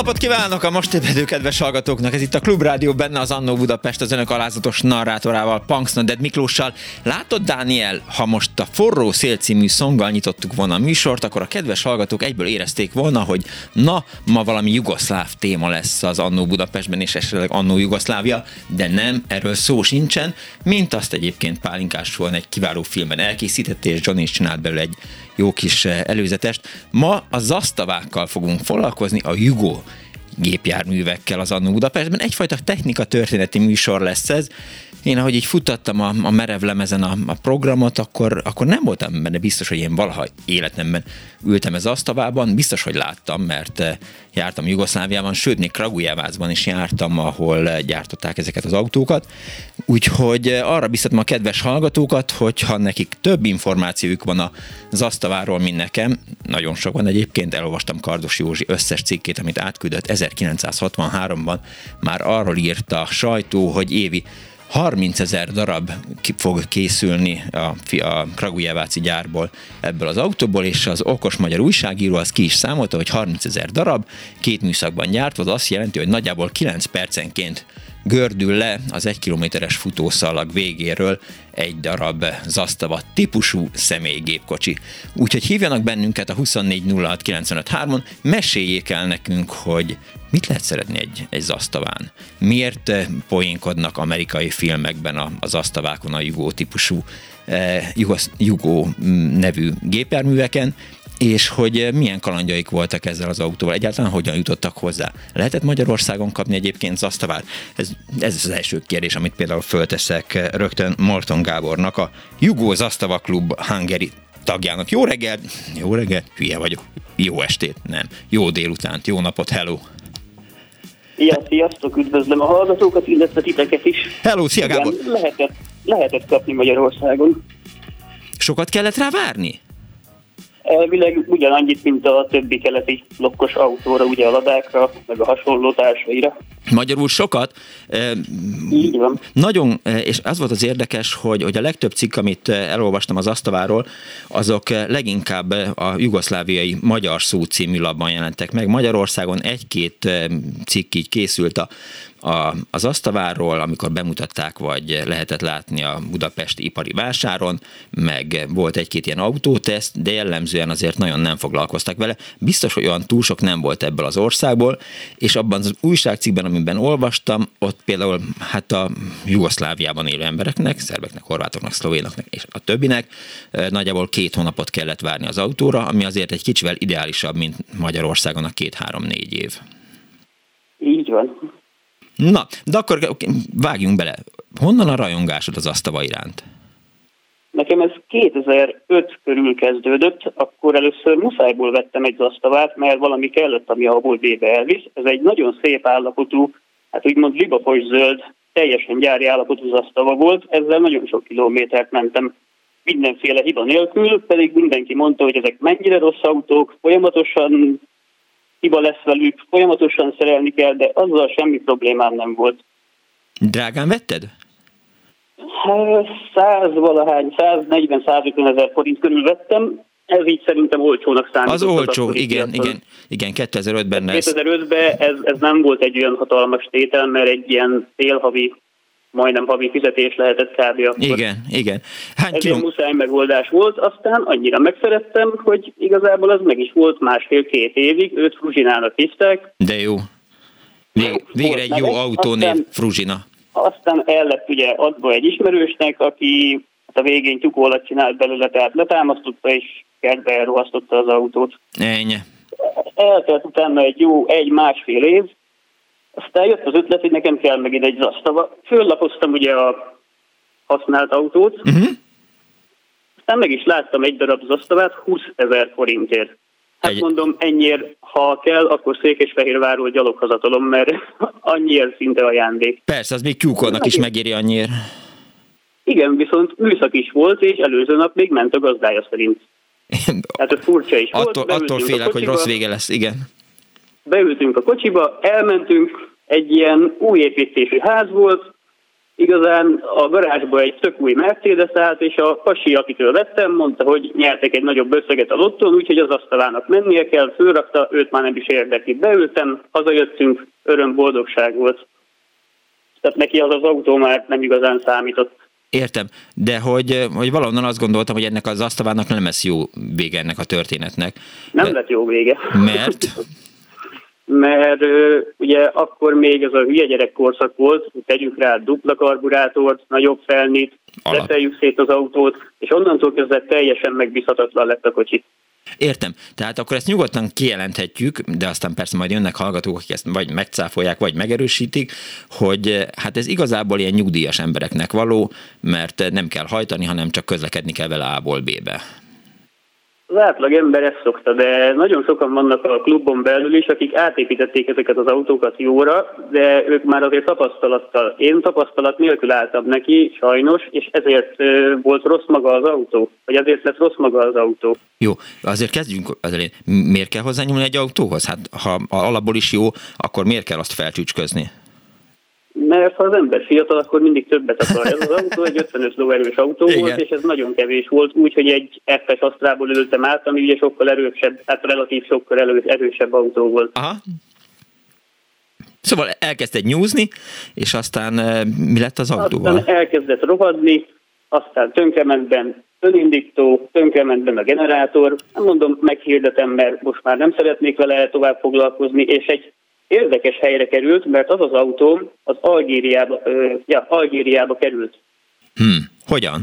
Napot kívánok a most ébredő kedves hallgatóknak! Ez itt a Klubrádió, benne az Annó Budapest az önök alázatos narrátorával, Punksnoded Miklóssal. Látod, Dániel, ha most a Forró Szél című szonggal nyitottuk volna a műsort, akkor a kedves hallgatók egyből érezték volna, hogy na, ma valami jugoszláv téma lesz az Annó Budapestben, és esetleg Annó Jugoszlávia, de nem, erről szó sincsen, mint azt egyébként Pálinkás egy kiváló filmben elkészítette, és John is csinált belőle egy jó kis eh, előzetest. Ma a zasztavákkal fogunk foglalkozni, a Jugo gépjárművekkel az Annó Budapestben. Egyfajta technika történeti műsor lesz ez, én ahogy így futtattam a, a merev lemezen a, a programot, akkor, akkor nem voltam benne biztos, hogy én valaha életemben ültem ez asztalában. Biztos, hogy láttam, mert eh, jártam Jugoszláviában, sőt, még Kragujevázban is jártam, ahol eh, gyártották ezeket az autókat. Úgyhogy eh, arra biztatom a kedves hallgatókat, hogyha nekik több információjuk van az asztaváról, mint nekem, nagyon sok van egyébként, elolvastam Kardos Józsi összes cikkét, amit átküldött 1963-ban, már arról írta a sajtó, hogy évi 30 ezer darab fog készülni a, a Kragujeváci gyárból ebből az autóból, és az okos magyar újságíró az ki is számolta, hogy 30 ezer darab, két műszakban gyártva, az azt jelenti, hogy nagyjából 9 percenként gördül le az egy kilométeres futószalag végéről egy darab Zastava típusú személygépkocsi. Úgyhogy hívjanak bennünket a 2406953-on, meséljék el nekünk, hogy mit lehet szeretni egy, egy Zastaván. Miért poénkodnak amerikai filmekben a, a Zastavákon a Jugó típusú eh, Jugó nevű gépjárműveken, és hogy eh, milyen kalandjaik voltak ezzel az autóval, egyáltalán hogyan jutottak hozzá. Lehetett Magyarországon kapni egyébként Zastavát? Ez, ez az első kérdés, amit például fölteszek eh, rögtön Morton Gábornak, a Jugó Zastava Klub Hungary tagjának. Jó reggelt, jó reggelt, hülye vagyok, jó estét, nem, jó délutánt, jó napot, hello. Ja, sziasztok, üdvözlöm a hallgatókat, illetve titeket is. Hello, szia Gábor! lehetett, lehetett kapni Magyarországon. Sokat kellett rá várni? Elvileg ugyanannyit, mint a többi keleti blokkos autóra, ugye a ladákra, meg a hasonló társaira. Magyarul sokat. Így van. Nagyon, és az volt az érdekes, hogy, hogy a legtöbb cikk, amit elolvastam az Asztaváról, azok leginkább a jugoszláviai Magyar Szó című labban jelentek meg. Magyarországon egy-két cikk így készült a a, az Asztavárról, amikor bemutatták, vagy lehetett látni a Budapesti ipari vásáron, meg volt egy-két ilyen autóteszt, de jellemzően azért nagyon nem foglalkoztak vele. Biztos, hogy olyan túl sok nem volt ebből az országból, és abban az újságcikkben, amiben olvastam, ott például hát a Jugoszláviában élő embereknek, szerbeknek, horvátoknak, szlovénoknak és a többinek nagyjából két hónapot kellett várni az autóra, ami azért egy kicsivel ideálisabb, mint Magyarországon a két-három-négy év. Így van. Na, de akkor vágjunk bele. Honnan a rajongásod az asztava iránt? Nekem ez 2005 körül kezdődött, akkor először muszájból vettem egy zasztavát, mert valami kellett, ami abból bébe elvisz. Ez egy nagyon szép állapotú, hát úgymond libapos zöld, teljesen gyári állapotú zasztava volt, ezzel nagyon sok kilométert mentem mindenféle hiba nélkül, pedig mindenki mondta, hogy ezek mennyire rossz autók, folyamatosan hiba lesz velük, folyamatosan szerelni kell, de azzal semmi problémám nem volt. Drágán vetted? Száz valahány, 140-150 ezer forint körül vettem, ez így szerintem olcsónak számít. Az olcsó, igen, igen, igen, 2005-ben lesz. 2005-ben ez, ez nem volt egy olyan hatalmas tétel, mert egy ilyen félhavi majdnem havi fizetés lehetett kb. Akkor. Igen, igen. Hány Ez kilom... muszáj megoldás volt, aztán annyira megszerettem, hogy igazából az meg is volt másfél-két évig, őt Fruzsinának hívták. De jó. Vég, végre egy jó autónév, Fruzsina. Aztán el lett ugye adva egy ismerősnek, aki hát a végén tyukólat csinált belőle, tehát letámasztotta és kertbe elrohasztotta az autót. Ennyi. Eltelt utána egy jó egy-másfél év, Aztán jött az ötlet, hogy nekem kell megint egy zasztava. Föllapoztam ugye a használt autót, uh-huh. aztán meg is láttam egy darab zasztavát 20 ezer forintért. Hát egy... mondom, ennyiért, ha kell, akkor Székesfehérvárról gyalog hazatolom, mert annyiért szinte ajándék. Persze, az még tyúkolnak is megéri annyiért. Igen, viszont műszak is volt, és előző nap még ment a gazdája szerint. Tehát ez furcsa is attól, volt. Attól félek, hogy rossz vége lesz, igen. Beültünk a kocsiba, elmentünk, egy ilyen új építésű ház volt, igazán a garázsba egy tök új Mercedes állt, és a pasi, akitől vettem, mondta, hogy nyertek egy nagyobb összeget a lotton, úgyhogy az asztalának mennie kell, fölrakta, őt már nem is érdekli. Beültem, hazajöttünk, öröm, boldogság volt. Tehát neki az az autó már nem igazán számított. Értem, de hogy, hogy valahonnan azt gondoltam, hogy ennek az asztalának nem lesz jó vége ennek a történetnek. Nem de, lett jó vége. Mert? mert ugye akkor még ez a hülye gyerek korszak volt, hogy tegyük rá dupla karburátort, nagyobb felnit, leteljük szét az autót, és onnantól kezdve teljesen megbízhatatlan lett a kocsi. Értem. Tehát akkor ezt nyugodtan kijelenthetjük, de aztán persze majd jönnek hallgatók, akik ezt vagy megcáfolják, vagy megerősítik, hogy hát ez igazából ilyen nyugdíjas embereknek való, mert nem kell hajtani, hanem csak közlekedni kell vele A-ból B-be. Az átlag ember ezt szokta, de nagyon sokan vannak a klubon belül is, akik átépítették ezeket az autókat jóra, de ők már azért tapasztalattal. Én tapasztalat nélkül álltam neki, sajnos, és ezért volt rossz maga az autó, vagy ezért lett rossz maga az autó. Jó, azért kezdjünk az elején. Miért kell hozzányúlni egy autóhoz? Hát ha alapból is jó, akkor miért kell azt felcsücsközni? Mert ha az ember fiatal, akkor mindig többet akar. Ez az autó egy 55 lóerős autó Igen. volt, és ez nagyon kevés volt, úgyhogy egy F-es Asztrából ültem át, ami ugye sokkal erősebb, hát relatív sokkal erős, erősebb autó volt. Aha. Szóval elkezdett nyúzni, és aztán eh, mi lett az autóval? Aztán elkezdett rohadni, aztán tönkrement önindító, tönkrement a generátor. Nem mondom, meghirdetem, mert most már nem szeretnék vele tovább foglalkozni, és egy érdekes helyre került, mert az az autóm az Algériába, ö, ja, Algériába került. Hmm. Hogyan?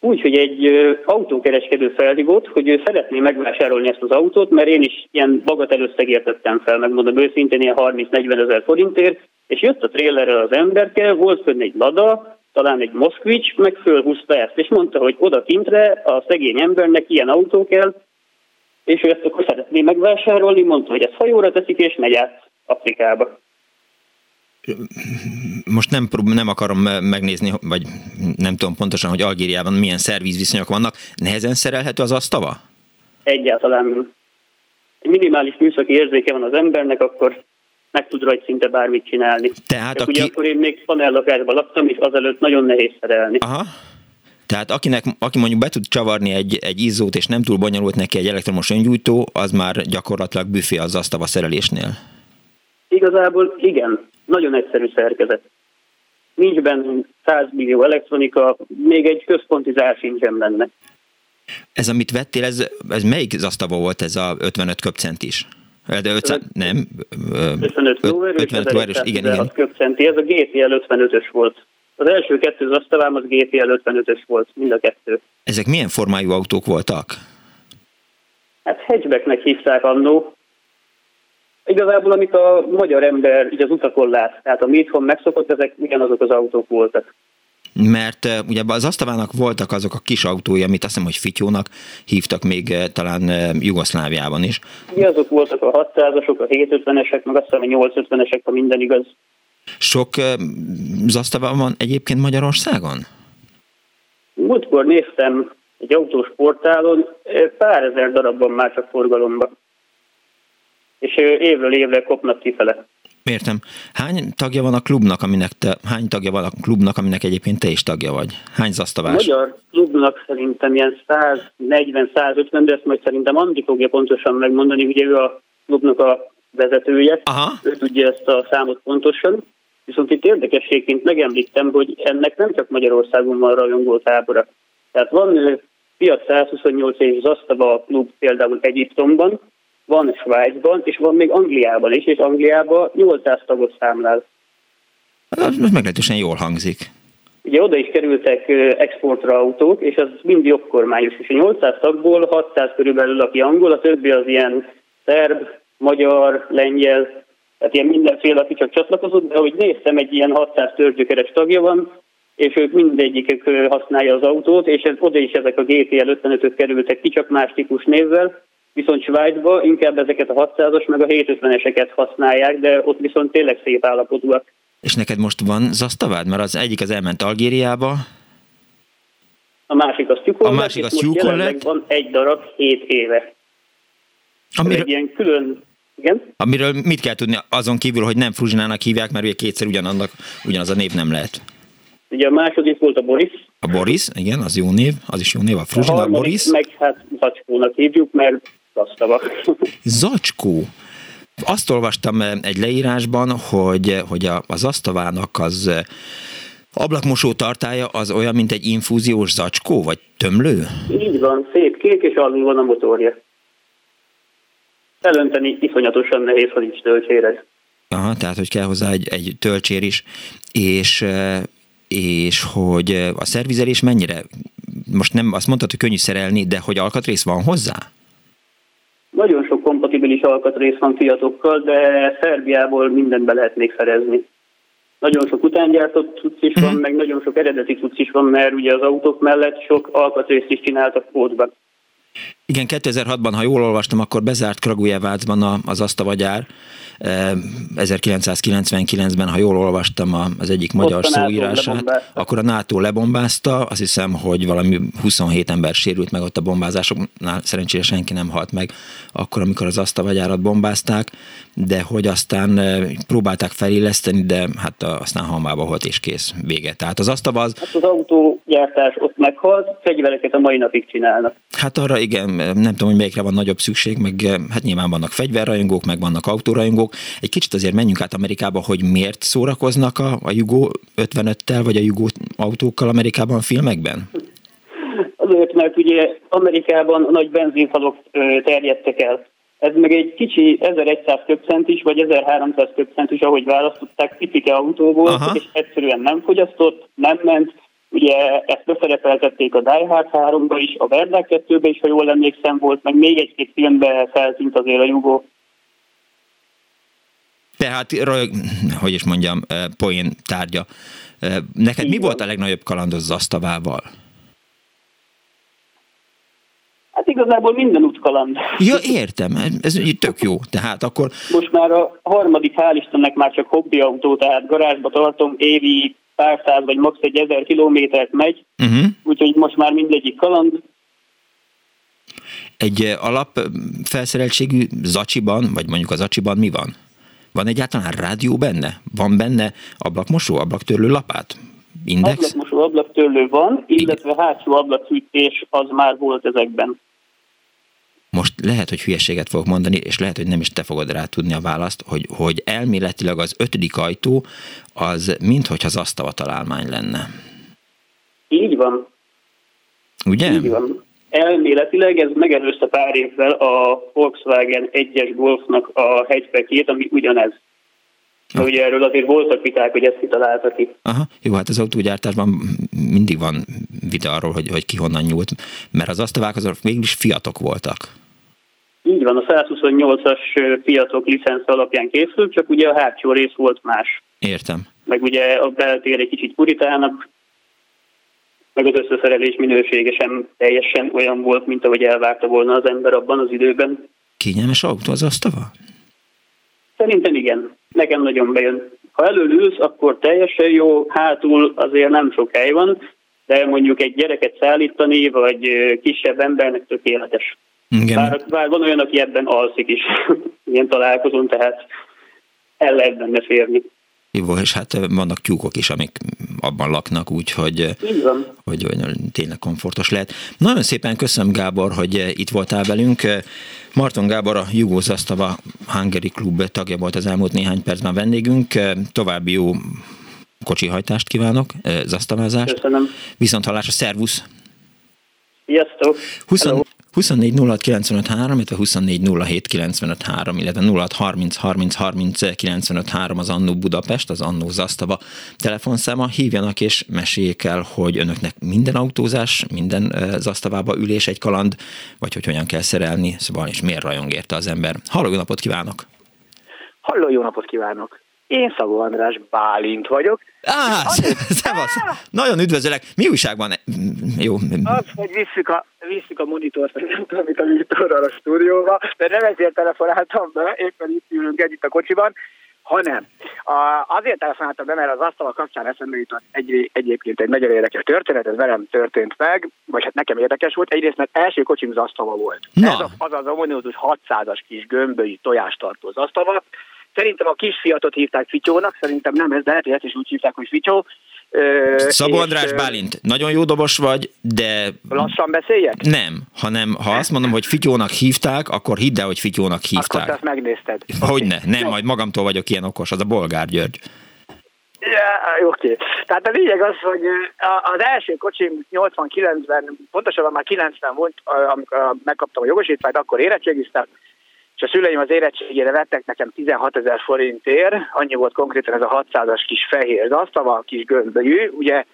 Úgy, hogy egy ö, autókereskedő felhívott, hogy ő szeretné megvásárolni ezt az autót, mert én is ilyen bagat összegért tettem fel, megmondom őszintén, ilyen 30-40 ezer forintért, és jött a trélerrel az emberke, volt fönn egy Lada, talán egy Moszkvics, meg fölhúzta ezt, és mondta, hogy oda kintre a szegény embernek ilyen autó kell, és ő ezt akkor szeretné megvásárolni, mondta, hogy ezt hajóra teszik, és megy át Afrikába. Most nem, nem akarom megnézni, vagy nem tudom pontosan, hogy Algériában milyen szervízviszonyok vannak. Nehezen szerelhető az asztava? Egyáltalán minimális műszaki érzéke van az embernek, akkor meg tud rajta szinte bármit csinálni. Tehát aki... ugye akkor én még panellakásban laktam, és azelőtt nagyon nehéz szerelni. Aha. Tehát akinek, aki mondjuk be tud csavarni egy, egy izzót, és nem túl bonyolult neki egy elektromos öngyújtó, az már gyakorlatilag büfé az asztava szerelésnél. Igazából igen, nagyon egyszerű szerkezet. Nincs benne 100 millió elektronika, még egy központi zár sincsen benne. Ez, amit vettél, ez, ez melyik zasztava volt ez a 55 köpcentis? De 500, nem. 55 lóerő, 55 lóerős, igen, igen. Köpcenti, ez a GTL 55-ös volt. Az első kettő asztalám az GTL 55-ös volt, mind a kettő. Ezek milyen formájú autók voltak? Hát hatchbacknek hívták annó. Igazából, amit a magyar ember így az utakon lát, tehát mi itthon megszokott, ezek ugyanazok az autók voltak. Mert uh, ugye az asztalának voltak azok a kis autói, amit azt hiszem, hogy fityónak hívtak még uh, talán uh, Jugoszláviában is. Mi azok voltak a 600-asok, a 750-esek, meg azt hiszem a 850-esek, ha minden igaz. Sok zasztava van egyébként Magyarországon? Múltkor néztem egy autós portálon, pár ezer darabban már csak forgalomban. És évről évre kopnak kifele. Értem. Hány tagja van a klubnak, aminek te, hány tagja van a klubnak, aminek egyébként te is tagja vagy? Hány zasztavás? A magyar klubnak szerintem ilyen 140-150, de ezt majd szerintem Andi fogja pontosan megmondani, ugye ő a klubnak a vezetője, Aha. ő tudja ezt a számot pontosan. Viszont itt érdekességként megemlítem, hogy ennek nem csak Magyarországon van rajongó tábora. Tehát van Fiat 128 és Zasztava klub például Egyiptomban, van Svájcban, és van még Angliában is, és Angliában 800 tagot számlál. Az meglehetősen jól hangzik. Ugye oda is kerültek exportra autók, és az mind jogkormányos, és a 800 tagból 600 körülbelül, aki angol, a többi az ilyen szerb, magyar, lengyel, Tehát ilyen mindenféle, aki csak csatlakozott, de ahogy néztem, egy ilyen 600 törzsgyökeres tagja van, és ők mindegyikük használja az autót, és ez, oda is ezek a GTL 55-ök kerültek ki, csak más típus névvel, viszont Svájcba inkább ezeket a 600-as meg a 750-eseket használják, de ott viszont tényleg szép állapotúak. És neked most van zasztavád? Mert az egyik az elment Algériába, a másik az tyúkol A másik az lett. van egy darab 7 éve. amiről, Egy ilyen külön, igen, amiről mit kell tudni azon kívül, hogy nem Fruzsinának hívják, mert ugye kétszer ugyanannak, ugyanaz a név nem lehet. ugye a második volt a Boris, A Boris, igen, az jó név, az is jó név, a a Fruzsina, a harmadik Boris. meg hát Zacskónak hívjuk, mert gaztava. Zacskó. Azt olvastam eh, egy leírásban, hogy, hogy a, az asztavának az eh, ablakmosó tartája az olyan, mint egy infúziós zacskó, vagy tömlő? Így van, szép kék, és alul van a motorja. Elönteni iszonyatosan nehéz, ha nincs töltséred. Aha, tehát, hogy kell hozzá egy, egy töltsér is, és, és hogy a szervizelés mennyire, most nem azt mondtad, hogy könnyű szerelni, de hogy alkatrész van hozzá? Nagyon sok kompatibilis alkatrész van Fiatokkal, de Szerbiából mindent be lehet még szerezni. Nagyon sok utángyártott cucc is van, meg nagyon sok eredeti cucc is van, mert ugye az autók mellett sok alkatrészt is csináltak kódban. Igen, 2006-ban, ha jól olvastam, akkor bezárt Kragujevácban az asztavagyár. Eh, 1999-ben, ha jól olvastam az egyik magyar Ott szóírását, akkor a NATO lebombázta, azt hiszem, hogy valami 27 ember sérült meg ott a bombázásoknál, szerencsére senki nem halt meg akkor, amikor az asztavagyárat bombázták, de hogy aztán próbálták felilleszteni, de hát aztán halmába volt és kész, vége. Tehát az asztava az, Hát az autógyártás ott meghalt, fegyvereket a mai napig csinálnak. Hát arra igen, nem tudom, hogy melyikre van nagyobb szükség, meg hát nyilván vannak fegyverrajongók, meg vannak autórajongók. Egy kicsit azért menjünk át Amerikába, hogy miért szórakoznak a, a Jugo 55-tel, vagy a Jugo autókkal Amerikában a filmekben? Azért, mert ugye Amerikában a nagy benzinfalok terjedtek el. Ez meg egy kicsi 1100 köbcentis, vagy 1300 köbcentis, ahogy választották, picike autó volt, Aha. és egyszerűen nem fogyasztott, nem ment. Ugye ezt beszerepeltették a Die Hard 3-ba is, a Verdák 2-be is, ha jól emlékszem volt, meg még egy-két filmbe feltűnt azért a Jugó. Tehát, hogy is mondjam, eh, poén tárgya. Eh, Neked Így mi van. volt a legnagyobb kalandod Zasztavával? Hát igazából minden útkaland. Ja, értem, ez, tök jó. Tehát akkor Most már a harmadik, hál' Istennek már csak hobbi autó, tehát garázsba tartom, évi pár száz vagy max. egy ezer kilométert megy, uh-huh, úgyhogy most már mindegyik kaland. egy eh, alap eh, felszereltségű zacsiban, vagy mondjuk az zacsiban mi van? Van egyáltalán rádió benne? Van benne ablakmosó, ablaktörlő lapát? Index? Ablakmosó ablaktörlő van, illetve hátsó ablakfűtés az már volt ezekben. Most lehet, hogy hülyeséget fogok mondani, és lehet, hogy nem is te fogod rá tudni a választ, hogy, hogy elméletileg az ötödik ajtó az minthogyha az asztava találmány lenne. Így van, Ugye? így van. Elméletileg ez megelőzte pár évvel a Volkswagen 1-es Golfnak a hatchbackjét, ami ugyanez. De ugye erről azért voltak viták, hogy ezt kitalálta ki. Aha, jó, hát az autógyártásban mindig van vita arról, hogy, hogy ki honnan nyúlt, mert az asztavák azok végül is fiatok voltak. Így van, a 128-as Fiatok licensz alapján készült, csak ugye a hátsó rész volt más. Értem. Meg ugye a beltér egy kicsit puritánabb, meg az összeszerelés minősége sem teljesen olyan volt, mint ahogy elvárta volna az ember abban az időben. Kényelmes autó az asztava? Szerintem igen, nekem nagyon bejön. Ha elől ülsz, akkor teljesen jó, hátul azért nem sok hely van, de mondjuk egy gyereket szállítani, vagy kisebb embernek tökéletes. Igen. Bár, bár van olyan, aki ebben alszik is, ilyen találkozón, tehát el lehet benne férni. Jó, és hát vannak tyúkok is, amik abban laknak, úgyhogy hogy, hogy tényleg komfortos lehet. Nagyon szépen köszönöm, Gábor, hogy itt voltál velünk. Marton Gábor, a Jugó Zasztava Hungary Club tagja volt az elmúlt néhány percben vendégünk. További jó kocsihajtást kívánok, zasztavázást. Köszönöm. Viszont hallásra, szervusz! Sziasztok! 20, Hello. 24 06 95 3, illetve 24 07 95 3, illetve 06 30 30 30 95 3 az Annó Budapest, az Annó Zasztava telefonszáma. Hívjanak és meséljék el, hogy önöknek minden autózás, minden Zasztavába ülés egy kaland, vagy hogy hogyan kell szerelni, szóval és miért rajong érte az ember. Halló, jó napot kívánok! Halló, jó napot kívánok! Én Szabó András Bálint vagyok. Á, szevasz! Nagyon üdvözöllek. Mi újságban? Jó. Az, hogy visszük a, visszük a monitort, nem tudom, mit a monitorral a stúdióba, de nem ezért telefonáltam be, éppen itt ülünk együtt a kocsiban, hanem a, azért telefonáltam be, mert az asztal kapcsán eszembe jutott egy, egyébként egy nagyon érdekes történet, ez velem történt meg, vagy hát nekem érdekes volt. Egyrészt, mert első kocsim zasztava volt. Na. Ez az az ominózus 600-as kis gömbölyű tojásttartó zasztava, Szerintem a kisfiatot hívták Fityónak, szerintem nem ez, de lehet, hogy ezt is úgy hívták, hogy Fityó. Szabó András Bálint, nagyon jó dobos vagy, de... Lassan beszéljek? Nem, hanem ha azt mondom, hogy Fityónak hívták, akkor hidd el, hogy Fityónak hívták. Akkor azt megnézted. Hogyne, nem, majd magamtól vagyok ilyen okos, az a Bolgár György. Ja, oké. Okay. Tehát a lényeg az, hogy az első kocsim 89-ben, pontosabban már 90 volt, amikor megkaptam a jogosítványt, akkor érettségiztem, és a szüleim az érettségére vettek nekem 16 ezer forintért, annyi volt konkrétan ez a 600-as kis fehér zasztava, kis gömbölyű, ugye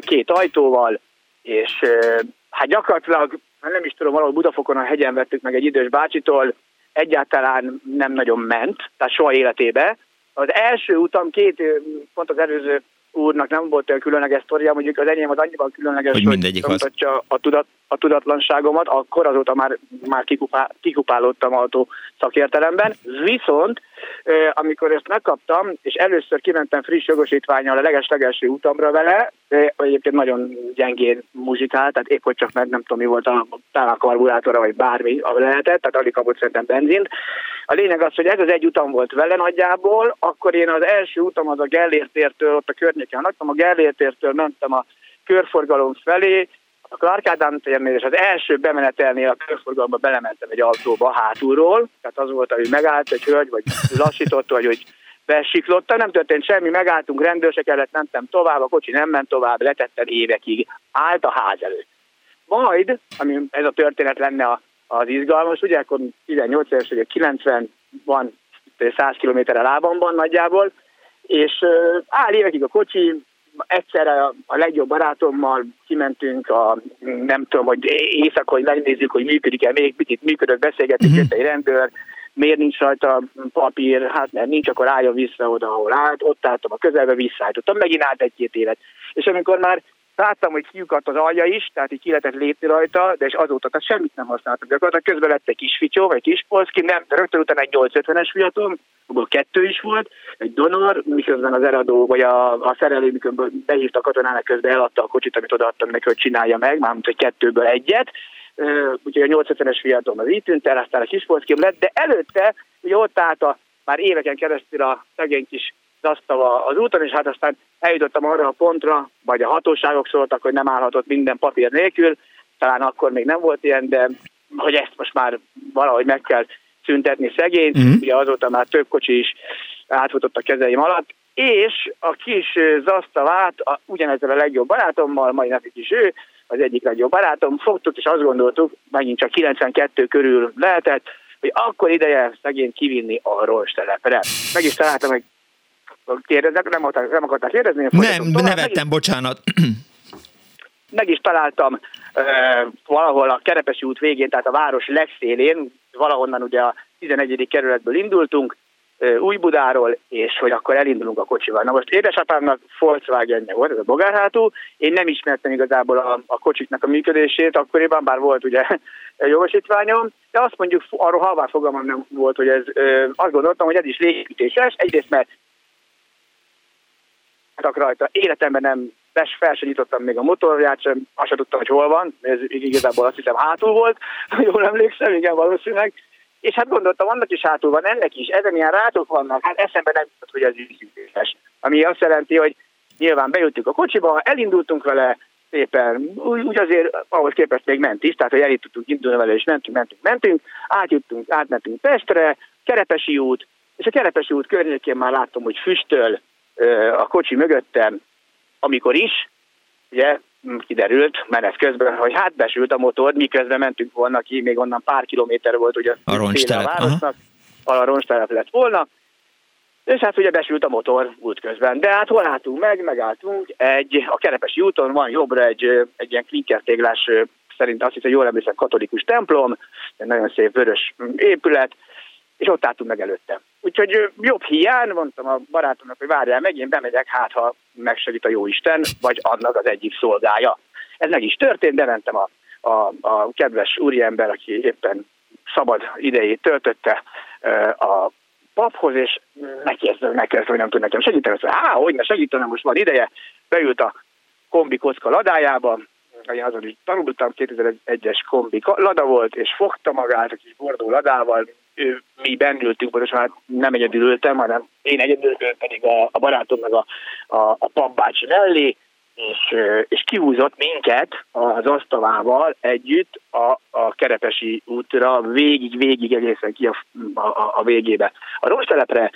két ajtóval, és hát gyakorlatilag, nem is tudom, valahol Budafokon a hegyen vettük meg egy idős bácsitól, egyáltalán nem nagyon ment, tehát soha életébe. Az első utam két, pont az előző úrnak nem volt olyan különleges sztoria, mondjuk az enyém az annyiban különleges, hogy, mindegyik hogy az... a, tudat, a tudatlanságomat, akkor azóta már, már kikupá, kikupálódtam autó szakértelemben. Viszont amikor ezt megkaptam, és először kimentem friss jogosítványal a leges-legelső utamra vele, egyébként nagyon gyengén muzsikált, tehát épp hogy csak mert nem tudom mi volt a, talán karburátora, vagy bármi lehetett, tehát alig kapott szerintem benzint. A lényeg az, hogy ez az egy utam volt vele nagyjából, akkor én az első utam az a Gellértértől, ott a környéken laktam, a Gellértértől mentem a körforgalom felé, a Clark Ádám térnél, és az első bemenetelnél a körforgalomba belementem egy autóba hátulról, tehát az volt, hogy megállt egy hölgy, vagy lassított, vagy hogy besiklotta, nem történt semmi, megálltunk, rendőrse kellett, mentem tovább, a kocsi nem ment tovább, letettem évekig, állt a ház előtt. Majd, ami ez a történet lenne a, az izgalmas, ugye akkor 18 éves, ugye 90 van 100 kilométerre lábamban nagyjából, és áll évekig a kocsi, egyszerre a legjobb barátommal kimentünk a, nem tudom, hogy éjszaka, hogy megnézzük, hogy működik-e még, picit működött, beszélgetünk, uh-huh. egy rendőr, miért nincs rajta papír, hát mert nincs, akkor álljon vissza oda, ahol állt, ott álltam a közelbe, visszaállítottam, megint állt egy-két évet. És amikor már Láttam, hogy kiukadt az alja is, tehát így ki lehetett lépni rajta, de és azóta tehát semmit nem használtam. Gyakorlatilag közben lett egy kis ficsó, vagy kis polszki, nem, de rögtön utána egy 850-es fiatom, abból kettő is volt, egy donor, miközben az eladó, vagy a, a szerelő, miközben behívta a katonának, közben eladta a kocsit, amit odaadtam neki, hogy csinálja meg, mármint, hogy kettőből egyet. Úgyhogy a 850-es fiatom az így tűnt el, aztán a kis polszkim lett, de előtte ugye ott állt a, már éveken keresztül a szegény kis zasztava az úton, és hát aztán eljutottam arra a pontra, vagy a hatóságok szóltak, hogy nem állhatott minden papír nélkül, talán akkor még nem volt ilyen, de hogy ezt most már valahogy meg kell szüntetni szegény, mm. ugye azóta már több kocsi is átfutott a kezeim alatt, és a kis zasztavát a, ugyanezzel a legjobb barátommal, mai napig is ő, az egyik legjobb barátom, fogtuk, és azt gondoltuk, megint csak 92 körül lehetett, hogy akkor ideje szegény kivinni a rostelepre. Meg is találtam egy kérdeznek, nem, akarták, nem akarták kérdezni? Nem, nevettem, is, bocsánat. Meg is találtam uh, valahol a Kerepesi út végén, tehát a város legszélén, valahonnan ugye a 11. kerületből indultunk, Újbudáról, és hogy akkor elindulunk a kocsival. Na most édesapámnak volkswagen volt, ez a bogárhátú, én nem ismertem igazából a, a kocsiknak a működését akkoriban, bár volt ugye jogosítványom, de azt mondjuk arról halvár fogalmam nem volt, hogy ez, uh, azt gondoltam, hogy ez is légütéses, egyrészt mert rajta. Életemben nem fel sem nyitottam még a motorját sem, azt sem tudtam, hogy hol van, ez igazából azt hiszem hátul volt, jól emlékszem, igen, valószínűleg. És hát gondoltam, annak is hátul van, ennek is, ezen ilyen rátok vannak, hát eszembe nem jutott, hogy ez ügyes. Ami azt jelenti, hogy nyilván bejöttünk a kocsiba, elindultunk vele, szépen, úgy, úgy azért ahhoz képest még ment is, tehát hogy el tudtunk indulni vele, és mentünk, mentünk, mentünk, átjutunk, átmentünk Pestre, Kerepesi út, és a Kerepesi út környékén már láttam, hogy füstöl, a kocsi mögöttem, amikor is, ugye kiderült menet közben, hogy hát besült a motor, miközben mentünk volna ki, még onnan pár kilométer volt ugye a, a városnak, a roncstelep lett volna, és hát ugye besült a motor útközben. De hát hol álltunk meg, megálltunk, egy, a Kerepesi úton van jobbra egy, egy ilyen klinkertéglás, szerint azt hiszem, jól emlékszem, katolikus templom, egy nagyon szép vörös épület, és ott álltunk meg előtte. Úgyhogy jobb hiány, mondtam a barátomnak, hogy várjál meg, én bemegyek, hát ha megsegít a jó Isten, vagy annak az egyik szolgája. Ez meg is történt, bementem a, a, a kedves úriember, aki éppen szabad idejét töltötte a paphoz, és megkérdezte, megkérdezte, hogy nem tud nekem segíteni. Azt mondja, hogy ne segítenem, most van ideje. Beült a kombi kocka ladájába, én azon is tanultam, 2001-es kombi lada volt, és fogta magát a kis bordó ladával, mi bennültünk, pontosan hát nem egyedül ültem, hanem én egyedül, pedig a, a barátom meg a, a, a papbácsi mellé, és, és kihúzott minket az asztalával együtt a, a Kerepesi útra, végig, végig egészen ki a, a, a végébe. A rossztelepre,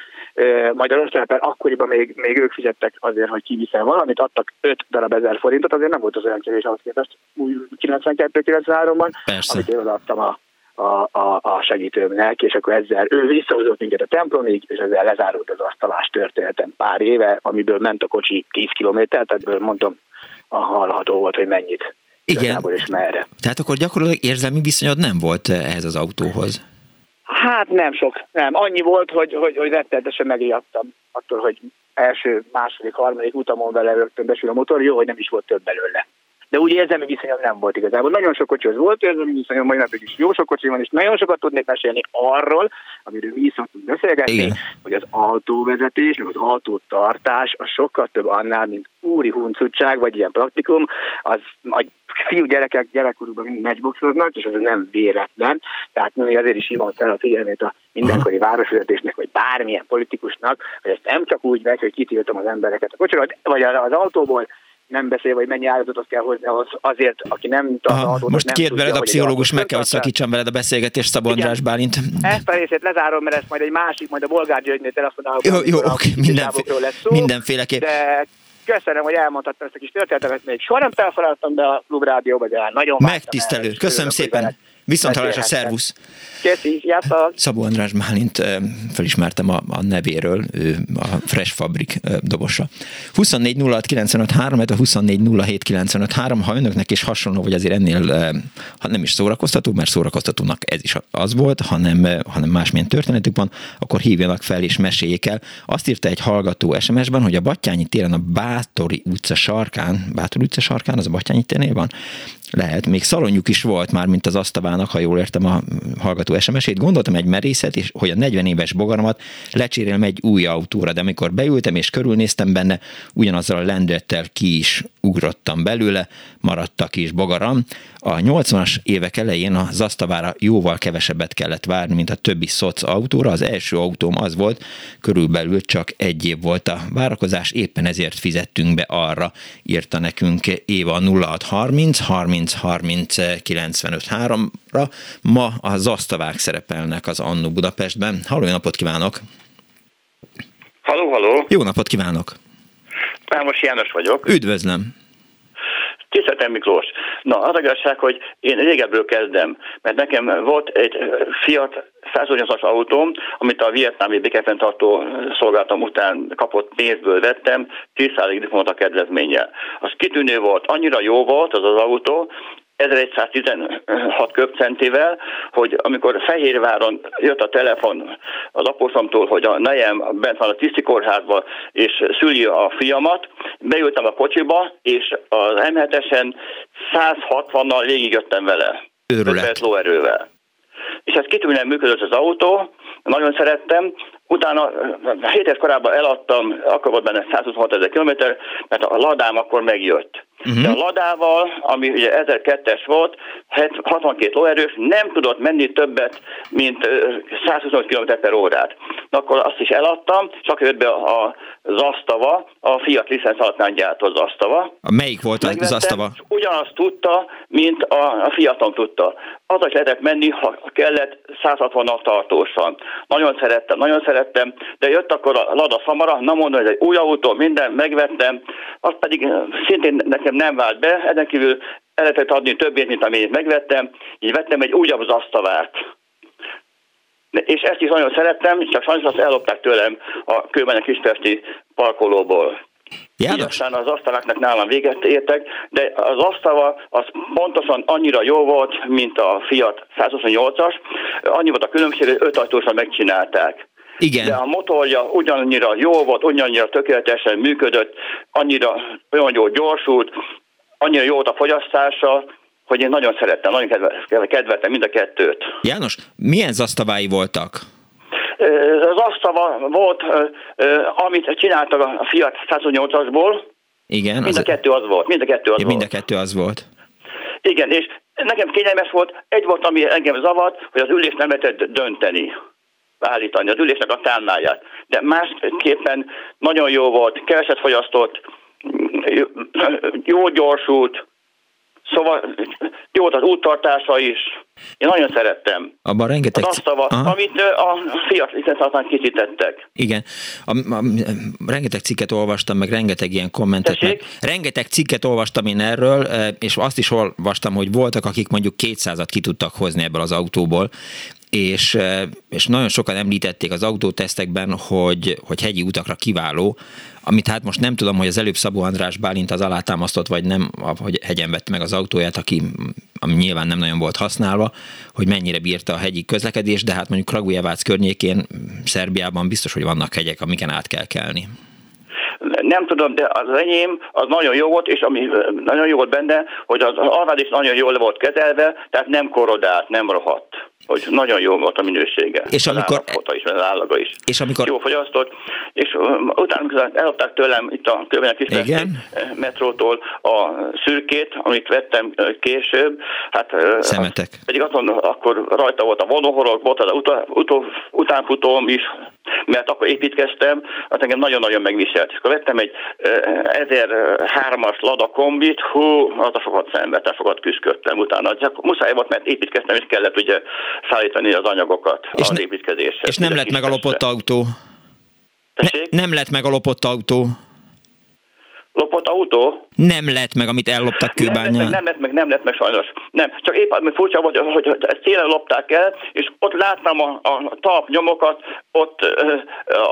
majd a rossztelepen akkoriban még, még ők fizettek azért, hogy kiviszel valamit, adtak 5 darab ezer forintot, azért nem volt az olyan kevés ahhoz képest 92-93-ban, amit én adtam a, a, a, a segítőmnek, és akkor ezzel ő visszahozott minket a templomig, és ezzel lezárult az asztalás történetem pár éve, amiből ment a kocsi 10 kilométert, ebből mondom, a hallható volt, hogy mennyit. Igen. És merre. Tehát akkor gyakorlatilag érzelmi viszonyod nem volt ehhez az autóhoz? Hát nem sok, nem. Annyi volt, hogy, hogy, hogy rettenetesen megijedtem attól, hogy első, második, harmadik utamon vele rögtön besül a motor, jó, hogy nem is volt több belőle de úgy érzelmi viszonyom nem volt igazából. Nagyon sok kocsihoz volt érzelmi viszonyom, mai napig is jó sok kocsi van, és nagyon sokat tudnék mesélni arról, amiről mi is szoktunk beszélgetni, Igen. hogy az autóvezetés, meg az autótartás a sokkal több annál, mint úri huncutság, vagy ilyen praktikum, az a fiú gyerekek gyerekkorukban mindig matchboxoznak, és ez nem véletlen. Tehát mi azért is hívom fel a figyelmét a mindenkori városvezetésnek, vagy bármilyen politikusnak, hogy ezt nem csak úgy megy, hogy kitiltom az embereket a kocsiról, vagy az autóból, nem beszélve, hogy mennyi áldozatot kell hozni az, azért, aki nem tart Most nem két veled a pszichológus, meg kell, hogy szakítsam veled a beszélgetést, Szabó András Bálint. Ezt a részét lezárom, mert ezt majd egy másik, majd a Bolgár Györgynél telefonálok. Jó, jó, oké, mindenféle, mindenféleképp. De köszönöm, hogy elmondhattam ezt a kis történetet, még soha nem telefonáltam be a klubrádióba, de nagyon Megtisztelő, köszönöm szépen. Viszont a szervusz! Köszi, Szabó András Málint felismertem a, a nevéről, ő a Fresh Fabrik dobosa. 24 06 95 3, a 24 07 95 3, ha önöknek is hasonló, vagy azért ennél, ha nem is szórakoztató, mert szórakoztatónak ez is az volt, hanem, hanem másmilyen történetük van, akkor hívjanak fel és meséljék el. Azt írta egy hallgató SMS-ben, hogy a Battyányi téren a Bátori utca sarkán, Bátori utca sarkán, az a Battyányi térnél van, lehet, még szalonjuk is volt már, mint az asztavának, ha jól értem a hallgató SMS-ét. Gondoltam egy merészet, és hogy a 40 éves bogaramat lecserélem egy új autóra, de amikor beültem és körülnéztem benne, ugyanazzal a lendettel ki is ugrottam belőle, maradt a kis bogaram. A 80-as évek elején az asztavára jóval kevesebbet kellett várni, mint a többi szoc autóra. Az első autóm az volt, körülbelül csak egy év volt a várakozás, éppen ezért fizettünk be arra, írta nekünk Éva 0630 30 30 95 3-ra. Ma a zasztavák szerepelnek az Annu Budapestben. Halló, napot kívánok! Halló, halló! Jó napot kívánok! Pámos János vagyok. Üdvözlöm! Tiszteltem Miklós. Na, az igazság, hogy én régebbről kezdem, mert nekem volt egy Fiat 108-as autóm, amit a vietnámi békefenntartó szolgáltam után kapott pénzből vettem, 10%-ig volt a kedvezménnyel. Az kitűnő volt, annyira jó volt az az autó, 1116 köpcentével, hogy amikor Fehérváron jött a telefon az apósomtól, hogy a nejem bent van a tiszti kórházban, és szüli a fiamat, beültem a kocsiba, és az M7-esen 160-nal végigjöttem vele. Őrület. lóerővel. És ez kitűnően működött az autó, nagyon szerettem, Utána 7 éves korában eladtam, akkor volt benne 126 ezer kilométer, mert a ladám akkor megjött. Uh-huh. De a ladával, ami ugye 1002-es volt, 62 lóerős, nem tudott menni többet, mint 125 km per órát. Na, akkor azt is eladtam, csak jött be a Zasztava, a Fiat licensz alatt gyártott Zasztava. A melyik volt az Zasztava? Ugyanazt tudta, mint a, a Fiaton tudta. Az is lehetett menni, ha kellett, 160-nal tartósan. Nagyon szerettem, nagyon szerettem, de jött akkor a Lada Samara, na mondom, ez egy új autó, minden, megvettem, azt pedig szintén nekem nem vált be, ezen kívül el lehetett adni többét, mint amit megvettem, így vettem egy újabb zasztavát. És ezt is nagyon szerettem, csak sajnos azt ellopták tőlem a kőbenek Kispesti parkolóból. János? Aztán az asztaláknak nálam véget értek, de az asztala az pontosan annyira jó volt, mint a Fiat 128-as. Annyi volt a különbség, hogy öt ajtósan megcsinálták. Igen. De a motorja ugyanannyira jó volt, ugyanannyira tökéletesen működött, annyira olyan jól gyorsult, annyira jó volt a fogyasztása, hogy én nagyon szerettem, nagyon kedveltem mind a kettőt. János, milyen zasztavái voltak? Az asztava volt, amit csináltak a Fiat 108-asból. Igen. Mind a kettő az volt. Mind a kettő az ja, volt. Mind a kettő az volt. Igen, és nekem kényelmes volt. Egy volt, ami engem zavart, hogy az ülés nem lehetett dönteni állítani az ülésnek a tárnáját. De másképpen nagyon jó volt, keveset fogyasztott, jó gyorsult, Szóval jó volt az úttartása is. Én nagyon szerettem. Abban rengeteg... Az asztava, amit a Fiat készítettek. Igen. A, a, a, rengeteg cikket olvastam, meg rengeteg ilyen kommentet. Meg, rengeteg cikket olvastam én erről, és azt is olvastam, hogy voltak, akik mondjuk 200-at ki tudtak hozni ebből az autóból, és, és nagyon sokan említették az autótesztekben, hogy, hogy hegyi utakra kiváló, amit hát most nem tudom, hogy az előbb Szabó András Bálint az alátámasztott, vagy nem, hogy hegyen vett meg az autóját, aki ami nyilván nem nagyon volt használva, hogy mennyire bírta a hegyi közlekedés, de hát mondjuk Kragujevác környékén, Szerbiában biztos, hogy vannak hegyek, amiken át kell kelni. Nem tudom, de az enyém az nagyon jó volt, és ami nagyon jó volt benne, hogy az alvád is nagyon jól volt kezelve, tehát nem korodált, nem rohadt hogy nagyon jó volt a minősége. És amikor... Az is, az állaga is. És amikor... Jó fogyasztott, és utána eladták tőlem itt a Kövenek is metrótól a szürkét, amit vettem később. Hát, Szemetek. Pedig azon akkor rajta volt a vonóhorog, volt az utá, utó, utánfutóm is, mert akkor építkeztem, hát engem nagyon-nagyon megviselt. És akkor vettem egy 1003-as Lada kombit, hú, az a sokat szenvedtem, sokat küzdködtem utána. Csak muszáj volt, mert építkeztem, és kellett ugye szállítani az anyagokat és az építkezéshez. És nem lett meg a lopott autó? Ne, nem lett meg a lopott autó? Lopott autó? Nem lett meg, amit elloptak kőbányán. Nem, nem lett meg, nem lett meg sajnos. Nem, csak épp ami furcsa volt, hogy, hogy ezt télen lopták el, és ott láttam a, a talp nyomokat ott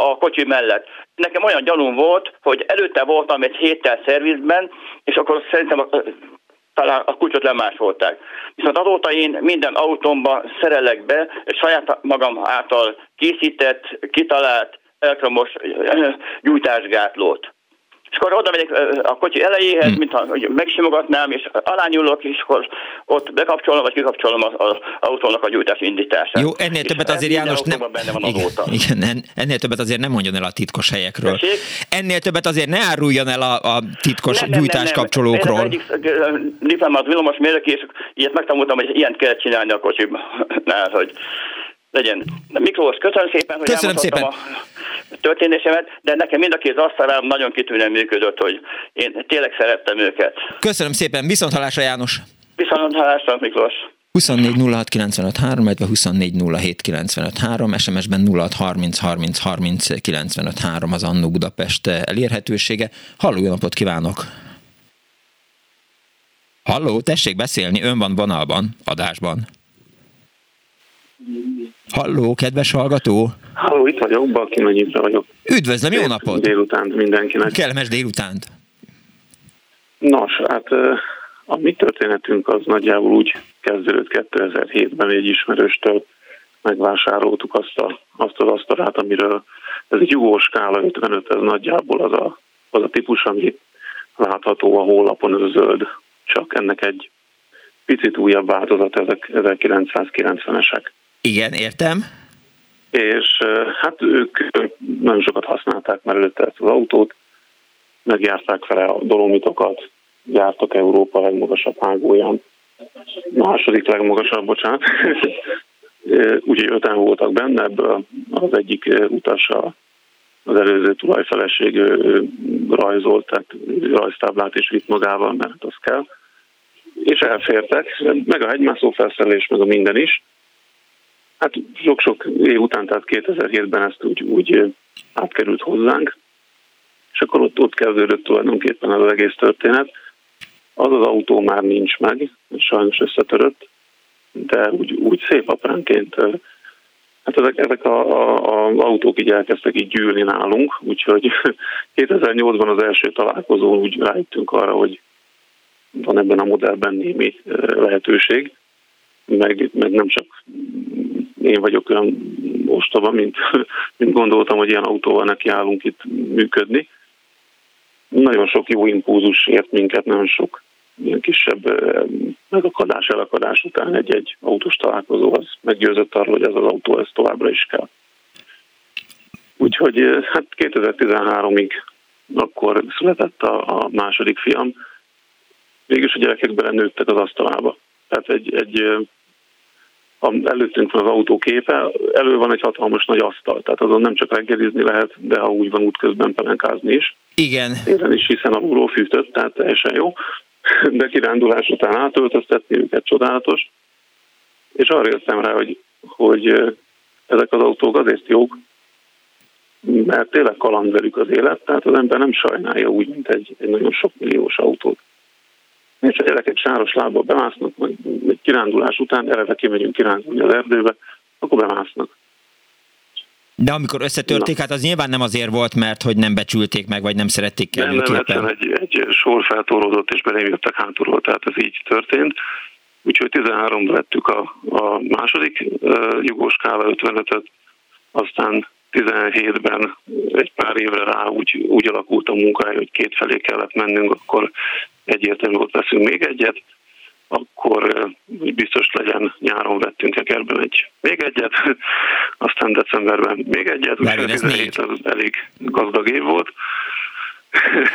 a kocsi mellett. Nekem olyan gyanúm volt, hogy előtte voltam egy héttel szervizben, és akkor szerintem talán a kulcsot lemásolták. Viszont azóta én minden autómba szerelek be saját magam által készített, kitalált elektromos gyújtásgátlót. És akkor oda megyek a kocsi elejéhez, hmm. mintha megsimogatnám, és alányulok, és akkor ott bekapcsolom, vagy kikapcsolom az, az autónak a gyújtás indítását. Jó, ennél többet azért János nem... Benne van igen, igen, ennél többet azért nem mondjon el a titkos helyekről. Tessék? Ennél többet azért ne áruljon el a, a titkos nem, gyújtáskapcsolókról. Nem, nem, nem. Egyik diplomát villamos mérnök, és ilyet megtanultam, hogy ilyet kell csinálni a kocsiban, hogy legyen. Miklós, köszönöm szépen, hogy köszönöm szépen. a történésemet, de nekem mind a két asztalám nagyon kitűnően működött, hogy én tényleg szerettem őket. Köszönöm szépen, viszont halásra János. Viszont halásra Miklós. 24 06 illetve 24 SMS-ben 06 30 30 30 95 az Annó Budapest elérhetősége. Halló, jó napot kívánok! Halló, tessék beszélni, ön van vonalban, adásban. Halló, kedves hallgató! Halló, itt vagyok, Balki Nagyibra vagyok. Üdvözlöm, jó napot! Délutánt mindenkinek. Kellemes délutánt! Nos, hát a mi történetünk az nagyjából úgy kezdődött 2007-ben egy ismerőstől megvásároltuk azt, a, azt az asztalát, amiről ez egy jugó skála 55, ez nagyjából az a, az a típus, ami látható a honlapon, ez a zöld, csak ennek egy picit újabb változat, ezek 1990-esek. Igen, értem. És hát ők nagyon sokat használták már előtte ezt az autót, megjárták fel a dolomitokat, jártak Európa legmagasabb hágóján, második legmagasabb, bocsánat. Úgyhogy öten voltak benne, ebből az egyik utas az előző tulajfeleség rajzolt, tehát rajztáblát is vitt magával, mert az kell. És elfértek, meg a hegymászó felszerelés, meg a minden is. Hát sok-sok év után, tehát 2007-ben ezt úgy, úgy átkerült hozzánk, és akkor ott, ott kezdődött tulajdonképpen az egész történet. Az az autó már nincs meg, sajnos összetörött, de úgy, úgy szép apránként Hát ezek, ezek a, a, a autók így elkezdtek így gyűlni nálunk, úgyhogy 2008-ban az első találkozón úgy rájöttünk arra, hogy van ebben a modellben némi lehetőség meg, meg nem csak én vagyok olyan ostoba, mint, mint gondoltam, hogy ilyen autóval nekiállunk itt működni. Nagyon sok jó impulzus ért minket, nagyon sok ilyen kisebb megakadás, elakadás után egy-egy autós találkozó az meggyőzött arról, hogy ez az autó ez továbbra is kell. Úgyhogy hát 2013-ig akkor született a, a második fiam. Mégis a gyerekek belenőttek az asztalába. Tehát egy, egy előttünk van az autó képe, elő van egy hatalmas nagy asztal, tehát azon nem csak reggelizni lehet, de ha úgy van útközben pelenkázni is. Igen. Éren is, hiszen alulról fűtött, tehát teljesen jó. De kirándulás után átöltöztetni őket csodálatos. És arra jöttem rá, hogy, hogy ezek az autók azért jók, mert tényleg kaland velük az élet, tehát az ember nem sajnálja úgy, mint egy, egy nagyon sok milliós autót. És a gyerekek sáros lábbal bemásznak, majd egy kirándulás után eleve kimegyünk kirándulni az erdőbe, akkor bemásznak. De amikor összetörték, Na. hát az nyilván nem azért volt, mert hogy nem becsülték meg, vagy nem szerették kellőképpen. Nem, nem, egy, egy sor feltoródott, és belém jöttek hátulról, tehát ez így történt. Úgyhogy 13-ra vettük a, a második uh, jugós káva 55-öt, aztán 17-ben egy pár évre rá úgy, úgy alakult a munkája, hogy két felé kellett mennünk, akkor egyértelmű ott veszünk még egyet, akkor hogy biztos legyen, nyáron vettünk Egerben egy még egyet, aztán decemberben még egyet, úgyhogy 17 az elég gazdag év volt.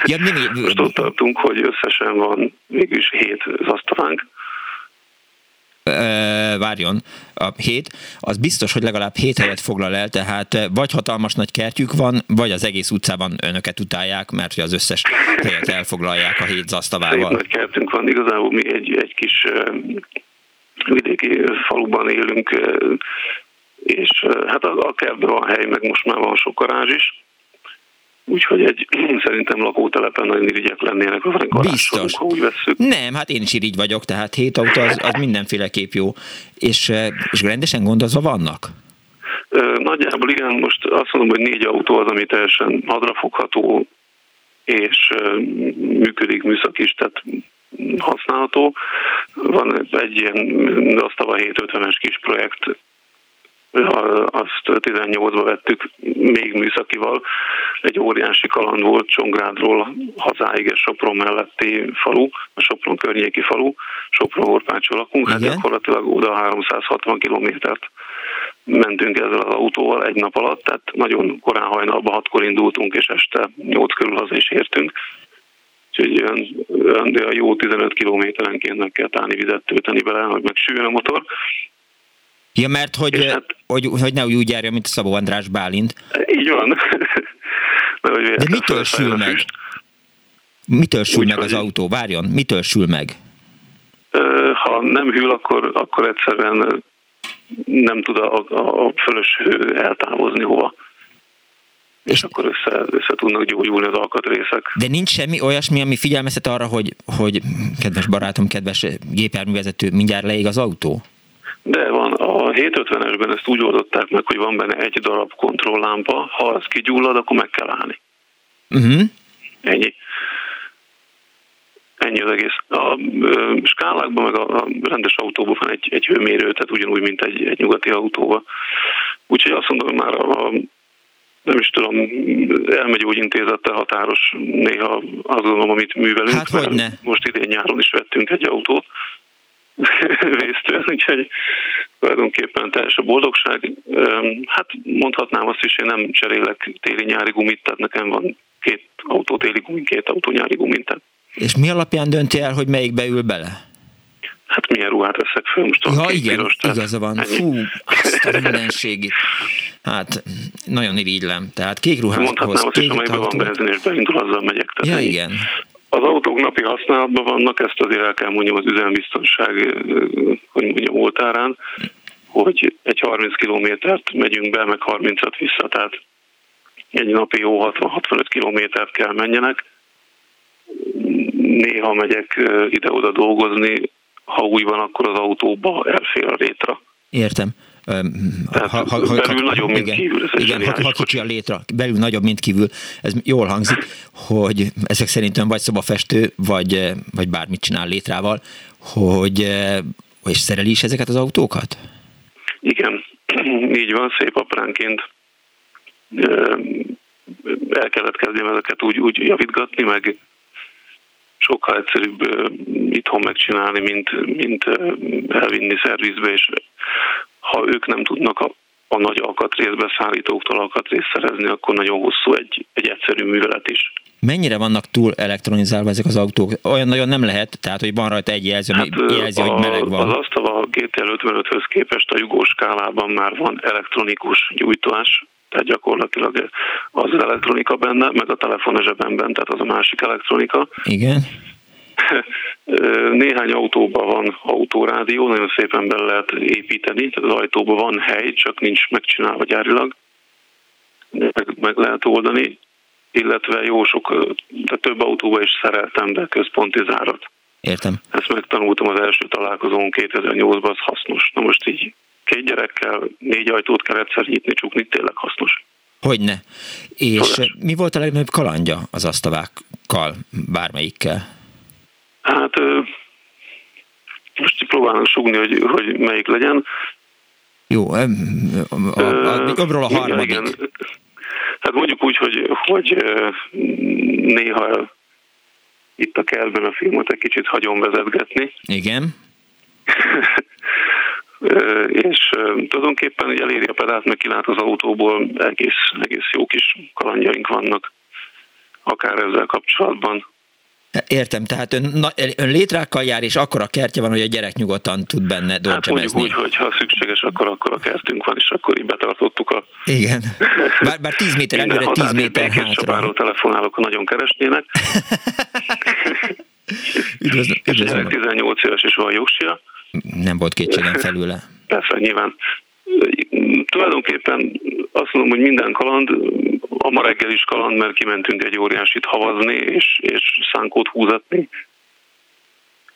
Ja, mi, mi, Most ott tartunk, hogy összesen van mégis hét zasztalánk, várjon, a hét, az biztos, hogy legalább hét helyet foglal el, tehát vagy hatalmas nagy kertjük van, vagy az egész utcában önöket utálják, mert hogy az összes helyet elfoglalják a hét zasztavával. Nagy kertünk van, igazából mi egy, egy kis vidéki faluban élünk, és hát a, a kertben van hely, meg most már van sok garázs is, Úgyhogy egy, szerintem lakótelepen nagyon irigyek lennének a Biztos. ha úgy vesszük. Nem, hát én is irigy vagyok, tehát hét autó az, az mindenféleképp jó. És, és rendesen gondozva vannak? Nagyjából igen, most azt mondom, hogy négy autó az, ami teljesen hadrafogható, és működik műszak is, tehát használható. Van egy ilyen Asztava 750-es kis projekt, azt 18-ba vettük még műszakival. Egy óriási kaland volt Csongrádról hazáig, egy Sopron melletti falu, a Sopron környéki falu, Sopron Horpácsol lakunk, hát gyakorlatilag oda 360 kilométert mentünk ezzel az autóval egy nap alatt, tehát nagyon korán hajnalban hatkor indultunk, és este nyolc körül haza is értünk. Úgyhogy olyan, olyan jó 15 kilométerenként meg kell állni vizet tölteni bele, hogy megsüljön a motor. Ja, mert hogy, hát, hogy, hogy ne úgy járja, mint a Szabó András Bálint. Így van. De, De mitől sül meg? Mitől sül úgy, meg az autó? Várjon, mitől sül meg? Ha nem hűl, akkor, akkor egyszerűen nem tud a, a, a fölös hő eltávozni hova. És, és akkor össze, össze tudnak gyógyulni az alkatrészek. De nincs semmi olyasmi, ami figyelmeztet arra, hogy, hogy kedves barátom, kedves gépjárművezető, mindjárt leég az autó? De a 750-esben ezt úgy oldották meg, hogy van benne egy darab kontrolllámpa, ha az kigyullad, akkor meg kell állni. Uh-huh. Ennyi. Ennyi az egész. A ö, skálákban, meg a, a rendes autóban van egy, egy hőmérő, tehát ugyanúgy, mint egy, egy nyugati autóban. Úgyhogy azt mondom, hogy már a, a nem is tudom, elmegyógyintézettel határos néha azt gondolom, amit művelünk. Hát hogy ne. Most idén nyáron is vettünk egy autót, vésztően, úgyhogy tulajdonképpen teljes a boldogság. Hát mondhatnám azt is, hogy nem cserélek téli-nyári gumit, tehát nekem van két autó téli gumit, két autó nyári gumit. És mi alapján dönti el, hogy melyik beül bele? Hát milyen ruhát veszek föl most? Ja, igen, piros, igaza van. Ennyi. Fú, azt a mindenségit. Hát, nagyon irigylem. Tehát kék ruhához, Mondhatnám azt is, amelyben van benzin, és beindul, azzal megyek. Tehát ja, igen. Az autók napi használatban vannak, ezt azért el kell mondjam az üzembiztonság, hogy mondjam, oltárán, hogy egy 30 kilométert megyünk be, meg 30-at vissza, tehát egy napi jó 60-65 kilométert kell menjenek. Néha megyek ide-oda dolgozni, ha úgy van, akkor az autóba elfér a rétra. Értem. Tehát ha, ha, belül ha, nagyobb, mint igen, kívül. Ez igen, ha, ha kicsi a létra, belül nagyobb, mint kívül. Ez jól hangzik, hogy ezek szerintem vagy szobafestő, vagy, vagy bármit csinál létrával, hogy És szereli is ezeket az autókat? Igen, így van, szép apránként el kellett kezdjem ezeket úgy, úgy javítgatni, meg sokkal egyszerűbb itthon megcsinálni, mint, mint elvinni szervizbe, és ha ők nem tudnak a, a nagy alkatrészbeszállítóktól alkatrészt szerezni, akkor nagyon hosszú egy, egy egyszerű művelet is. Mennyire vannak túl elektronizálva ezek az autók? Olyan nagyon nem lehet, tehát hogy van rajta egy jelző, hát, jelzi, a, hogy meleg van. Az Asztava GTL 55-höz képest a jugós skálában már van elektronikus gyújtás, tehát gyakorlatilag az elektronika benne, meg a telefon a zsebemben, tehát az a másik elektronika. Igen. Néhány autóban van autórádió, nagyon szépen be lehet építeni, tehát az ajtóban van hely, csak nincs megcsinálva gyárilag, meg, meg lehet oldani, illetve jó sok, de több autóba is szereltem be központi zárat. Értem. Ezt megtanultam az első találkozón 2008-ban, az hasznos. Na most így két gyerekkel négy ajtót kell egyszer nyitni, csukni, tényleg hasznos. Hogyne. És Tudás. mi volt a legnagyobb kalandja az asztavákkal, bármelyikkel? Hát most próbálom sugni, hogy, hogy melyik legyen. Jó, a, a, a, jobbról a harmadik. Igen, igen. Hát mondjuk úgy, hogy, hogy néha itt a kertben a filmet egy kicsit hagyom vezetgetni. Igen. és tulajdonképpen eléri a pedált, meg kilát az autóból, egész, egész jó kis kalandjaink vannak, akár ezzel kapcsolatban. Értem, tehát ön, na, ön létrákkal jár, és akkor a kertje van, hogy a gyerek nyugodtan tud benne dolcsemezni. Hát mondjuk úgy, hogy ha szükséges, akkor, akkor a kertünk van, és akkor így betartottuk a... Igen. Bár, bár 10 méter előre, 10 méter hátra. telefonálok, ha nagyon keresnének. üdvözlöm, üdvözlöm. 18 éves is van jogsia. Nem volt kétségem felőle. Persze, nyilván. Tulajdonképpen azt mondom, hogy minden kaland, a ma reggel is kaland, mert kimentünk egy óriásit havazni, és, és szánkót húzatni,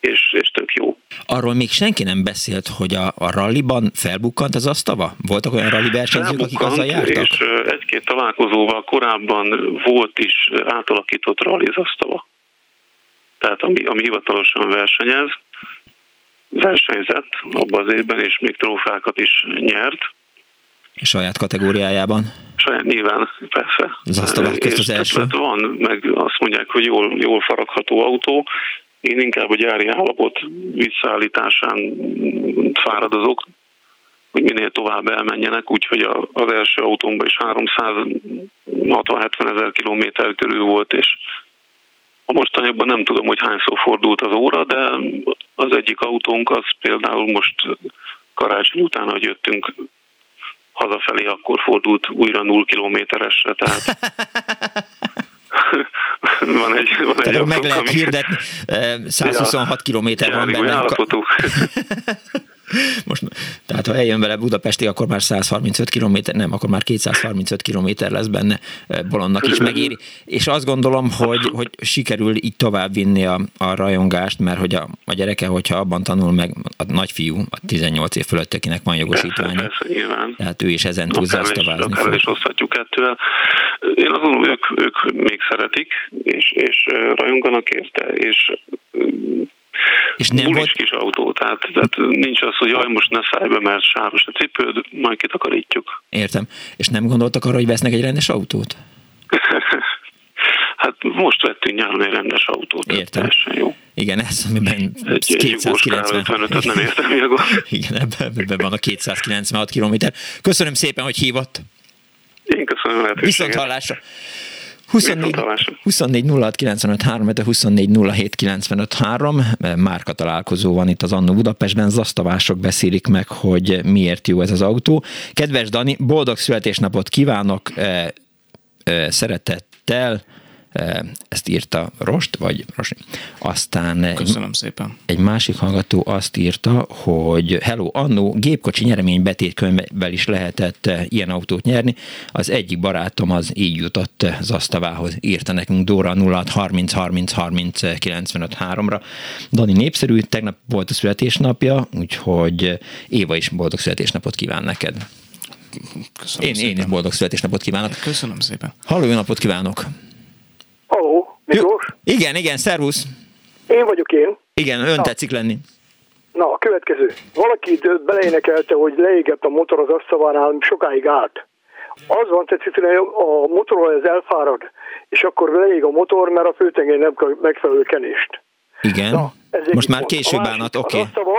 és, és tök jó. Arról még senki nem beszélt, hogy a, a ralliban felbukkant az asztava? Voltak olyan rally versenyzők, akik azzal jártak? És egy-két találkozóval korábban volt is átalakított rally az asztava. Tehát ami, ami hivatalosan versenyez, versenyzett abban az évben, és még trófákat is nyert. Saját kategóriájában? Saját, nyilván, persze. Az asztalák közt az első? Van, meg azt mondják, hogy jól, jól faragható autó. Én inkább a gyári állapot visszaállításán fáradozok, hogy minél tovább elmenjenek, úgyhogy az első autómban is 360-70 ezer kilométer körül volt, és a mostaniakban nem tudom, hogy hányszor fordult az óra, de az egyik autónk az például most karácsony után, hogy jöttünk hazafelé, akkor fordult újra 0 kilométeresre, tehát van egy, van egy meg lehet hirdetni, 126 kilométer van benne. Most, tehát ha eljön vele Budapesti, akkor már 135 km, nem, akkor már 235 km lesz benne eh, bolondnak is megéri. És azt gondolom, hogy, hogy sikerül így tovább vinni a, a rajongást, mert hogy a, a gyereke, hogyha abban tanul meg, a nagyfiú, a 18 év fölött, akinek van jogosítványa, tehát ő is ezen tud zasztavázni. Akár is oszthatjuk ettől. Én azt gondolom, ők, ők még szeretik, és, és eh, rajonganak érte, és és nem volt... kis autó, tehát, tehát nincs az, hogy jaj, most ne szállj be, mert sáros a cipőd, majd kitakarítjuk. Értem. És nem gondoltak arra, hogy vesznek egy rendes autót? hát most vettünk nyáron egy rendes autót. Értem. Jó. Igen, ez, amiben egy, 290. Egy nem értem Igen, ebben, ebben van a 296 kilométer. Köszönöm szépen, hogy hívott. Én köszönöm lehetőséget. Viszont hallásra. 24, 24 06 95 3, 24 07 95 3, márka találkozó van itt az Annó Budapestben, zasztavások beszélik meg, hogy miért jó ez az autó. Kedves Dani, boldog születésnapot kívánok, eh, eh, szeretettel, ezt írta Rost, vagy Rost. Aztán Köszönöm egy, szépen. Egy másik hallgató azt írta, hogy hello, annó gépkocsi nyeremény betétkönyvvel is lehetett ilyen autót nyerni. Az egyik barátom az így jutott Zasztavához, írta nekünk Dóra 0 30 30 30 95 3-ra. Dani népszerű, tegnap volt a születésnapja, úgyhogy Éva is boldog születésnapot kíván neked. Köszönöm én, szépen. én is boldog születésnapot kívánok. Köszönöm szépen. Halló, jó napot kívánok! Halló, Miklós? Igen, igen, szervusz. Én vagyok én. Igen, ön Na. tetszik lenni. Na, a következő. Valaki beleénekelte, hogy leégett a motor az asztalánál, sokáig állt. Az van, hogy a motorról ez elfárad, és akkor leég a motor, mert a főtengely nem kap megfelelő kenést. Igen. Na, Most már késő bánat, oké. Okay.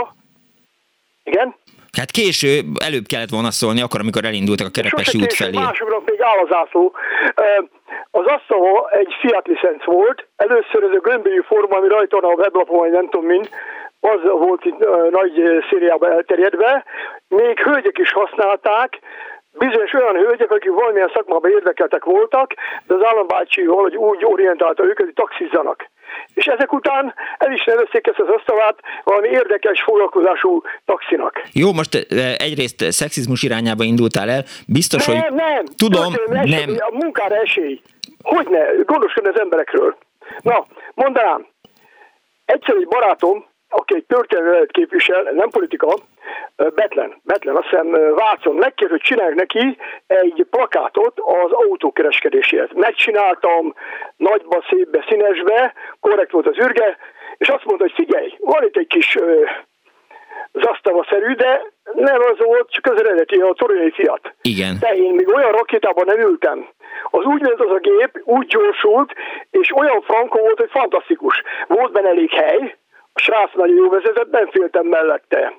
Igen? Hát késő, előbb kellett volna szólni, akkor, amikor elindultak a Kerepesi út felé. Másoknak még áll az ászló. Az asztaló egy Fiat licenc volt, először ez a gömbölyű forma, ami rajta van a weblapon, nem tudom mind, az volt itt nagy szériában elterjedve. Még hölgyek is használták, bizonyos olyan hölgyek, akik valamilyen szakmában érdekeltek voltak, de az állambácsi valahogy úgy orientálta őket, hogy taxizzanak. És ezek után el is nevezték ezt az asztalát valami érdekes foglalkozású taxinak. Jó, most egyrészt szexizmus irányába indultál el, biztos, nem, hogy... Nem, Tudom, esély, nem. A munkára esély. Hogy ne? Gondoskodni az emberekről. Na, mondanám, egyszer egy barátom, aki egy történelmet képvisel, nem politika, Betlen, Betlen, azt hiszem Vácon megkér, hogy csinálják neki egy plakátot az autókereskedésért. Megcsináltam nagyba, szépbe, színesbe, korrekt volt az ürge, és azt mondta, hogy figyelj, van itt egy kis zasztava-szerű, de nem az volt, csak az eredeti, a torinai fiat. Igen. De én még olyan rakétában nem ültem. Az úgy ment az a gép, úgy gyorsult, és olyan frankó volt, hogy fantasztikus. Volt benne elég hely, a srác nagyon jó vezetett, nem féltem mellette.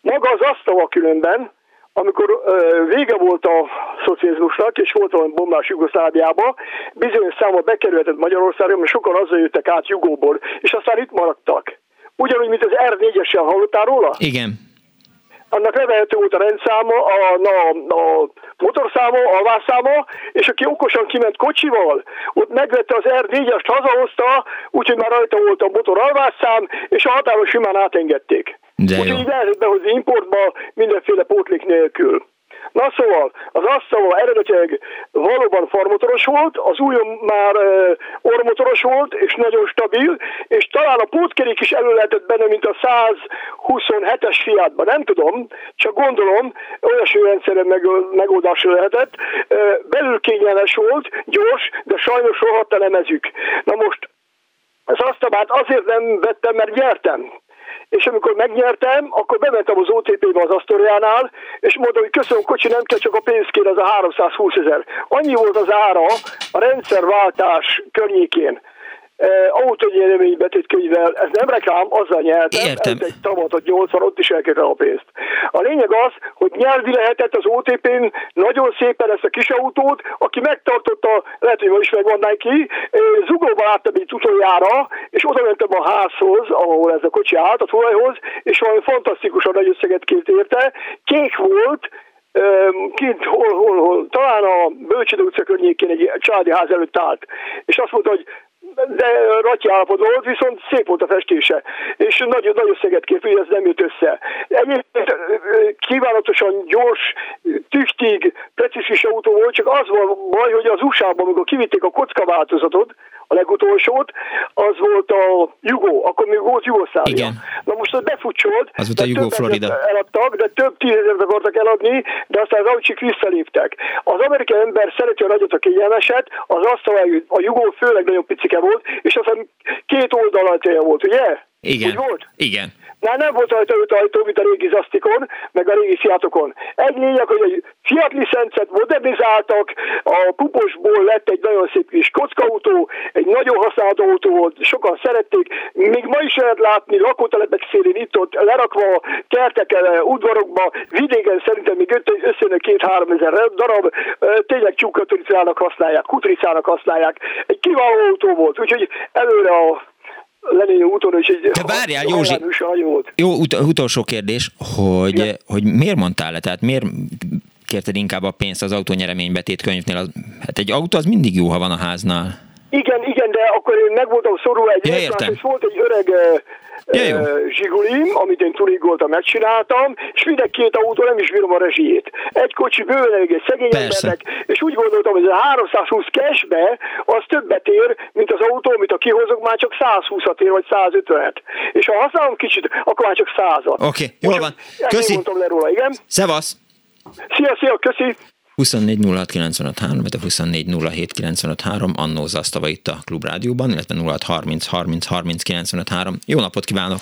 Maga az asztala különben, amikor ö, vége volt a szocializmusnak, és volt valami bombás Jugoszláviába, bizonyos számban bekerülhetett Magyarországra, mert sokan azzal jöttek át Jugóból, és aztán itt maradtak. Ugyanúgy, mint az R4-esen hallottál róla? Igen. Annak levehető volt a rendszáma, a, a, a motorszáma, a alvászáma, és aki okosan kiment kocsival, ott megvette az R4-est, hazahozta, úgyhogy már rajta volt a motor alvásszám, és a határon simán átengedték. Úgyhogy így lehetett behozni importba mindenféle pótlék nélkül. Na szóval, az asztalva eredetileg valóban farmotoros volt, az újon már uh, ormotoros volt, és nagyon stabil, és talán a pótkerék is elő lehetett benne, mint a 127-es fiátban, nem tudom, csak gondolom, olyasmi rendszeren meg, megoldásra lehetett. Uh, belül kényelmes volt, gyors, de sajnos rohadt a lemezük. Na most, az asztabát azért nem vettem, mert nyertem és amikor megnyertem, akkor bementem az OTP-be az Asztoriánál, és mondtam, hogy köszönöm, kocsi nem kell, csak a pénz kér, az a 320 ezer. Annyi volt az ára a rendszerváltás környékén autónyeremény betét könyvvel, ez nem reklám, azzal nyertem, Értem. ez egy tavatot 80, ott is elkérte a pénzt. A lényeg az, hogy nyelvi lehetett az OTP-n nagyon szépen ezt a kis autót, aki megtartotta, lehet, hogy ma is megvan neki, zugóba láttam itt utoljára, és oda mentem a házhoz, ahol ez a kocsi állt, a tulajhoz, és valami fantasztikusan nagy összeget kért érte. Kék volt, kint, hol, hol, hol, talán a Bölcsöde utca környékén egy családi ház előtt állt, és azt mondta, hogy de ratyi állapotban volt, viszont szép volt a festése, és nagyon, nagy összeget kért, hogy ez nem jött össze. Egyébként kívánatosan gyors, tüchtig, precízis autó volt, csak az volt baj, hogy az USA-ban, amikor kivitték a kocka változatot, a legutolsót, az volt a Jugó, akkor még volt Jugoszlávia. Igen. Na most az befutcsolt, az volt a Jugó Florida. Eladtak, de több tízezeret akartak eladni, de aztán az autók visszaléptek. Az amerikai ember szereti a nagyot a kényelmeset, az azt a Jugó főleg nagyon picike volt, és aztán két oldalajtója volt, ugye? Igen. Úgy volt? Igen. Már nem volt rajta öt ajtó, mint a régi Zasztikon, meg a régi Fiatokon. Egy lényeg, hogy egy Fiat licencet modernizáltak, a puposból lett egy nagyon szép kis kockautó, egy nagyon használt autó volt, sokan szerették. Még ma is lehet látni lakótelepek szélén itt-ott lerakva, kertekkel, udvarokba, vidéken szerintem még összejönnek két-három ezer darab, tényleg csukkaturicának használják, kutricának használják. Egy kiváló autó volt, úgyhogy előre a Lenin úton is egy... De várjál, Józsi, jó, ut- utolsó kérdés, hogy, ja. hogy miért mondtál le, tehát miért kérted inkább a pénzt az autónyereménybetét könyvnél? Az, hát egy autó az mindig jó, ha van a háznál. Igen, igen, de akkor én meg voltam szorulva egy ja, értem. és volt egy öreg ja, zsigulim, amit én turigoltam, megcsináltam, és minden két autó nem is bírom a rezsijét. Egy kocsi bőven elég egy szegény Persze. embernek, és úgy gondoltam, hogy a 320 cashbe az többet ér, mint az autó, amit a kihozok, már csak 120-at ér, vagy 150-et. És ha használom kicsit, akkor már csak 100-at. Oké, okay, jól van. Köszi. mondtam le róla, igen. Szevasz. Szia, szia, köszi. 24 06 95 3, vagy a 24 07 95 3, Annó Zasztava itt a Klubrádióban, illetve 06 30 30 30 95 3. Jó napot kívánok!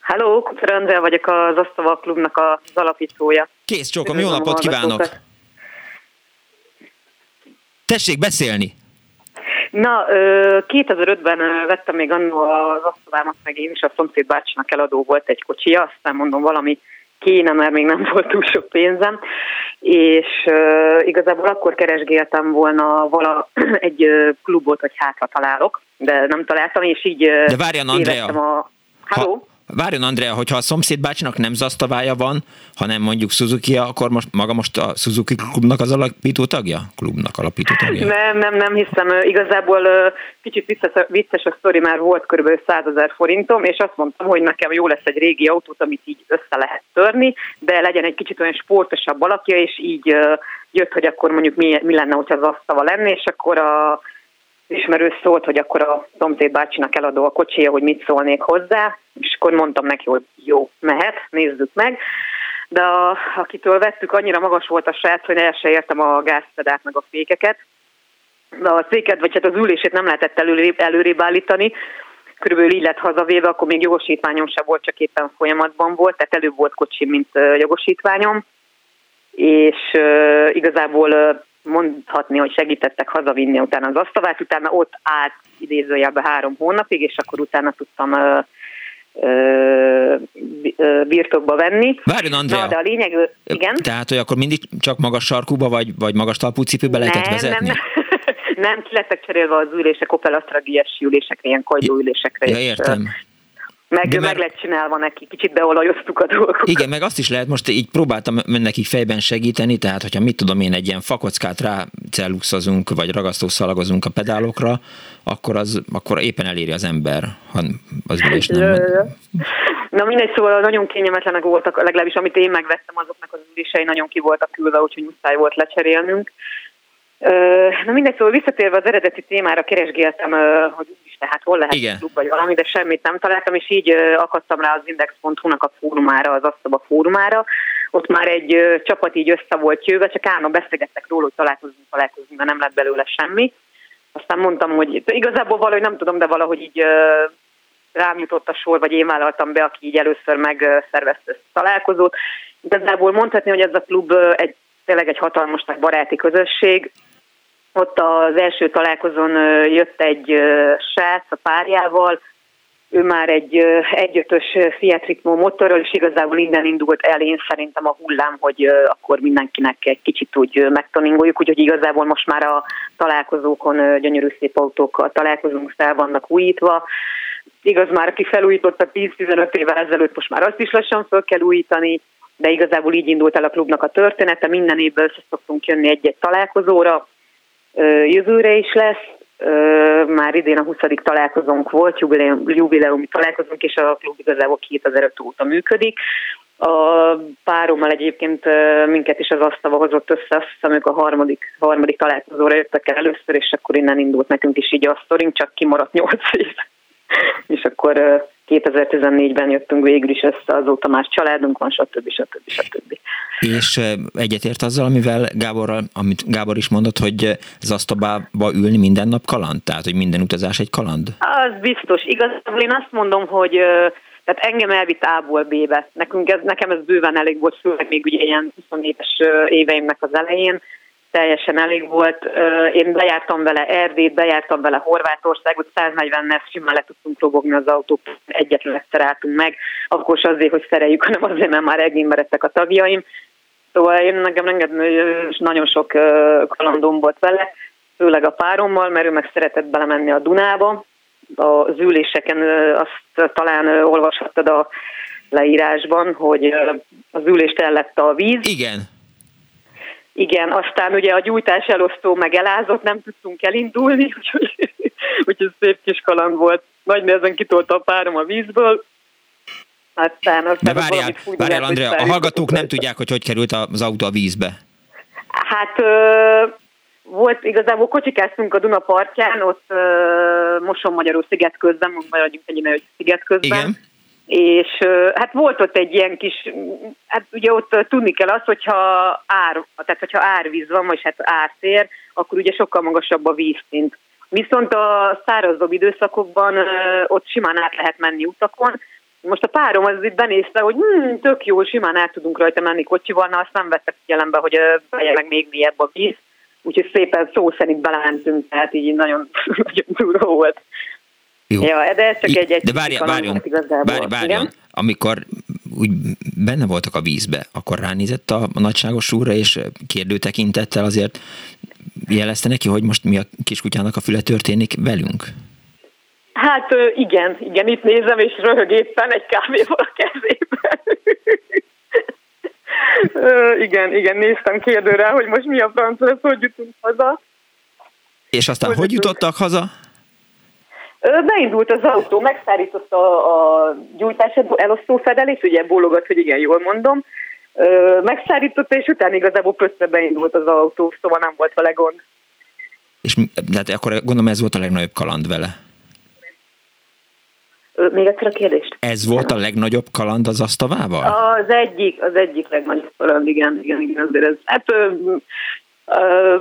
Hello, Kucer Andrea vagyok az Asztava Klubnak az alapítója. Kész csókom, jó napot kívánok! Tessék beszélni! Na, 2005-ben vettem még annó az asztalámat, meg én is a szomszéd bácsinak eladó volt egy kocsia, aztán mondom valami kéne, mert még nem volt túl sok pénzem, és uh, igazából akkor keresgéltem volna vala egy uh, klubot, hogy hátra találok, de nem találtam, és így uh, De várjan, Andrea! A... Ha, Várjon, Andrea, hogyha a szomszéd bácsinak nem zasztavája van, hanem mondjuk suzuki akkor most maga most a Suzuki klubnak az alapító tagja? Klubnak alapító tagja? Nem, nem, nem hiszem. Igazából kicsit vicces, vicces a sztori, már volt kb. 100 ezer forintom, és azt mondtam, hogy nekem jó lesz egy régi autót, amit így össze lehet törni, de legyen egy kicsit olyan sportosabb alakja, és így jött, hogy akkor mondjuk mi, mi lenne, hogyha az asztava lenne, és akkor a ismerő szólt, hogy akkor a szomszéd bácsinak eladó a kocsia, hogy mit szólnék hozzá, és akkor mondtam neki, hogy jó, mehet, nézzük meg. De a, akitől vettük, annyira magas volt a srác, hogy el se értem a gázpedát meg a fékeket. De a széket, vagy hát az ülését nem lehetett előrébb, előrébb állítani, körülbelül így lett hazavéve, akkor még jogosítványom se volt, csak éppen folyamatban volt, tehát előbb volt kocsi, mint jogosítványom, és uh, igazából uh, mondhatni, hogy segítettek hazavinni utána az asztalát, utána ott állt idézőjelben három hónapig, és akkor utána tudtam ö, ö, birtokba venni. Várjon, Andrea. Na, de a lényeg, igen. Tehát, hogy akkor mindig csak magas sarkuba, vagy, vagy magas talpú cipőbe lehetett nem, vezetni? Nem, nem. nem, ki lettek cserélve az ülések, Opel Astra ülésekre, ilyen kagyló ülésekre. Ja, értem. És, meg, De meg lett csinálva neki, kicsit beolajoztuk a dolgokat. Igen, meg azt is lehet, most így próbáltam nekik fejben segíteni, tehát hogyha mit tudom én, egy ilyen fakockát rá celluxozunk, vagy ragasztószalagozunk a pedálokra, akkor, az, akkor éppen eléri az ember, ha az is nem... Na mindegy, szóval nagyon kényelmetlenek voltak, legalábbis amit én megvettem, azoknak az ülései nagyon ki voltak küldve, úgyhogy muszáj volt lecserélnünk. Na mindegy, szóval visszatérve az eredeti témára keresgéltem, hogy tehát hol lehet Igen. klub vagy valami, de semmit nem találtam, és így akadtam rá az index.hu-nak a fórumára, az Asztaba fórumára. Ott már egy csapat így össze volt jöve, csak állandóan beszélgettek róla, hogy találkozunk, találkozunk, de nem lett belőle semmi. Aztán mondtam, hogy igazából valahogy nem tudom, de valahogy így rám jutott a sor, vagy én vállaltam be, aki így először megszervezte ezt a találkozót. Igazából mondhatni, hogy ez a klub egy tényleg egy hatalmas baráti közösség, ott az első találkozón jött egy srác a párjával, ő már egy egyötös Fiat Ritmo motorral, és igazából innen indult el én szerintem a hullám, hogy akkor mindenkinek egy kicsit úgy megtaningoljuk, úgyhogy igazából most már a találkozókon gyönyörű szép autókkal találkozunk, fel vannak újítva. Igaz már, aki felújította 10-15 évvel ezelőtt, most már azt is lassan fel kell újítani, de igazából így indult el a klubnak a története, minden évben össze szoktunk jönni egy-egy találkozóra, jövőre is lesz, már idén a 20. találkozónk volt, jubileum, jubileumi találkozónk, és a klub igazából 2005 óta működik. A párommal egyébként minket is az asztava hozott össze, azt hiszem, ők a harmadik, harmadik találkozóra jöttek el először, és akkor innen indult nekünk is így a sztorink, csak kimaradt 8 év. és akkor 2014-ben jöttünk végül is össze, azóta más családunk van, stb. stb. stb. És egyetért azzal, amivel Gábor, amit Gábor is mondott, hogy az asztabába ülni minden nap kaland? Tehát, hogy minden utazás egy kaland? Az biztos. Igazából én azt mondom, hogy tehát engem elvitt A-ból B-be. Nekünk ez, nekem ez bőven elég volt, főleg még ugye ilyen 20 éves éveimnek az elején teljesen elég volt. Én bejártam vele Erdét, bejártam vele Horvátországot, 140-nel simán le tudtunk robogni az autót, egyetlen egyszer álltunk meg, akkor is azért, hogy szereljük, hanem azért, mert már egénberedtek a tagjaim. Szóval én nekem engem nagyon sok kalandom volt vele, főleg a párommal, mert ő meg szeretett belemenni a Dunába. Az üléseken azt talán olvashattad a leírásban, hogy az ülést ellett a víz. Igen. Igen, aztán ugye a gyújtás elosztó meg elázott, nem tudtunk elindulni, úgyhogy, úgyhogy szép kis kaland volt. Nagy nehezen kitolta a párom a vízből, aztán, aztán De várjál, várjál Andrea, a hallgatók nem tudják, hogy hogy került az autó a vízbe. Hát ö, volt, igazából kocsikáztunk a Duna partján, ott ö, Moson Magyarul sziget közben, vagyunk egy hogy sziget közben. Igen és hát volt ott egy ilyen kis, hát ugye ott tudni kell azt, hogyha ár, tehát hogyha árvíz van, vagy hát ártér, akkor ugye sokkal magasabb a vízszint. Viszont a szárazabb időszakokban ott simán át lehet menni utakon, Most a párom az itt benézte, hogy hm, tök jó, simán el tudunk rajta menni kocsival, na azt nem vettek figyelembe, hogy meg még mélyebb a víz. Úgyhogy szépen szó szerint belementünk, tehát így nagyon, nagyon durva volt. Jó. Ja, de ez csak egy, egy De várja, várjon, várj, várjon. Amikor úgy benne voltak a vízbe, akkor ránézett a, a nagyságos úrra, és kérdő tekintettel azért jelezte neki, hogy most mi a kiskutyának a füle történik velünk? Hát igen, igen, itt nézem, és röhög éppen egy kávéval a kezében. igen, igen, néztem kérdőre, hogy most mi a franc lesz, hogy jutunk haza. És aztán hogy, hogy jutottak haza? Beindult az autó, megszárította a, a gyújtás elosztó fedelés, ugye bólogat, hogy igen, jól mondom, megszárította, és utána igazából pöszre beindult az autó, szóval nem volt vele gond. És hát akkor gondolom ez volt a legnagyobb kaland vele. Még egyszer a kérdést. Ez volt a legnagyobb kaland az asztavával? Az egyik, az egyik legnagyobb kaland, igen, igen, igen, azért ez. Hát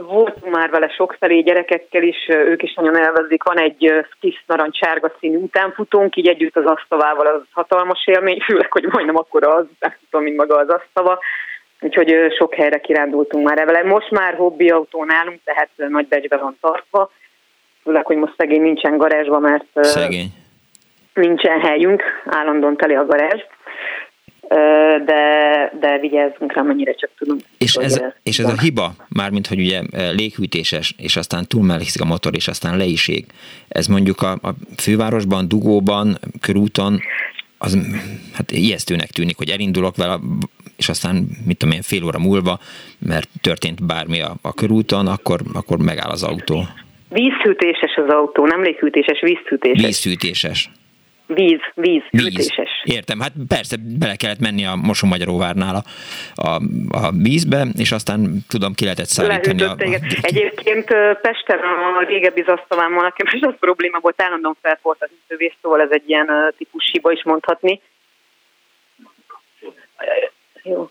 Voltunk már vele sokfelé gyerekekkel is, ők is nagyon elvezik. Van egy kis narancsárga színű utánfutónk, így együtt az asztavával az hatalmas élmény, főleg, hogy majdnem akkor az utánfutó, mint maga az asztava. Úgyhogy sok helyre kirándultunk már vele. Most már hobbi autó nálunk, tehát nagy becsbe van tartva. Főleg, hogy most szegény nincsen garázsba, mert szegény. nincsen helyünk, állandóan teli a garázs de, de vigyázzunk rá, mennyire csak tudunk. És ez, és ez a hiba, mármint, hogy ugye léghűtéses, és aztán túlmelegszik a motor, és aztán le is ég. Ez mondjuk a, a fővárosban, dugóban, körúton, az hát ijesztőnek tűnik, hogy elindulok vele, és aztán, mit tudom én, fél óra múlva, mert történt bármi a, a körúton, akkor, akkor megáll az autó. Vízhűtéses az autó, nem léghűtéses, vízhűtéses. Vízhűtéses. Víz, víz, víz. Értem, hát persze bele kellett menni a Mosonmagyaróvárnál a, a, a vízbe, és aztán tudom, ki lehetett szállítani. A, a... Egyébként Pesten a régebbi zasztavámmal nekem is az probléma volt, állandóan felfolt az ütővész, szóval ez egy ilyen típus hiba is mondhatni. Jó.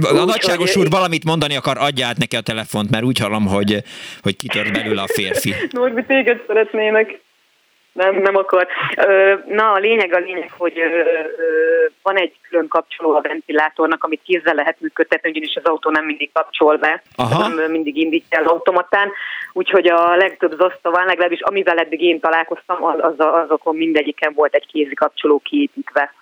A nagyságos úr valamit mondani akar, adja át neki a telefont, mert úgy hallom, hogy, hogy kitört belőle a férfi. Norbi, téged szeretnének. Nem, nem akar. Na, a lényeg a lényeg, hogy van egy külön kapcsoló a ventilátornak, amit kézzel lehet működtetni, ugyanis az autó nem mindig kapcsol be, Aha. nem mindig indítja el automatán, úgyhogy a legtöbb zasztaván, legalábbis amivel eddig én találkoztam, az, az, azokon mindegyiken volt egy kézi kapcsoló kiépítve.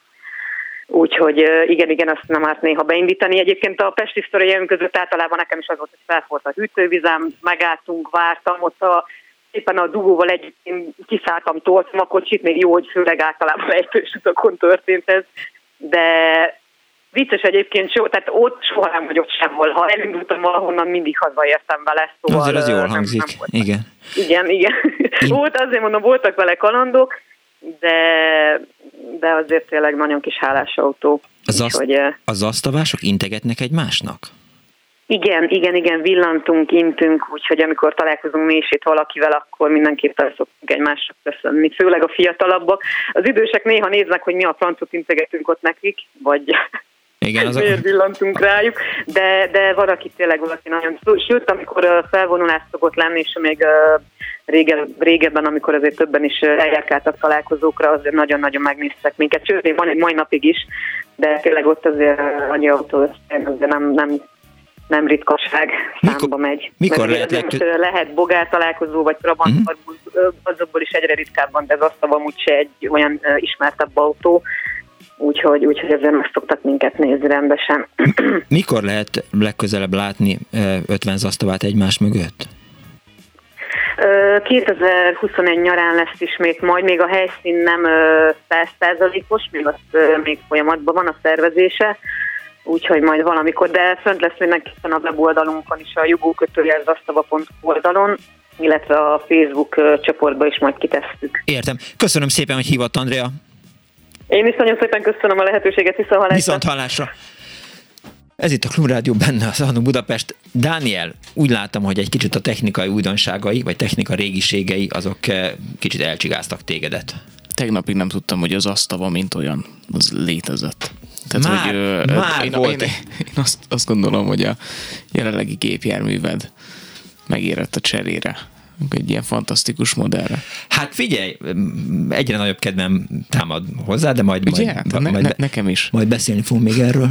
Úgyhogy igen, igen, azt nem árt néha beindítani. Egyébként a Pesti sztoriaim között általában nekem is az volt, hogy felfolt a hűtővizem, megálltunk, vártam, ott a éppen a dugóval együtt én kiszálltam, toltam a kocsit, még jó, hogy főleg általában ejtős utakon történt ez, de vicces egyébként, so, tehát ott soha nem vagyok sehol. Ha elindultam valahonnan, mindig hazaértem vele. Szóval azért az jól hangzik, nem, nem igen. Igen, igen. Volt, azért mondom, voltak vele kalandok, de, de azért tényleg nagyon kis hálás autó. Az, azt, hogy, az asztavások integetnek egymásnak? Igen, igen, igen, villantunk, intünk, úgyhogy amikor találkozunk mi is itt valakivel, akkor mindenképpen szoktunk egymásra köszönni, főleg a fiatalabbak. Az idősek néha néznek, hogy mi a francot integetünk ott nekik, vagy igen, azok... miért villantunk rájuk, de, de van, aki tényleg valaki nagyon... Sőt, amikor felvonulás szokott lenni, és még rége, régebben, amikor azért többen is eljárkáltak találkozókra, azért nagyon-nagyon megnéztek minket. Sőt, még van egy mai napig is, de tényleg ott azért annyi autó, de nem, nem nem ritkaság számba mikor, megy. Mikor lehet, lehet, most lehet bogár találkozó, vagy Trabant, uh-huh. azokból is egyre ritkábban, de ez azt amúgy se egy olyan ismertebb autó, úgyhogy, úgyhogy ezért meg szoktak minket nézni rendesen. Mikor lehet legközelebb látni 50 zasztavát egymás mögött? 2021 nyarán lesz ismét, majd még a helyszín nem 100%-os, még, az, még folyamatban van a szervezése, úgyhogy majd valamikor, de fönt lesz mindenképpen a weboldalunkon is, a jugókötőjelzasztava.hu oldalon, illetve a Facebook csoportba is majd kitesszük. Értem. Köszönöm szépen, hogy hívott, Andrea. Én is nagyon szépen köszönöm a lehetőséget, viszont hallásra. Viszont hallásra. Ez itt a Klubrádió benne az Anu Budapest. Dániel, úgy láttam, hogy egy kicsit a technikai újdonságai, vagy technika régiségei, azok kicsit elcsigáztak tégedet. Tegnapig nem tudtam, hogy az asztava, mint olyan, az létezett. Tehát, már, hogy, már én, volt én, én azt, azt gondolom, hogy a jelenlegi gépjárműved megérett a cserére. egy ilyen fantasztikus modellre. Hát figyelj, egyre nagyobb kedvem támad hozzá, de majd, Ugye? majd, Hát, ne, majd, ne, nekem is. majd beszélni fogunk még erről.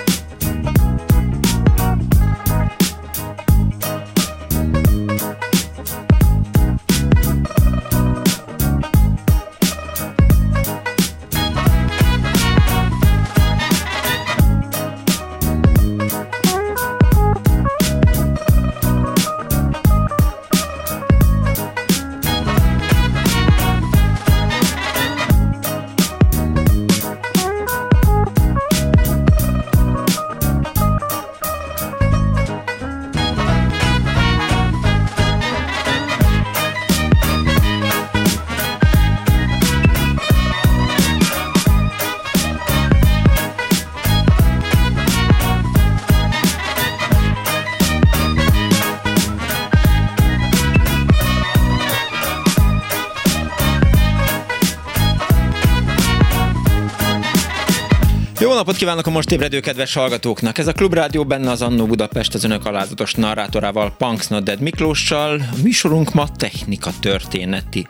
Napot kívánok a most ébredő kedves hallgatóknak! Ez a Klubrádió benne az Annó Budapest az önök alázatos narrátorával, Punks Nodded Miklóssal. A műsorunk ma technika történeti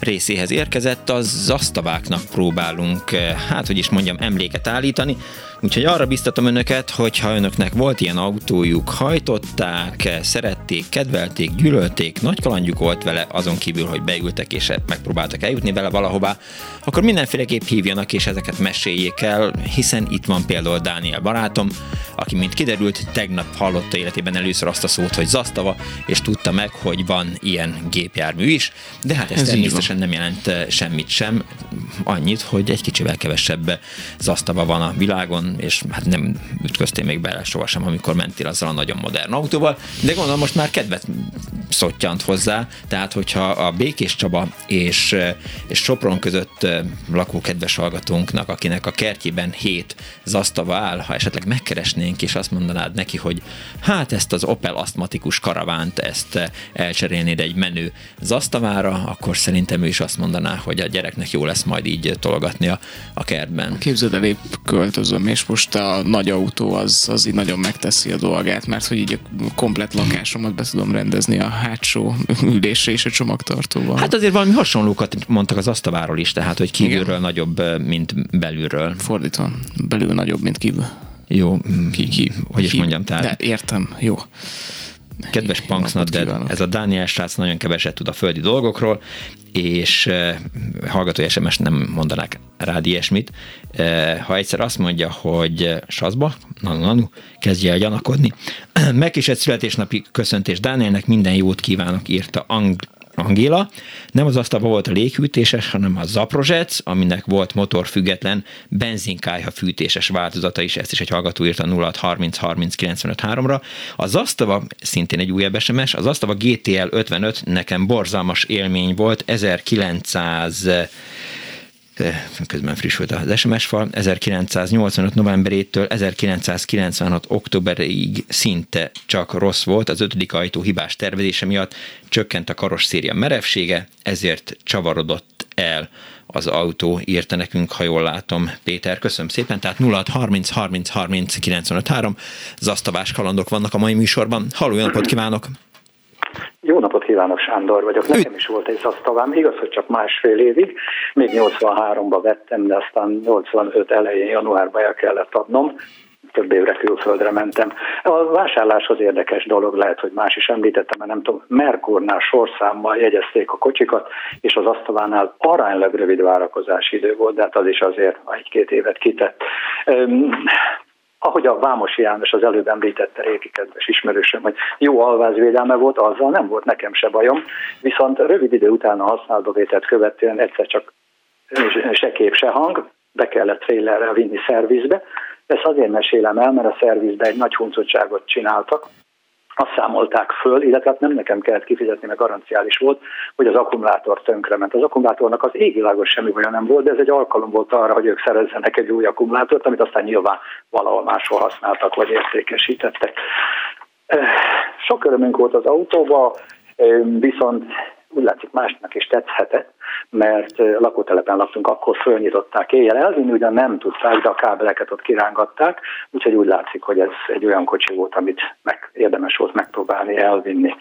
részéhez érkezett, az zasztaváknak próbálunk, eh, hát hogy is mondjam, emléket állítani. Úgyhogy arra biztatom önöket, hogy ha önöknek volt ilyen autójuk, hajtották, eh, szerették, kedvelték, gyűlölték, nagy kalandjuk volt vele, azon kívül, hogy beültek és megpróbáltak eljutni vele valahová, akkor mindenféleképp hívjanak és ezeket meséljék el, hiszen itt van például Dániel barátom, aki, mint kiderült, tegnap hallotta életében először azt a szót, hogy zasztava, és tudta meg, hogy van ilyen gépjármű is, de hát ez, Ez természetesen nem jelent eh, semmit sem, annyit, hogy egy kicsivel kevesebb zasztava van a világon, és hát nem ütköztél még bele sohasem, amikor mentél azzal a nagyon modern autóval, de gondolom most már kedvet szottyant hozzá, tehát hogyha a Békés Csaba és, eh, és Sopron között eh, lakó kedves hallgatónknak, akinek a kertjében hét zasztava áll, ha esetleg megkeresnénk, és azt mondanád neki, hogy hát ezt az Opel asztmatikus karavánt, ezt eh, elcserélnéd egy menő zasztavára, akkor szerintem ő is azt mondaná, hogy a gyereknek jó lesz majd így tologatni a, a kertben. Képzeld el, épp költözöm, és most a nagy autó az, az így nagyon megteszi a dolgát, mert hogy így a komplet lakásomat be tudom rendezni a hátsó ülésre és a csomagtartóval. Hát azért valami hasonlókat mondtak az asztaváról is, tehát hogy kívülről Igen. nagyobb, eh, mint belülről. Fordítva, belül nagyobb, mint kívül. Jó, ki, ki, hogy is ki- mondjam, tehát... De értem, jó. Kedves kívánok. ez a Dániel srác nagyon keveset tud a földi dolgokról, és eh, hallgató SMS nem mondanák rád ilyesmit. Eh, Ha egyszer azt mondja, hogy eh, saszba, nanu, nanu, kezdje el gyanakodni. Megkísért születésnapi köszöntés Dánielnek, minden jót kívánok, írta Ang- Angéla. Nem az asztalban volt a léghűtéses, hanem a Zaprozsec, aminek volt motorfüggetlen benzinkályha fűtéses változata is, ezt is egy hallgató írta 0630 30 95 3-ra. Az Asztava, szintén egy újabb SMS, az Asztava GTL 55 nekem borzalmas élmény volt, 1900 eh, közben frissült az SMS fal, 1985 novemberétől 1996 októberig szinte csak rossz volt, az ötödik ajtó hibás tervezése miatt csökkent a karosszéria merevsége, ezért csavarodott el az autó, írta nekünk, ha jól látom, Péter. Köszönöm szépen, tehát 06 30 30 30 95 3 zasztavás kalandok vannak a mai műsorban. Halló, jó napot kívánok! Jó napot kívánok, Sándor vagyok. Nekem is volt egy szasztavám, igaz, hogy csak másfél évig. Még 83-ba vettem, de aztán 85 elején, januárban el kellett adnom. több évre külföldre mentem. A vásárláshoz érdekes dolog lehet, hogy más is említettem, mert nem tudom, Merkurnál sorszámmal jegyezték a kocsikat, és az asztalánál aránylag rövid várakozási idő volt, de hát az is azért egy-két évet kitett. Ahogy a Vámosi János az előbb említette régi kedves ismerősöm, hogy jó alvázvédelme volt, azzal nem volt nekem se bajom, viszont rövid idő után a használatba vételt követően egyszer csak se kép, se hang, be kellett trailerrel vinni szervizbe. Ezt azért mesélem el, mert a szervizbe egy nagy huncutságot csináltak, azt számolták föl, illetve hát nem nekem kellett kifizetni, mert garanciális volt, hogy az akkumulátor tönkrement. Az akkumulátornak az égvilágos semmi olyan nem volt, de ez egy alkalom volt arra, hogy ők szerezzenek egy új akkumulátort, amit aztán nyilván valahol máshol használtak, vagy értékesítettek. Sok örömünk volt az autóba, viszont úgy látszik másnak is tetszhetett, mert lakótelepen laktunk, akkor fölnyitották éjjel. Elvinni ugyan nem tudták, de a kábeleket ott kirángatták, úgyhogy úgy látszik, hogy ez egy olyan kocsi volt, amit meg, érdemes volt megpróbálni elvinni.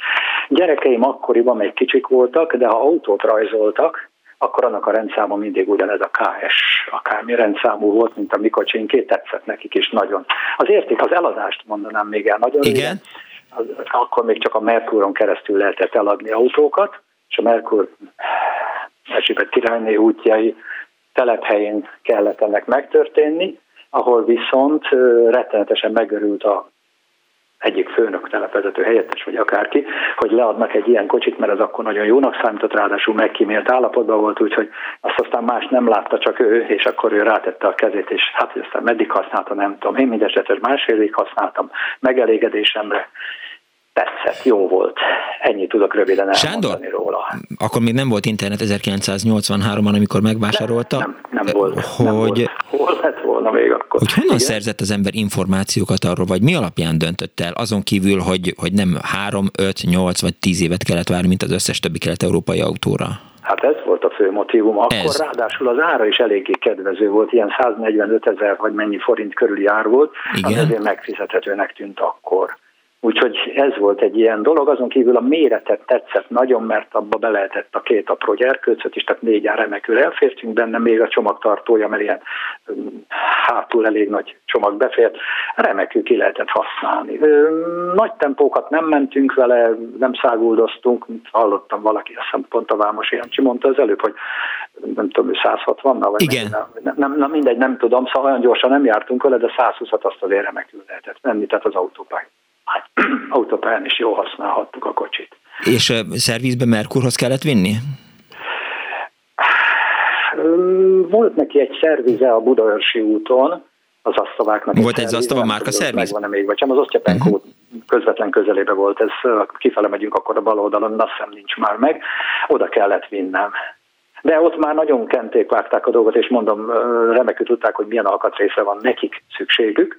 Gyerekeim akkoriban még kicsik voltak, de ha autót rajzoltak, akkor annak a rendszáma mindig ugyanez a KS akármi rendszámú volt, mint a mi kocsinké, tetszett nekik is nagyon. Az érték, az eladást mondanám még el nagyon Igen. Az, akkor még csak a Mercuron keresztül lehetett eladni autókat, és a Merkur Erzsébet királyné útjai telephelyén kellett ennek megtörténni, ahol viszont rettenetesen megörült a egyik főnök telepvezető helyettes, vagy akárki, hogy leadnak egy ilyen kocsit, mert ez akkor nagyon jónak számított, ráadásul megkímélt állapotban volt, úgyhogy azt aztán más nem látta, csak ő, és akkor ő rátette a kezét, és hát aztán meddig használta, nem tudom. Én mindesetre másfél évig használtam megelégedésemre, tetszett, jó volt. Ennyit tudok röviden elmondani Sándor, róla. akkor még nem volt internet 1983-ban, amikor megvásárolta. Nem, nem, nem volt. Hogy, nem volt. Hol lett volna még akkor? Hogy honnan Igen? szerzett az ember információkat arról, vagy mi alapján döntött el, azon kívül, hogy, hogy nem 3, 5, 8 vagy 10 évet kellett várni, mint az összes többi kelet-európai autóra? Hát ez volt a fő motivum. Akkor ez. ráadásul az ára is eléggé kedvező volt, ilyen 145 ezer vagy mennyi forint körüli ár volt, Igen. az ezért megfizethetőnek tűnt akkor. Úgyhogy ez volt egy ilyen dolog, azon kívül a méretet tetszett nagyon, mert abba be lehetett a két apró gyerkőcöt is, tehát négy remekül elfértünk benne, még a csomagtartója, mert ilyen hátul elég nagy csomag befért, remekül ki lehetett használni. Nagy tempókat nem mentünk vele, nem száguldoztunk, mint hallottam valaki, azt hiszem pont a Vámos Jancsi mondta az előbb, hogy nem tudom, 160-nal, vagy Igen. Nem, nem, nem, mindegy, nem tudom, szóval olyan gyorsan nem jártunk vele, de 120-at azt azért remekül lehetett menni, tehát az autópály hát, autópályán is jól használhattuk a kocsit. És a szervizbe Merkurhoz kellett vinni? Volt neki egy szervize a Budaörsi úton, az asztaváknak. Volt egy asztava márka szerviz? Megvan még, vagy sem, az Osztyapenko uh-huh. közvetlen közelébe volt, ez kifele megyünk akkor a bal oldalon, azt hiszem nincs már meg, oda kellett vinnem. De ott már nagyon kenték vágták a dolgot, és mondom, remekül tudták, hogy milyen alkatrészre van nekik szükségük,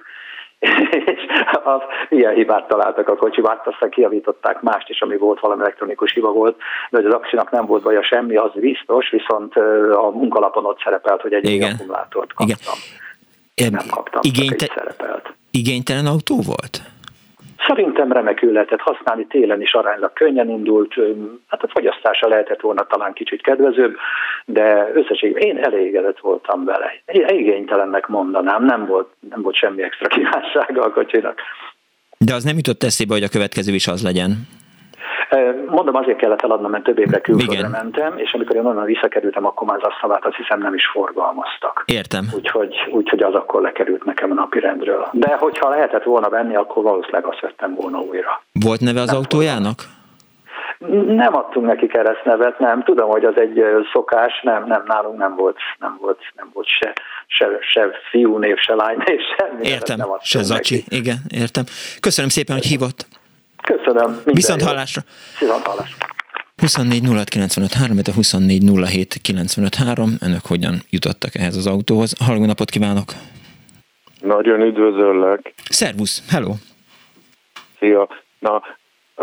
és az, ilyen hibát találtak a kocsiba, hát aztán kiavították mást is, ami volt, valami elektronikus hiba volt, de hogy az aksinak nem volt baja semmi, az biztos, viszont a munkalapon ott szerepelt, hogy egy Igen. akkumulátort kaptam. Igen. Nem kaptam, Igényte... szerepelt. Igénytelen autó volt? Szerintem remekül lehetett használni, télen is aránylag könnyen indult, hát a fogyasztása lehetett volna talán kicsit kedvezőbb, de összességében én elégedett voltam vele. Igénytelennek mondanám, nem volt, nem volt semmi extra kívánsága a kocsinak. De az nem jutott eszébe, hogy a következő is az legyen? Mondom, azért kellett eladnom, mert több évre külföldre mentem, és amikor én onnan visszakerültem, akkor már az asztalát azt hiszem nem is forgalmaztak. Értem. Úgyhogy, úgyhogy az akkor lekerült nekem a napirendről. De hogyha lehetett volna venni, akkor valószínűleg azt vettem volna újra. Volt neve az nem autójának? Nem adtunk neki keresztnevet, nem. Tudom, hogy az egy szokás, nem, nem, nálunk nem volt, nem volt, nem volt se, se, se fiúnév, se lánynév, semmi. Értem, se zacsi, neki. igen, értem. Köszönöm szépen, hogy hívott. Köszönöm. Viszont hallásra. Viszont hallásra. 24 06 95 3, a 24 07 95 3. Önök hogyan jutottak ehhez az autóhoz? Halló napot kívánok! Nagyon üdvözöllek! Szervusz, hello! Szia! Na,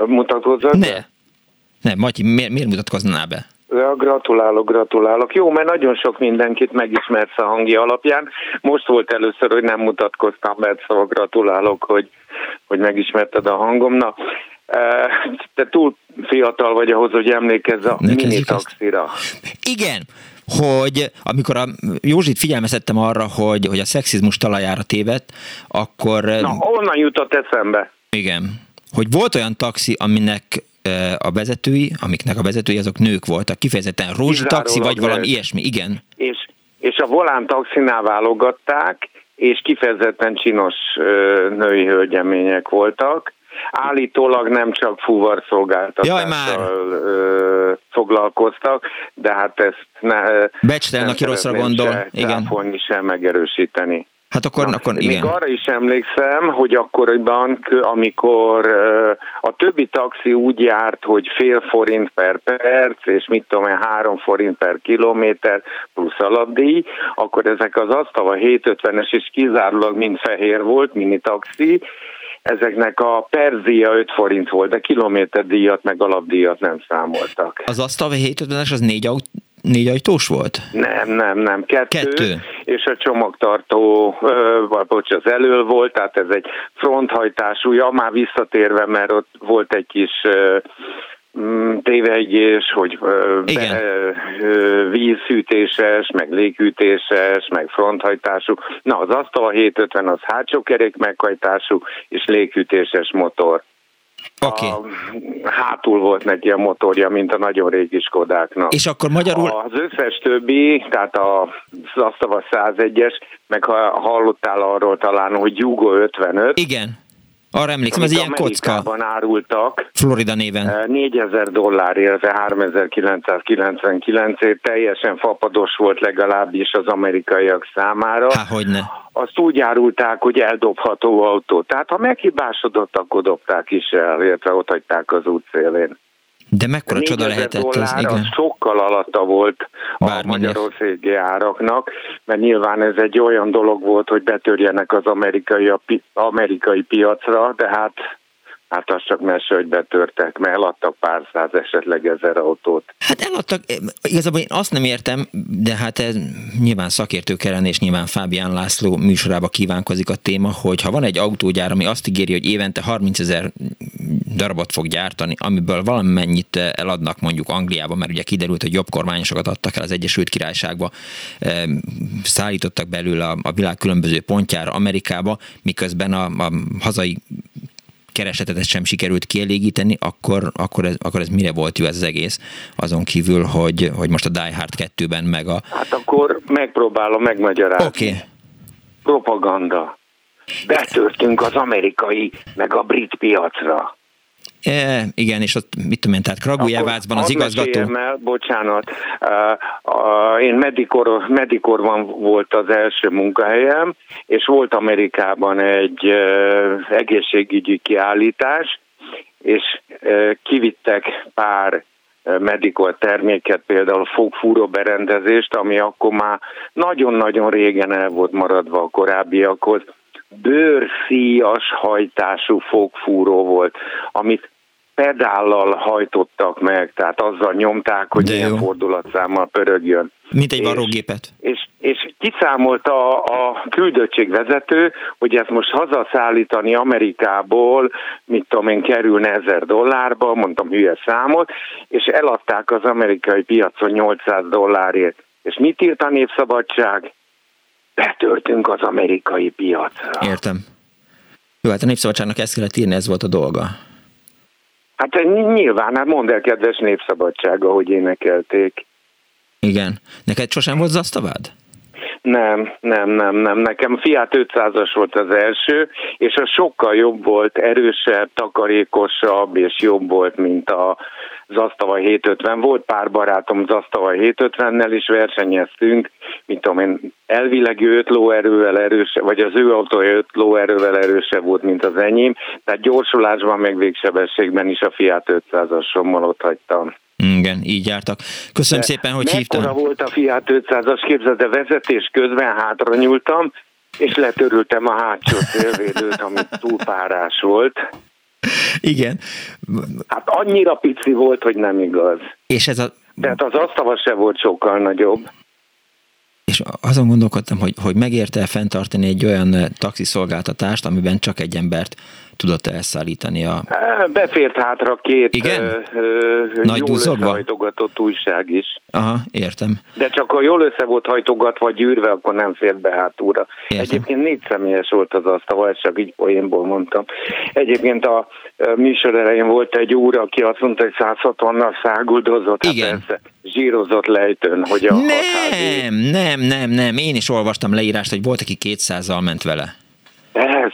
mutatkozzak? Ne! Ne, Matyi, miért, miért mutatkoznál be? Ja, gratulálok, gratulálok. Jó, mert nagyon sok mindenkit megismersz a hangja alapján. Most volt először, hogy nem mutatkoztam be, szóval gratulálok, hogy, hogy megismerted a hangom. Na, e, te túl fiatal vagy ahhoz, hogy emlékezz a mini taxira. Igen, hogy amikor a Józsit figyelmeztettem arra, hogy, hogy a szexizmus talajára tévedt, akkor... Na, onnan jutott eszembe. Igen. Hogy volt olyan taxi, aminek a vezetői, amiknek a vezetői azok nők voltak, kifejezetten rózsataxi, vagy valami ilyesmi, igen. És, és a volán taxinál válogatták, és kifejezetten csinos női hölgyemények voltak. Állítólag nem csak fuvarszolgáltatással foglalkoztak, de hát ezt ne, Becstelen, aki rosszra gondol. Igen. sem megerősíteni. Hát akkor, Na, akkor igen. Még arra is emlékszem, hogy akkoriban, amikor a többi taxi úgy járt, hogy fél forint per perc, és mit tudom én, három forint per kilométer plusz alapdíj, akkor ezek az asztava 750-es is kizárólag mind fehér volt, mini taxi, ezeknek a perzia 5 forint volt, de kilométerdíjat meg alapdíjat nem számoltak. Az asztava 750-es az négy autó négy ajtós volt? Nem, nem, nem, kettő, kettő. és a csomagtartó, vagy bocs, az elől volt, tehát ez egy fronthajtású, ja, már visszatérve, mert ott volt egy kis mm, tévegés, hogy Igen. Be, vízhűtéses, meg léghűtéses, meg fronthajtású. Na, az asztal a 750 az hátsó kerék meghajtású és léghűtéses motor. Okay. A, hátul volt neki a motorja, mint a nagyon régi Skodáknak. És akkor magyarul... Az összes többi, tehát a Zasztava 101-es, meg ha hallottál arról talán, hogy Jugo 55. Igen. Arra emlékszem, ez ilyen kocka. árultak. Florida néven. 4000 dollár, illetve 3999 ért teljesen fapados volt legalábbis az amerikaiak számára. Há, hogyne. Azt úgy árulták, hogy eldobható autó. Tehát ha meghibásodott, akkor dobták is el, illetve ott hagyták az út szélén. De mekkora csoda lehetett ez, igen. sokkal alatta volt a magyarországi áraknak, mert nyilván ez egy olyan dolog volt, hogy betörjenek az amerikai, a pi, amerikai piacra, de hát Hát az csak mese, hogy betörtek, mert eladtak pár száz, esetleg ezer autót. Hát eladtak, igazából én azt nem értem, de hát ez nyilván szakértők ellen és nyilván Fábián László műsorába kívánkozik a téma, hogy ha van egy autógyár, ami azt ígéri, hogy évente 30 ezer darabot fog gyártani, amiből valamennyit eladnak mondjuk Angliába, mert ugye kiderült, hogy jobb kormányosokat adtak el az Egyesült Királyságba, szállítottak belőle a világ különböző pontjára Amerikába, miközben a, a hazai keresetet sem sikerült kielégíteni, akkor, akkor, ez, akkor ez mire volt jó ez az egész, azon kívül, hogy, hogy most a Die Hard 2-ben meg a... Hát akkor megpróbálom megmagyarázni. Oké. Okay. Propaganda. Betörtünk az amerikai, meg a brit piacra. E, igen, és ott mit tudom én, tehát Kragujevácban az igazgató... El, bocsánat, uh, én Medikor, Medikorban volt az első munkahelyem, és volt Amerikában egy uh, egészségügyi kiállítás, és uh, kivittek pár medikor terméket, például fogfúró berendezést, ami akkor már nagyon-nagyon régen el volt maradva a korábbiakhoz, bőrszíjas hajtású fogfúró volt, amit pedállal hajtottak meg, tehát azzal nyomták, hogy ilyen fordulatszámmal pörögjön. Mint egy varrógépet. És, és, és kiszámolta a, a küldöttségvezető, hogy ezt most hazaszállítani Amerikából, mit tudom én, kerülne ezer dollárba, mondtam hülye számot, és eladták az amerikai piacon 800 dollárért. És mit írt a Népszabadság? Betörtünk az amerikai piacra. Értem. Jó, hát a Népszabadságnak ezt kellett írni, ez volt a dolga. Hát nyilván, hát mondd el, kedves népszabadsága, hogy énekelték. Igen. Neked sosem volt zasztavád? Nem, nem, nem, nem. Nekem Fiat 500-as volt az első, és az sokkal jobb volt, erősebb, takarékosabb, és jobb volt, mint a Zasztava 750. Volt pár barátom Zasztava 750-nel is versenyeztünk, mint tudom én, elvileg ő 5 lóerővel erősebb, vagy az ő autója 5 lóerővel erősebb volt, mint az enyém, tehát gyorsulásban, meg végsebességben is a Fiat 500-asommal ott hagytam. Igen, így jártak. Köszönöm De szépen, hogy hívtam. volt a Fiat 500-as képzeld, de vezetés közben hátra nyúltam, és letörültem a hátsó szélvédőt, ami túlpárás volt. Igen. Hát annyira pici volt, hogy nem igaz. És ez a... Tehát az asztava se volt sokkal nagyobb. És azon gondolkodtam, hogy, hogy megérte fenntartani egy olyan taxiszolgáltatást, amiben csak egy embert tudott elszállítani a... Befért hátra két Igen? Ö, ö, Nagy jól összehajtogatott újság is. Aha, értem. De csak ha jól össze volt hajtogatva, gyűrve, akkor nem fért be hátulra. Értem. Egyébként négy személyes volt az asztal, ezt csak így poénból mondtam. Egyébként a műsor elején volt egy úr, aki azt mondta, hogy 160-nal száguldozott. Hát Igen. persze, zsírozott lejtőn, hogy a Nem, nem, nem, nem. Én is olvastam leírást, hogy volt, aki 200-zal ment vele.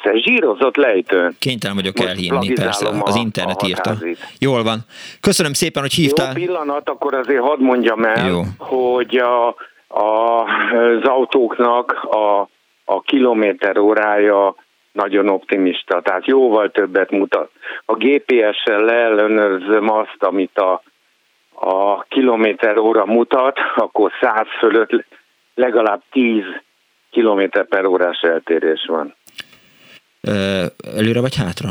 Persze, zsírozott lejtőn. Kénytelen vagyok Most plagizálom persze. a- Az internet a írta. Jól van. Köszönöm szépen, hogy Jó hívtál. pillanat, akkor azért hadd mondjam el, Jó. hogy a, a, az autóknak a, a kilométer órája nagyon optimista, tehát jóval többet mutat. A GPS-sel leellenőrzöm azt, amit a, a kilométer óra mutat, akkor 100 fölött legalább 10 kilométer per órás eltérés van. Előre vagy hátra?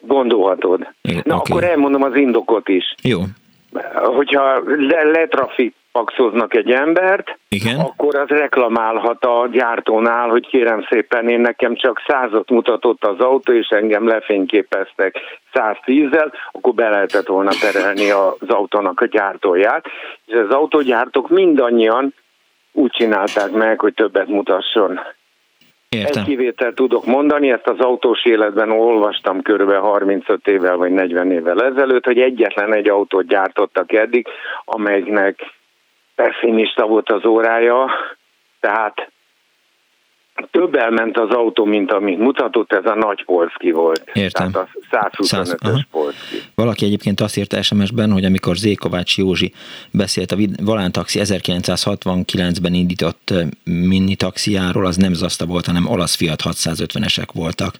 Gondolhatod. Igen, Na, oké. akkor elmondom az indokot is. Jó. hogyha le, letrafikpaxoznak egy embert, Igen. akkor az reklamálhat a gyártónál, hogy kérem szépen, én nekem csak százat mutatott az autó, és engem lefényképeztek 110-zel, akkor be lehetett volna terelni az autónak a gyártóját. És az autógyártók mindannyian úgy csinálták meg, hogy többet mutasson. Értem. Egy kivételt tudok mondani, ezt az autós életben olvastam körülbelül 35 évvel vagy 40 évvel ezelőtt, hogy egyetlen egy autót gyártottak eddig, amelynek pessimista volt az órája, tehát több elment az autó, mint amit mutatott, ez a nagy Polski volt. Értem. Tehát a 125-ös aha. Polski. Valaki egyébként azt írta SMS-ben, hogy amikor Zékovács Józsi beszélt a vid- Volán Taxi 1969-ben indított ö, mini taxiáról, az nem Zaszta volt, hanem olasz Fiat 650-esek voltak,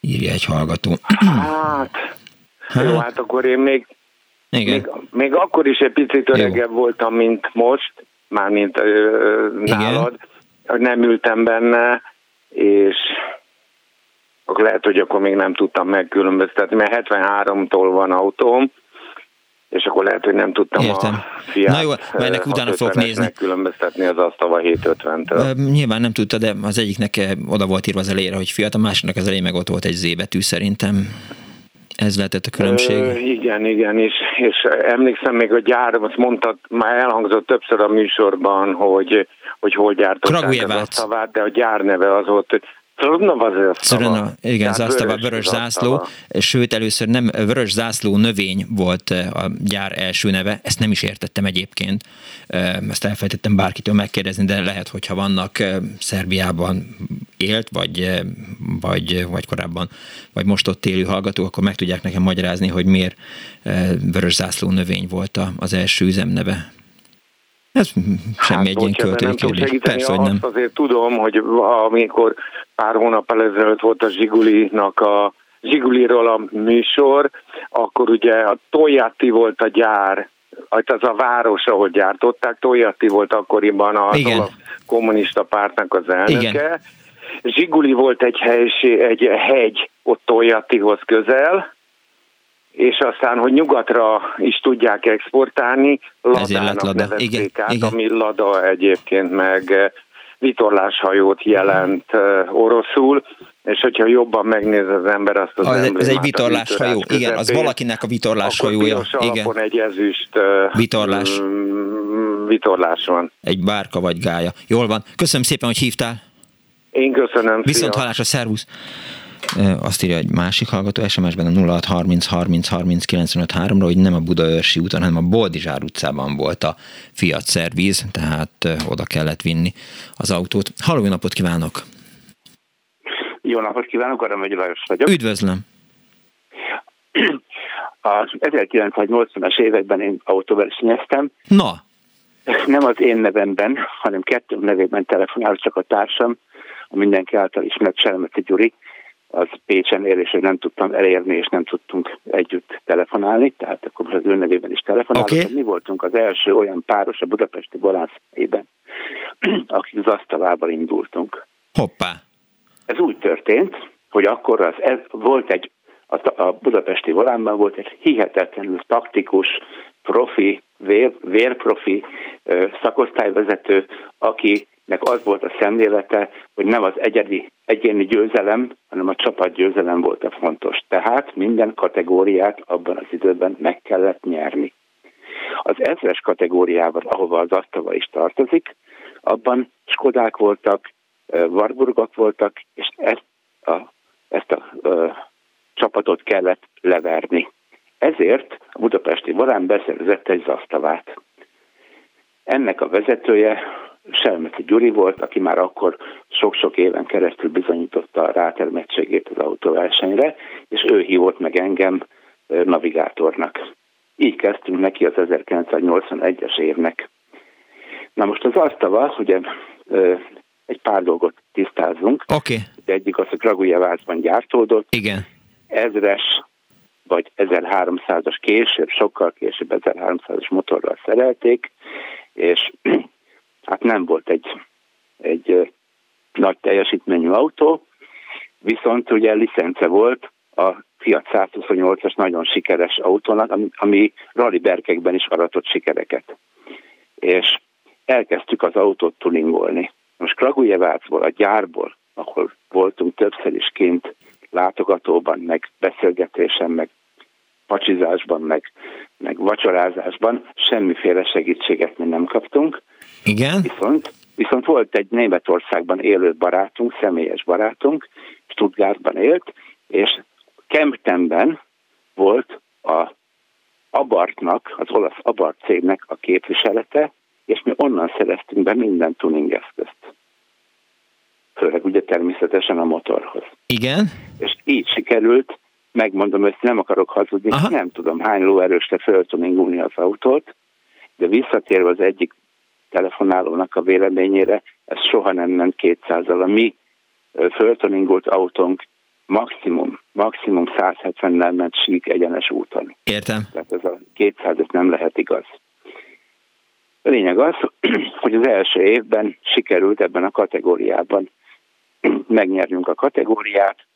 írja egy hallgató. Hát, jó, hát akkor én még, Igen. még, még akkor is egy picit öregebb voltam, mint most, mármint ö, nálad, hogy nem ültem benne, és akkor lehet, hogy akkor még nem tudtam megkülönböztetni, mert 73-tól van autóm, és akkor lehet, hogy nem tudtam Értem. a fiát Na jó, majd ennek utána fogok nézni. megkülönböztetni az asztava 750-től. Ö, Nyilván nem tudta, de az egyiknek oda volt írva az elejére, hogy Fiat, a másiknak az elején meg ott volt egy Z betű szerintem. Ez lehetett a különbség. Ö, igen, igen, és, és emlékszem még a gyár, azt mondtad, már elhangzott többször a műsorban, hogy, hogy hol gyártották az asztavát, de a gyár neve az volt, hogy Az Szörön, igen, Tehát zászlava, vörös zászló, zászlava. sőt először nem vörös zászló növény volt eh, a gyár első neve, ezt nem is értettem egyébként, Eh, ezt elfelejtettem bárkitől megkérdezni, de lehet, hogyha vannak eh, Szerbiában élt, vagy, vagy, vagy korábban, vagy most ott élő hallgatók, akkor meg tudják nekem magyarázni, hogy miért vörös zászló növény volt az első üzemneve. Ez semmi egy ilyen Bocs, ebben költői nem tudok kérdés. Persze, hogy nem. Azt azért tudom, hogy amikor pár hónappal ezelőtt volt a Zsigulinak a Zsiguliról a műsor, akkor ugye a Toyati volt a gyár, hát az a város, ahol gyártották, Toyati volt akkoriban Igen. olasz kommunista pártnak az elnöke. Igen. Zsiguli volt egy, helység, egy hegy ott Toyatihoz közel, és aztán, hogy nyugatra is tudják exportálni, Ladának Lada. Igen, át, igen. ami Lada egyébként meg eh, vitorláshajót jelent eh, oroszul, és hogyha jobban megnéz az ember azt az Az, ez egy vitorláshajó, vitorlás igen, az valakinek a piros Igen. alapon egy ezüst eh, Vitorlás. mm, vitorlás van. Egy bárka vagy gája. Jól van. Köszönöm szépen, hogy hívtál. Én köszönöm, Viszont szia. hallásra, szervusz. Azt írja egy másik hallgató SMS-ben a 0630 30 30 95 3 hogy nem a Budaörsi úton, hanem a Boldizsár utcában volt a Fiat szervíz, tehát oda kellett vinni az autót. Halló, jó napot kívánok! Jó napot kívánok, Aram Megye Lajos vagyok. Üdvözlöm! Az 1980-as években én autóversenyeztem. Na, Nem az én nevemben, hanem kettő nevében telefonál csak a társam, a mindenki által ismert Selmeti Gyuri, az Pécsen él, és nem tudtam elérni, és nem tudtunk együtt telefonálni, tehát akkor most az ő nevében is telefonálok. Oké. Mi voltunk az első olyan páros a budapesti Bolászében, akik az asztalával indultunk. hoppá! Ez úgy történt, hogy akkor az, ez, volt egy, a, a budapesti volánban volt egy hihetetlenül taktikus, profi, vér, vérprofi szakosztályvezető, akinek az volt a szemlélete, hogy nem az egyedi, egyéni győzelem, hanem a csapat győzelem volt a fontos. Tehát minden kategóriát abban az időben meg kellett nyerni. Az ezres kategóriában, ahova az asztava is tartozik, abban Skodák voltak, Warburgok voltak, és ezt a, ezt a ö, csapatot kellett leverni. Ezért a budapesti Volán beszerzett egy zasztavát. Ennek a vezetője Selmeci Gyuri volt, aki már akkor sok-sok éven keresztül bizonyította a rátermettségét az autóversenyre, és ő hívott meg engem navigátornak. Így kezdtünk neki az 1981-es évnek. Na most az asztava, ugye egy pár dolgot tisztázunk. Oké. Okay. Egyik az, hogy Kragujevácban gyártódott. Igen. Ezres vagy 1300-as később, sokkal később 1300-as motorral szerelték, és hát nem volt egy, egy nagy teljesítményű autó, viszont ugye licence volt a Fiat 128-as nagyon sikeres autónak, ami, ami rally berkekben is aratott sikereket. És elkezdtük az autót tuningolni. Most Kragujevácból, a gyárból, ahol voltunk többször is kint látogatóban, meg beszélgetésen, meg pacsizásban, meg, meg vacsorázásban semmiféle segítséget mi nem kaptunk. Igen. Viszont, viszont volt egy Németországban élő barátunk, személyes barátunk, Stuttgartban élt, és Kemptenben volt a Abartnak, az olasz Abart cégnek a képviselete, és mi onnan szereztünk be minden tuning eszközt. Főleg ugye természetesen a motorhoz. Igen. És így sikerült, megmondom, hogy nem akarok hazudni, Aha. nem tudom hány lóerősre föltuningulni az autót, de visszatérve az egyik telefonálónak a véleményére, ez soha nem ment 200-al. A mi föltuningult autónk maximum, maximum 170-nel ment sík egyenes úton. Értem. Tehát ez a 200 nem lehet igaz. A lényeg az, hogy az első évben sikerült ebben a kategóriában megnyerjünk a kategóriát,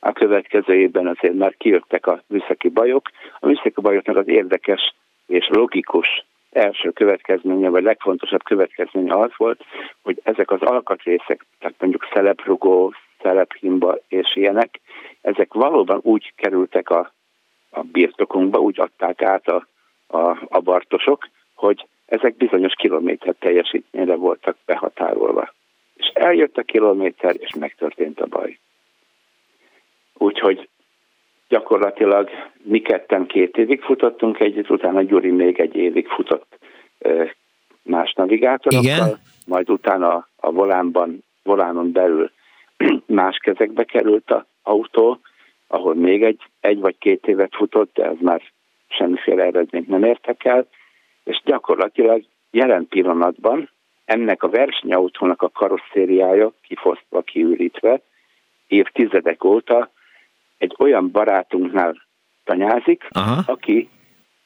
a következő évben azért már kijöttek a műszaki bajok. A műszaki bajoknak az érdekes és logikus első következménye, vagy legfontosabb következménye az volt, hogy ezek az alkatrészek, tehát mondjuk szeleprugó, szelephimba és ilyenek, ezek valóban úgy kerültek a, a birtokunkba, úgy adták át a, a, a bartosok, hogy ezek bizonyos kilométer teljesítményre voltak behatárolva. És eljött a kilométer, és megtörtént a baj. Úgyhogy gyakorlatilag mi ketten két évig futottunk együtt, utána Gyuri még egy évig futott más navigátorokkal, Igen? majd utána a volánban, volánon belül más kezekbe került a autó, ahol még egy, egy vagy két évet futott, de ez már semmiféle eredményt nem értek el, és gyakorlatilag jelen pillanatban ennek a versenyautónak a karosszériája kifosztva, kiürítve, évtizedek óta egy olyan barátunknál tanyázik, Aha. aki,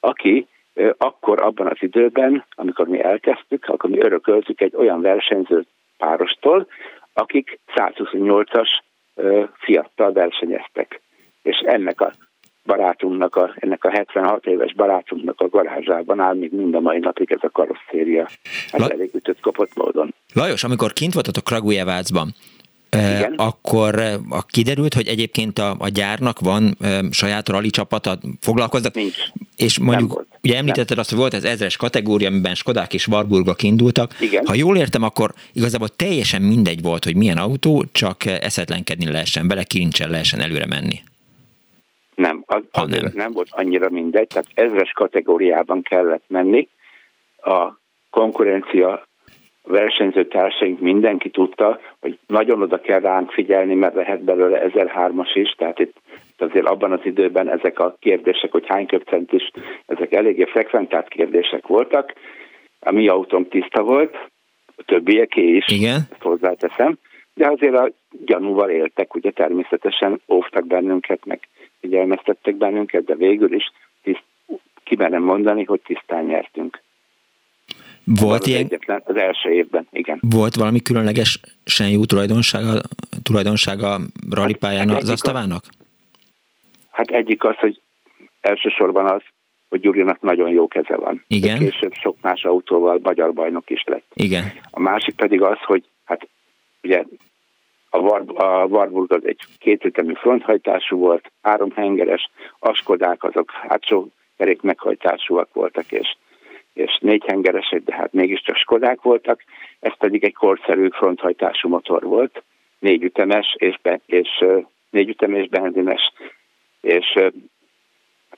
aki akkor abban az időben, amikor mi elkezdtük, akkor mi örököltük egy olyan versenyző párostól, akik 128-as fiattal versenyeztek. És ennek a barátunknak, a, ennek a 76 éves barátunknak a garázsában áll még mind a mai napig ez a karosszéria. Hát La- elég ütött kopott módon. Lajos, amikor kint voltatok Kragujevácban, igen. akkor a kiderült, hogy egyébként a, a gyárnak van e, saját rally csapata, foglalkoznak, Nincs. és mondjuk, ugye említetted azt, hogy volt ez ezres kategória, amiben Skodák és Warburgok indultak. Igen. Ha jól értem, akkor igazából teljesen mindegy volt, hogy milyen autó, csak eszetlenkedni lehessen bele, kirincsen lehessen előre menni. Nem, az, az nem. nem volt annyira mindegy, tehát ezres kategóriában kellett menni. A konkurencia versenyző társaink mindenki tudta, hogy nagyon oda kell ránk figyelni, mert lehet belőle 1003-as is, tehát itt azért abban az időben ezek a kérdések, hogy hány köpcent is, ezek eléggé frekventált kérdések voltak. A mi autónk tiszta volt, a többieké is, Igen. ezt hozzáteszem, de azért a gyanúval éltek, ugye természetesen óvtak bennünket, meg figyelmeztettek bennünket, de végül is tiszt, kimerem mondani, hogy tisztán nyertünk. Volt az ilyen, egyetlen, az első évben, igen. volt valami különlegesen jó tulajdonsága, tulajdonsága rallipályán Hát az egyik asztavának? Hát egyik az, hogy elsősorban az, hogy Gyurinak nagyon jó keze van. Igen. De később sok más autóval magyar bajnok is lett. Igen. A másik pedig az, hogy hát ugye a, War, a Warburg az egy kétütemű fronthajtású volt, háromhengeres, a Skodák azok hátsó kerék meghajtásúak voltak, és, és négyhengeresek, de hát mégiscsak Skodák voltak, ez pedig egy korszerű fronthajtású motor volt, négyütemes és, be, és négyütemes benzines, és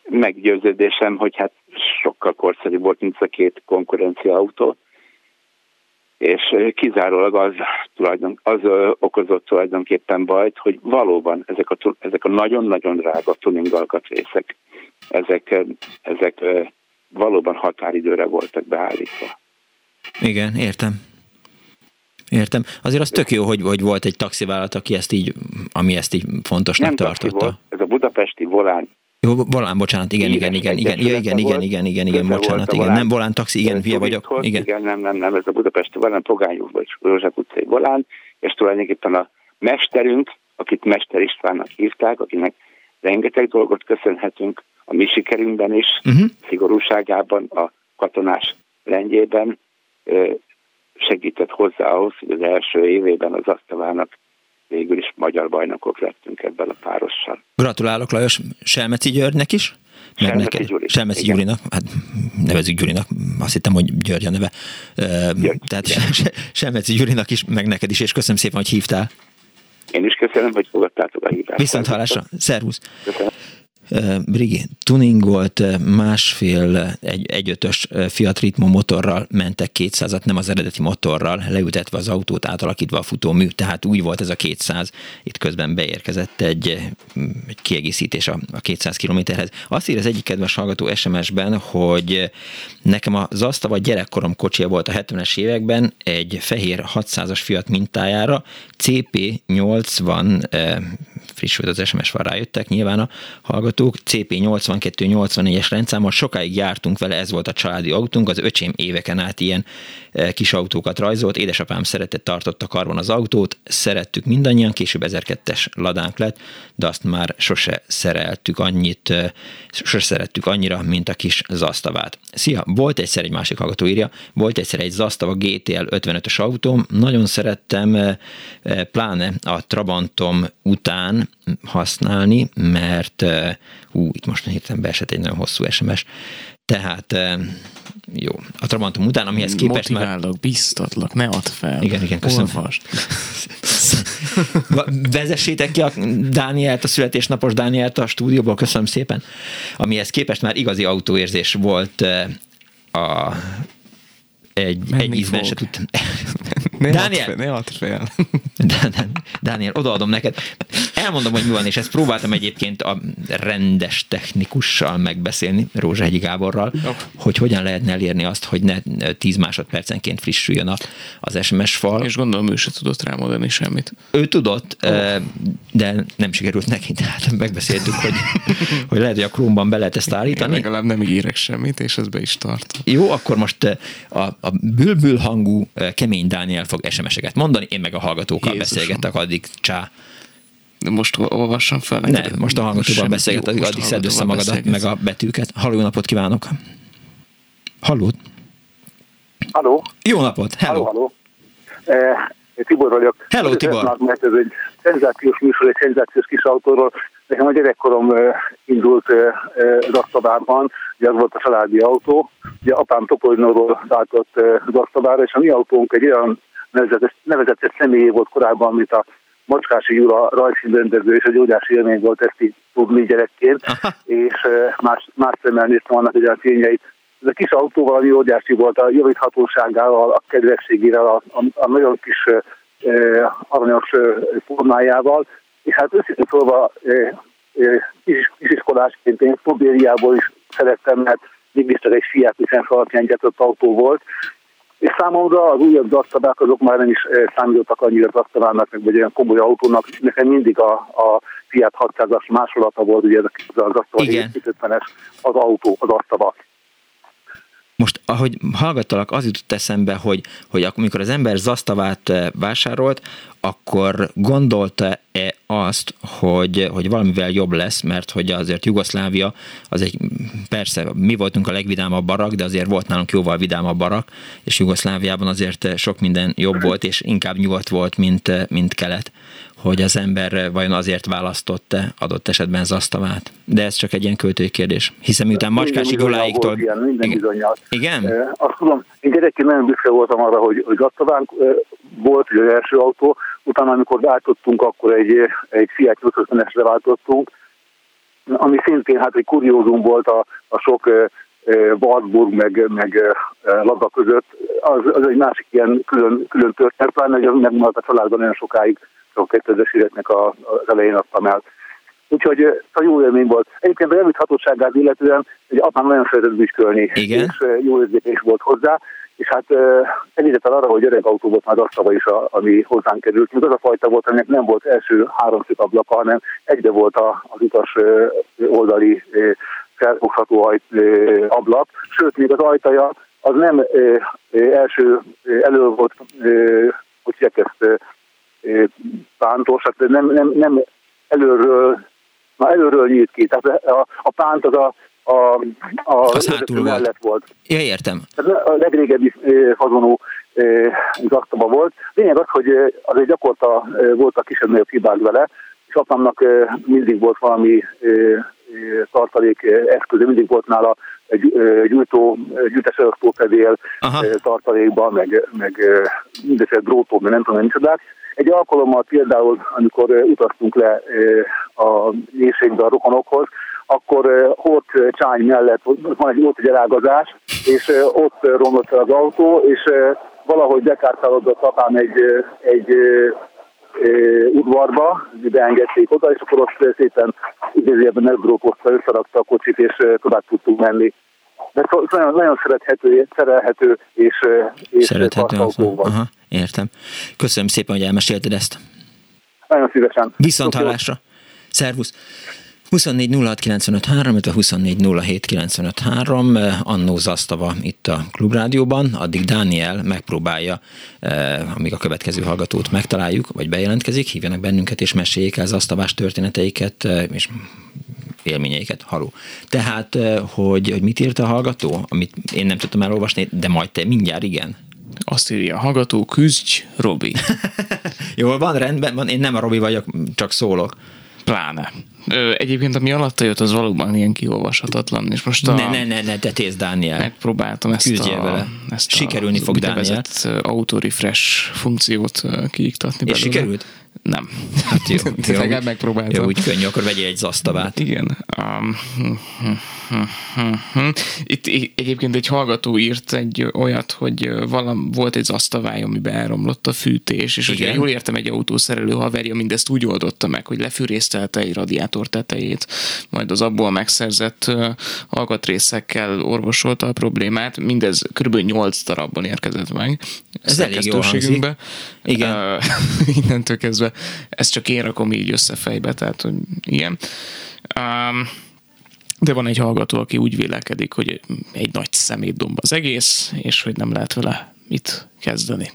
meggyőződésem, hogy hát sokkal korszerűbb volt, mint a két konkurencia autó, és kizárólag az, tulajdon, az okozott tulajdonképpen bajt, hogy valóban ezek a, ezek a nagyon-nagyon drága tuning alkatrészek, ezek, ezek valóban határidőre voltak beállítva. Igen, értem. Értem. Azért az tök jó, hogy, hogy volt egy taxivállalat, aki ezt így, ami ezt így fontosnak Nem tartotta. Volt, ez a budapesti volán jó, volán, bocsánat, igen, igen, igen, igen, igen, igen, igen, igen, igen, igen, bocsánat, igen, nem volán, taxi, igen, hülye vagyok. Igen. igen, nem, nem, nem, ez a budapesti volán, Pogányú vagy Rózsák utcai volán, és tulajdonképpen a mesterünk, akit Mester Istvánnak hívták, akinek rengeteg dolgot köszönhetünk a mi sikerünkben is, uh-huh. szigorúságában, a katonás rendjében, segített hozzá ahhoz, hogy az első évében az asztalának végül is magyar bajnokok lettünk ebben a párossal. Gratulálok Lajos Selmeci Györgynek is. Selmeci neked, Gyuri. Selmeci Gyurinak, hát nevezük Gyurinak, azt hittem, hogy György a neve. György. Tehát Se, Selmeci Gyurinak is, meg neked is, és köszönöm szépen, hogy hívtál. Én is köszönöm, hogy fogadtátok a hívást. Viszont hallásra. Szervusz. Köszönöm. Brigi tuningolt, másfél, egy, egyötös Fiat Ritmo motorral mentek 200-at, nem az eredeti motorral, leültetve az autót, átalakítva a futómű, tehát úgy volt ez a 200, itt közben beérkezett egy, egy kiegészítés a, a 200 kilométerhez. Azt ír az egyik kedves hallgató SMS-ben, hogy nekem az Asztava gyerekkorom kocsia volt a 70-es években, egy fehér 600-as Fiat mintájára, CP 80 frissült az SMS-vel, rájöttek nyilván a hallgatók. CP8284-es rendszámmal sokáig jártunk vele, ez volt a családi autónk, az öcsém éveken át ilyen eh, kis autókat rajzolt, édesapám szeretett tartotta karban az autót, szerettük mindannyian, később 1002-es ladánk lett, de azt már sose szereltük annyit, eh, sose szerettük annyira, mint a kis zasztavát. Szia, volt egyszer egy másik hallgató írja, volt egyszer egy zasztava GTL 55-ös autóm, nagyon szerettem, eh, pláne a Trabantom után, használni, mert hú, itt most hirtelen beesett egy nagyon hosszú SMS, tehát jó, a Trabantum után, amihez képest Motiválok, már... biztatlak, ne add fel. Igen, igen, köszönöm. Olvasd. Vezessétek ki a Dánielt, a születésnapos Dánielt a stúdióból, köszönöm szépen. Amihez képest már igazi autóérzés volt a egy, egy ízben se tudtam. Ne Dániel, fél, ne add. Dániel, odaadom neked. Elmondom, hogy mi van, és ezt próbáltam egyébként a rendes technikussal megbeszélni, Rózsahegyi Gáborral, oh. hogy hogyan lehetne elérni azt, hogy ne 10 másodpercenként frissüljön a, az SMS fal. És gondolom ő se tudott rámondani semmit. Ő tudott, oh. de nem sikerült neki, tehát megbeszéltük, hogy, hogy lehet, hogy a Chrome-ban be lehet ezt állítani. Én legalább nem írek semmit, és ez be is tart. Jó, akkor most a, a bülbül hangú kemény Dániel fog SMS-eket mondani, én meg a hallgatókkal Jézusom. beszélgetek, addig csá. De most olvassam fel. Ne, most a hallgatóval beszélget, addig, addig szedd össze magadat, meg a betűket. Halló, jó napot kívánok! Halló! Halló! Jó napot! Hello! Halló, halló. Tibor vagyok. Hello, Tibor! Mert ez egy szenzációs műsor, egy szenzációs kis autóról. Nekem a gyerekkorom indult Rasztabárban, ugye az volt a családi autó. Ugye apám Topolynóról váltott Rasztabára, és a mi autónk egy olyan nevezetes, nevezetes személyé volt korábban, mint a Macskási Jura rajzszínrendező, és a gyógyási élmény volt ezt így tudni gyerekként, és más, más szemmel néztem annak hogy a tényeit. Ez a kis autó valami óriási volt a javíthatóságával, a kedvességével, a, a, a nagyon kis eh, aranyos formájával, és hát őszintén szólva eh, kis, kisiskolásként én Szobériából is szerettem, mert mégiscsak egy Fiat licensz alapján autó volt, és számomra az újabb dasztabák azok már nem is számítottak annyira dasztabának, meg vagy olyan komoly autónak. Nekem mindig a, a Fiat 600-as másolata volt, ugye ez az dasztaba 50-es, az autó, az dasztaba. Most ahogy hallgattalak, az jutott eszembe, hogy, hogy amikor az ember zasztavát vásárolt, akkor gondolta-e azt, hogy, hogy valamivel jobb lesz, mert hogy azért Jugoszlávia az egy, persze mi voltunk a legvidámabb barak, de azért volt nálunk jóval vidámabb barak, és Jugoszláviában azért sok minden jobb volt, és inkább nyugodt volt, mint, mint kelet hogy az ember vajon azért választott-e adott esetben Zasztavát. De ez csak egy ilyen költői kérdés. Hiszen miután Macskási Goláiktól... Ilyen, minden Igen? Igen? E, azt tudom, én gyerekként nagyon büszke voltam arra, hogy, hogy Zasztavánk e, volt, hogy az első autó, utána amikor váltottunk, akkor egy, egy Fiat 850-esre váltottunk, ami szintén hát egy kuriózum volt a, a sok e, Warburg meg, meg Lada között, az, az egy másik ilyen külön, külön történet, pláne, hogy az megmaradt a családban nagyon sokáig a 2000-es éveknek az elején adtam el. Úgyhogy a jó élmény volt. Egyébként a javíthatóságát illetően, hogy apám nagyon szeretett büskölni, Igen? és jó érzékés volt hozzá, és hát egyetlen arra, hogy öreg autó volt már asztava is, a, ami hozzánk került. Még az a fajta volt, aminek nem volt első háromszög ablaka, hanem egybe volt az utas oldali felfogható ablak, sőt, még az ajtaja az nem első elő volt, hogy ezt pántos, hát nem, nem, nem előről, na előről nyílt ki, tehát a, a pánt az a, a, a az hátul mellett volt. Ja, értem. Tehát a legrégebbi fazonú gazdaba volt. Lényeg az, hogy azért gyakorta voltak kisebb-nagyobb hibák vele, és apámnak mindig volt valami tartalék eszköze, mindig volt nála egy gyújtó, gyűjtésöröktópedél tartalékban, meg, meg mindeset drótó, meg nem tudom, nem csodák. Egy alkalommal például, amikor utaztunk le a mélységbe a rokonokhoz, akkor ott Csány mellett van egy, ott egy elágazás, és ott romlott fel az autó, és valahogy bekártálódott apám egy, egy udvarba, beengedték oda, és akkor ott szépen idézőjelben megbrókozta, összerakta a kocsit, és tovább tudtunk menni. De nagyon, nagyon szerethető, szerelhető és, és szerethető Aha, értem. Köszönöm szépen, hogy elmesélted ezt. Nagyon szívesen. Viszont hallásra. Szervusz. 24 illetve 24 Annó Zasztava itt a Klubrádióban, addig Dániel megpróbálja, eh, amíg a következő hallgatót megtaláljuk, vagy bejelentkezik, hívjanak bennünket és meséljék el Zasztavás történeteiket, eh, és élményeiket. Haló. Tehát, eh, hogy, hogy mit írt a hallgató, amit én nem tudtam elolvasni, de majd te mindjárt igen. Azt írja a hallgató, küzdj, Robi. Jól van, rendben van, én nem a Robi vagyok, csak szólok. Pláne. Ö, egyébként ami alatta jött, az valóban ilyen kiolvashatatlan. És most a... Ne, ne, ne, ne, tetész, Dániel. Megpróbáltam ezt Küzdjél a, vele. ezt Sikerülni a fog, Dániel. auto-refresh funkciót kiiktatni És sikerült? Nem. Hát jó. jó. Legalább megpróbáltam. Jó, úgy könnyű, akkor vegyél egy zasztavát. Igen. Um, itt egyébként egy hallgató írt egy olyat, hogy valam, volt egy zasztavály, amiben elromlott a fűtés, és hogyha jól értem, egy autószerelő haverja mindezt úgy oldotta meg, hogy lefűrésztelte egy radiátor tetejét, majd az abból megszerzett alkatrészekkel orvosolta a problémát, mindez kb. 8 darabban érkezett meg. Ez elég jó Igen. Uh, innentől kezdve ezt csak én rakom így össze fejbe, tehát hogy igen. Um, de van egy hallgató, aki úgy vélekedik, hogy egy nagy szemétdomb az egész, és hogy nem lehet vele mit kezdeni.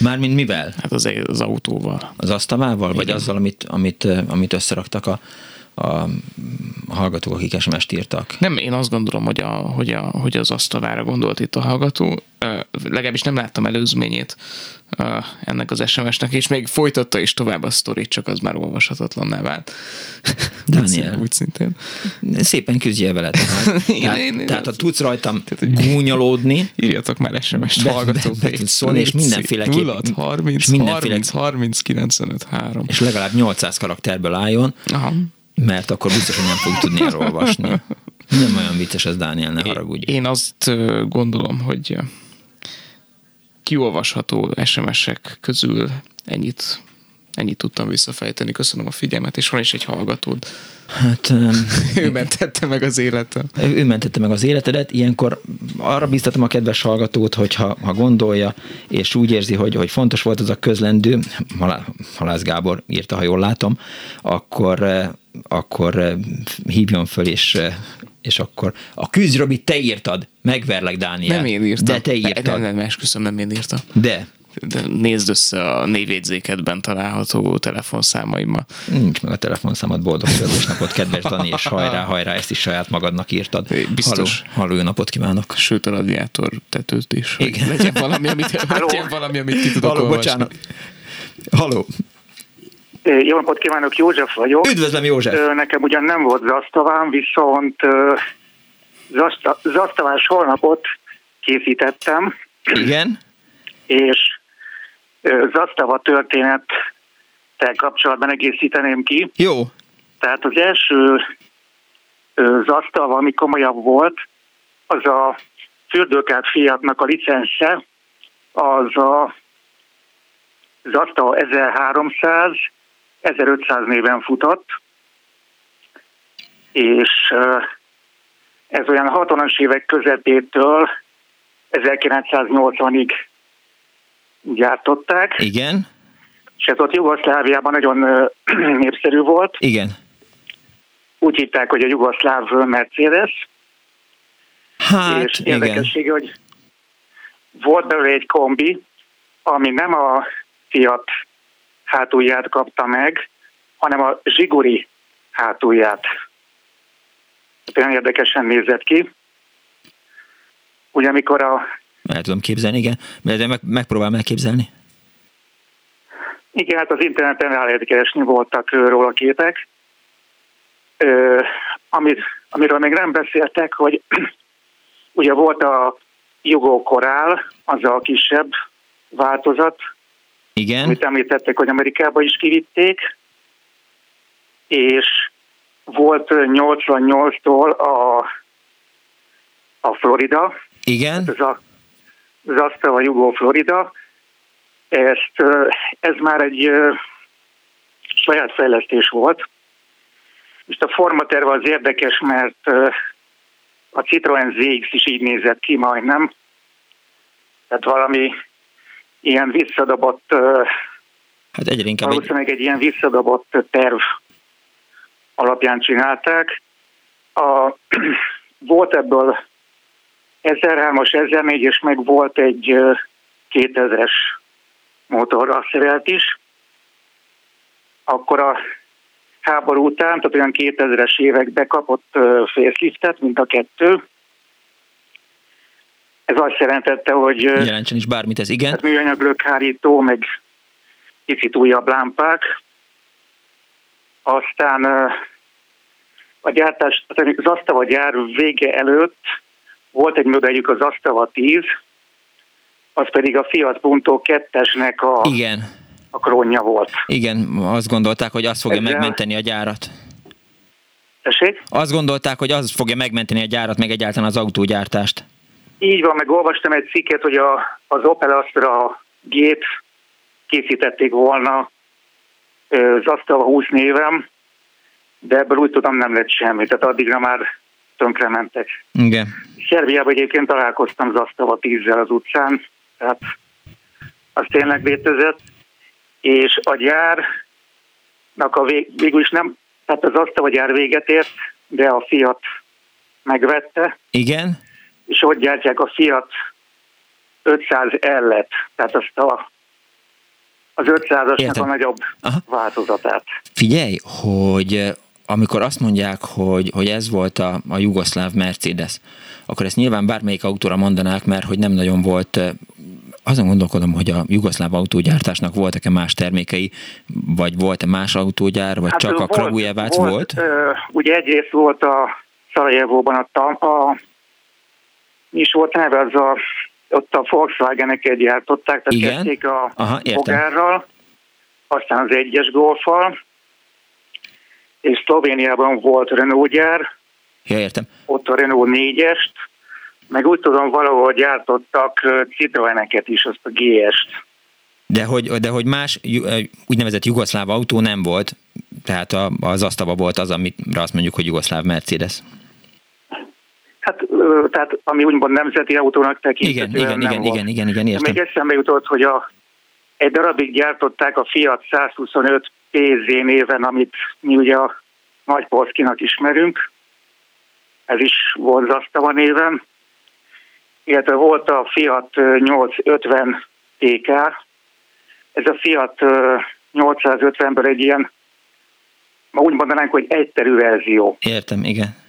Mármint mivel? Hát az, az autóval. Az asztamával, vagy azzal, amit, amit, amit összeraktak a, a hallgatók, akik SMS-t írtak. Nem, én azt gondolom, hogy, a, hogy, a, hogy az asztalára gondolt itt a hallgató. Legalábbis nem láttam előzményét ennek az SMS-nek, és még folytatta is tovább a sztorit, csak az már olvashatatlanná vált. Daniel. Úgy szintén. Szépen küzdjél vele. Tehát, igen, tehát, én, tehát ha tudsz rajtam gúnyolódni, írjatok már SMS-t hallgató. Be, be szólni, és mindenféleképp. 0 30, és mindenféle, 30, 30, 95, 3. És legalább 800 karakterből álljon, Aha. Mert akkor biztos, hogy nem fog tudni elolvasni. Nem olyan vicces ez, Dániel, ne haragudj. Én azt gondolom, hogy kiolvasható SMS-ek közül ennyit, ennyit tudtam visszafejteni. Köszönöm a figyelmet, és van is egy hallgatód. Hát, ő mentette meg az életem. Ő mentette meg az életedet. Ilyenkor arra biztatom a kedves hallgatót, hogy ha, ha gondolja, és úgy érzi, hogy, hogy fontos volt az a közlendő, Halász Gábor írta, ha jól látom, akkor, akkor hívjon föl, és és akkor a küzd, Robi, te írtad, megverlek, Dániel. Nem én írtam. De te írtad. Nem, nem, esküszöm, nem én írtam. De. De nézd össze a névjegyzékedben található telefonszámaimmal. Nincs meg a telefonszámad, boldog születésnapot, kedves Dani, és hajrá, hajrá, ezt is saját magadnak írtad. Biztos. Halló, halló jó napot kívánok. Sőt, a radiátor tetőt is. Igen. Legyen valami, amit, legyen valami, amit ki tudok Halló, olvasni. bocsánat. Halló. Jó napot kívánok, József vagyok. Üdvözlöm, József. Nekem ugyan nem volt zasztavám, viszont zaszta, zasztavás holnapot készítettem, Igen? és zasztava történettel kapcsolatban egészíteném ki. Jó. Tehát az első zasztava, ami komolyabb volt, az a fürdőkát fiatnak a licensze, az a Zasztava 1300, 1500 néven futott, és ez olyan 60-as évek közepétől 1980-ig gyártották, Igen? és ez ott Jugoszláviában nagyon népszerű volt. Igen. Úgy hitták, hogy a jugoszláv Mercedes, Hát, és igen. érdekessége, hogy volt belőle egy kombi, ami nem a Fiat hátulját kapta meg, hanem a Zsiguri hátulját. Hát Olyan érdekesen nézett ki. Ugye amikor a, El tudom képzelni, igen. De meg, megpróbálom elképzelni. igen, hát az interneten rá lehet keresni, voltak róla képek. Ö, amit, amiről még nem beszéltek, hogy ugye volt a Jugó Korál, az a kisebb változat, Igen. amit említettek, hogy Amerikába is kivitték, és volt ö, 88-tól a, a Florida, Igen. ez a Zasztava Jugó Florida, ezt, ez már egy saját fejlesztés volt. Most a formaterve az érdekes, mert a Citroen ZX is így nézett ki majdnem. Tehát valami ilyen visszadobott, ö, Hát egyre inkább egy, valószínűleg egy ilyen visszadobott terv alapján csinálták. A, volt ebből 1003-as, 1004-es, meg volt egy ö, 2000-es motorra szerelt is. Akkor a háború után, tehát olyan 2000-es években kapott faceliftet, mint a kettő. Ez azt jelentette, hogy jelentsen is bármit ez, igen. hát műanyag lökhárító, meg kicsit újabb lámpák. Aztán a gyártás, az Asztava gyár vége előtt volt egy modelljük az Asztava 10, az pedig a Fiat Punto 2-esnek a, Igen. a krónja volt. Igen, azt gondolták, hogy az fogja Ezzel- megmenteni a gyárat. Tessék? Azt gondolták, hogy az fogja megmenteni a gyárat, meg egyáltalán az autógyártást. Így van, meg olvastam egy cikket, hogy a, az Opel Astra gép készítették volna az Astra 20 névem, de ebből úgy tudom nem lett semmi, tehát addigra már tönkrementek. Igen. Szerbiában egyébként találkoztam az Asztava 10-zel az utcán, tehát az tényleg létezett, és a gyárnak a vég, végül is nem, tehát az Asztava gyár véget ért, de a Fiat megvette, Igen? És ott gyártják a Fiat 500 L-et, tehát azt a, az 500-asnak Értem. a nagyobb Aha. változatát. Figyelj, hogy eh, amikor azt mondják, hogy, hogy ez volt a, a jugoszláv Mercedes, akkor ezt nyilván bármelyik autóra mondanák, mert hogy nem nagyon volt eh, azon gondolkodom, hogy a jugoszláv autógyártásnak voltak-e más termékei, vagy volt-e más autógyár, vagy hát csak a Kragujevác volt? volt? Ö, ugye egyrészt volt a Szarajevóban a, a mi is volt neve, az a, ott a Volkswagen-eket gyártották, tehát Igen. kezdték a Aha, értem. Bogárral, aztán az egyes golfal, és Szlovéniában volt Renault gyár, Ja, értem. ott a Renault 4-est, meg úgy tudom, valahol gyártottak Citroeneket is, azt a GS-t. De hogy, de hogy más úgynevezett jugoszláv autó nem volt, tehát az asztava volt az, amire azt mondjuk, hogy jugoszláv Mercedes. Hát, tehát ami úgymond nemzeti autónak tekinthető. Igen, igen, igen, igen, igen, igen, értem. Még eszembe jutott, hogy a, egy darabig gyártották a Fiat 125 PZ néven, amit mi ugye a Nagy Polszkinak ismerünk, ez is volt Zastava néven, illetve volt a Fiat 850 TK, ez a Fiat 850-ből egy ilyen, ma úgy mondanánk, hogy egyterű verzió. Értem, igen.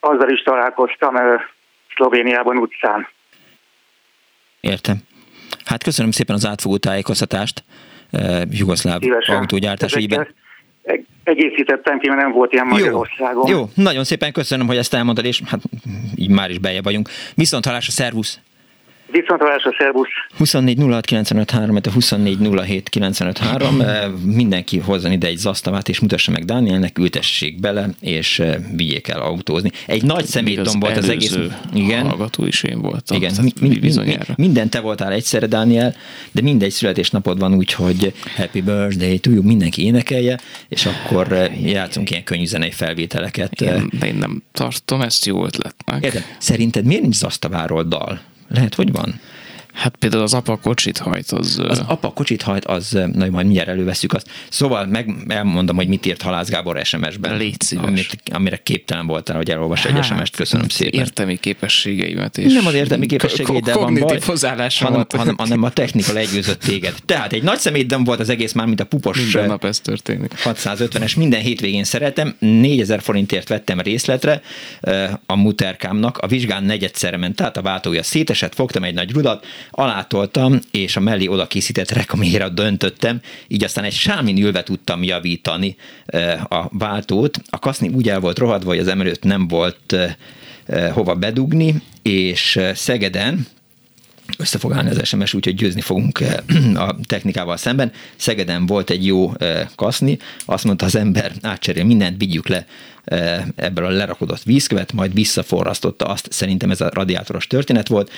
Azzal is találkoztam Szlovéniában utcán. Értem. Hát köszönöm szépen az átfogó tájékoztatást jugoszláv autógyártás ügyben egészítettem ki, mert nem volt ilyen Magyarországon. Jó, jó, nagyon szépen köszönöm, hogy ezt elmondod, és hát így már is beje vagyunk. Viszont halásra, szervusz! Viszont a szervusz! 24 06 95 3, 24 07 95 3. Mindenki hozzon ide egy zasztavát, és mutassa meg Dánielnek, ültessék bele, és eh, vigyék el autózni. Egy nagy szemétdom volt az egész. Igen. hallgató is én voltam. Igen, mi, mi, minden te voltál egyszerre, Dániel, de mindegy születésnapod van úgy, hogy Happy Birthday to you, mindenki énekelje, és akkor eh, játszunk ilyen könnyű zenei felvételeket. Én, én nem tartom ezt jó ötletnek. Érde, szerinted miért nincs zasztaváról dal? Lehet, hogy van? Hát például az apa kocsit hajt, az... Az apa kocsit hajt, az, na majd mindjárt előveszük azt. Szóval meg elmondom, hogy mit írt Halász Gábor SMS-ben. Légy szíves. Amit, amire képtelen voltál, hogy elolvas hát, egy SMS-t. Köszönöm szépen. Értelmi képességeimet és... Nem az értelmi képességeid, van baj, hanem, hanem, hanem, a technika legyőzött téged. Tehát egy nagy szemétdem volt az egész már, mint a pupos... Minden nap ez történik. 650-es, minden hétvégén szeretem. 4000 forintért vettem részletre a muterkámnak. A vizsgán negyedszerre ment, tehát a váltója szétesett, fogtam egy nagy rudat, alátoltam, és a mellé oda készített rekamére döntöttem, így aztán egy sámin ülve tudtam javítani a váltót. A kaszni úgy el volt rohadva, hogy az emelőt nem volt hova bedugni, és Szegeden, össze fog állni az SMS, úgyhogy győzni fogunk a technikával szemben. Szegeden volt egy jó kaszni, azt mondta az ember, átcserél mindent, vigyük le ebből a lerakodott vízkövet, majd visszaforrasztotta azt, szerintem ez a radiátoros történet volt.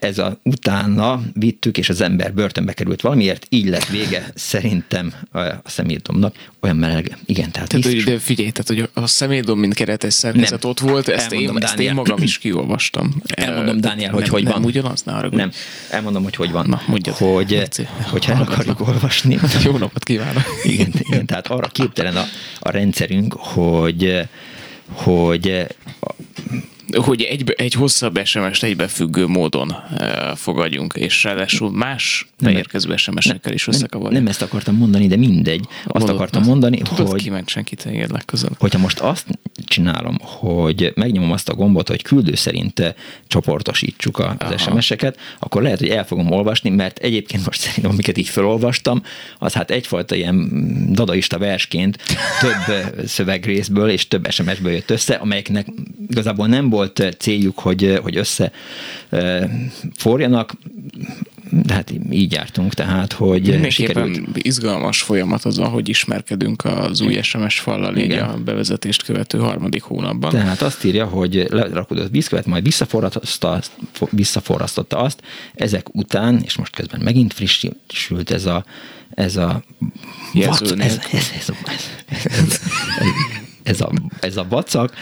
Ez a utána vittük, és az ember börtönbe került valamiért, így lett vége szerintem a szemétdomnak. Olyan meleg, igen. Tehát, tehát hogy, de figyelj, tehát, hogy a szemétdom, mint keretes szerkezet nem. ott volt, ezt elmondom, én, ezt én magam is kiolvastam. Elmondom, Dániel, hogy nem, hogy van. Nem ugyanaz, ne arra Nem, elmondom, hogy hogy van. Na, mondjad. Hogy, hogyha el akarjuk olvasni. Jó napot kívánok. Igen, igen, tehát arra képtelen a, a rendszerünk, hogy hogy hogy egy, egy hosszabb SMS-t egybefüggő módon uh, fogadjunk, és ráadásul más beérkező SMS-ekkel is összekavarjuk. Nem, nem ezt akartam mondani, de mindegy. Azt Mondod, akartam mondani, tudod, hogy... Tudod, senkit téged legközelebb. Hogyha most azt csinálom, hogy megnyomom azt a gombot, hogy küldő szerint csoportosítsuk az Aha. SMS-eket, akkor lehet, hogy el fogom olvasni, mert egyébként most szerintem, amiket így felolvastam, az hát egyfajta ilyen dadaista versként több szövegrészből és több SMS-ből jött össze, amelyeknek igazából nem volt eh, céljuk, hogy, hogy össze forjanak, de hát így jártunk, tehát, hogy Mindenképpen sikerült. izgalmas folyamat az, ahogy ismerkedünk az új SMS fallal, így a bevezetést követő harmadik hónapban. Tehát azt írja, hogy lerakodott vízkövet, majd visszaforrasztotta, visszaforrasztotta azt, ezek után, és most közben megint frissült ez a ez a Jelző ez, ez, ez, ez, ez, ez, ez a, ez a vacak,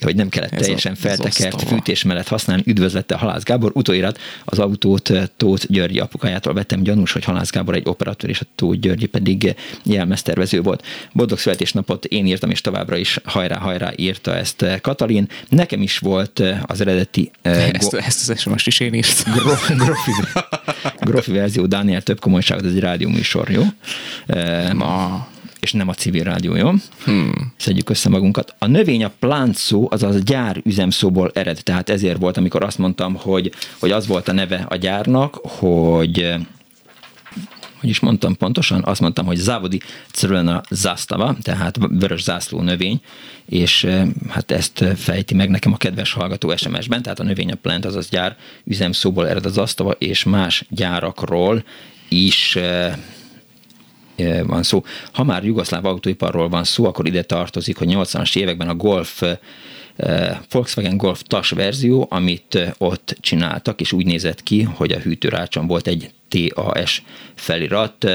hogy nem kellett ez teljesen a, feltekert fűtés mellett használni, üdvözlette Halász Gábor. Utóirat az autót eh, Tóth Györgyi apukájától vettem gyanús, hogy Halász Gábor egy operatőr, és a Tóth Györgyi pedig jelmeztervező volt. Boldog születésnapot én írtam, és továbbra is hajrá, hajrá írta ezt eh, Katalin. Nekem is volt eh, az eredeti... Ezt, go- ezt az most is én írtam. Grofi, grofi, grofi verzió, Dániel több komolyságot, ez egy rádió műsor, jó? Ma és nem a civil rádió, jó? Hmm. Szedjük össze magunkat. A növény a plánt szó, az a gyár üzemszóból ered, tehát ezért volt, amikor azt mondtam, hogy, hogy az volt a neve a gyárnak, hogy hogy is mondtam pontosan, azt mondtam, hogy Závodi Crvena Zásztava, tehát vörös zászló növény, és hát ezt fejti meg nekem a kedves hallgató SMS-ben, tehát a növény a plant, azaz gyár üzemszóból ered az asztava, és más gyárakról is van szó. Ha már jugoszláv autóiparról van szó, akkor ide tartozik, hogy 80-as években a Golf Volkswagen Golf TAS verzió, amit ott csináltak, és úgy nézett ki, hogy a hűtőrácson volt egy TAS felirat,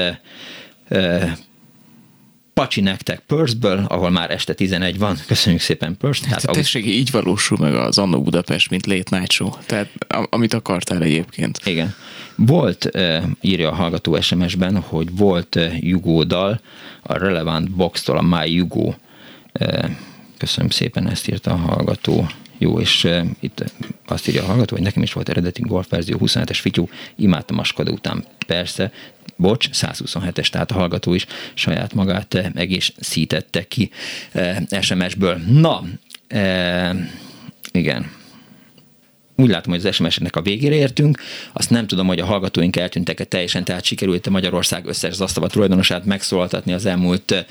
Pacsi nektek Perthből, ahol már este 11 van. Köszönjük szépen Perth. Hát, hát tessék, így valósul meg az Annó Budapest, mint Late Night Show. Tehát amit akartál egyébként. Igen. Volt, írja a hallgató SMS-ben, hogy volt Jugódal a Relevant Box-tól a My Jugo Köszönöm szépen, ezt írta a hallgató. Jó, és itt azt írja a hallgató, hogy nekem is volt eredeti golfverzió 27-es fityú, imádtam a Skoda után. Persze, bocs, 127-es, tehát a hallgató is saját magát egészítette ki uh, SMS-ből. Na, igen, úgy látom, hogy az SMS-nek a végére értünk. Azt nem tudom, hogy a hallgatóink eltűntek-e teljesen, tehát sikerült Magyarország összes zasztava tulajdonosát megszólaltatni az elmúlt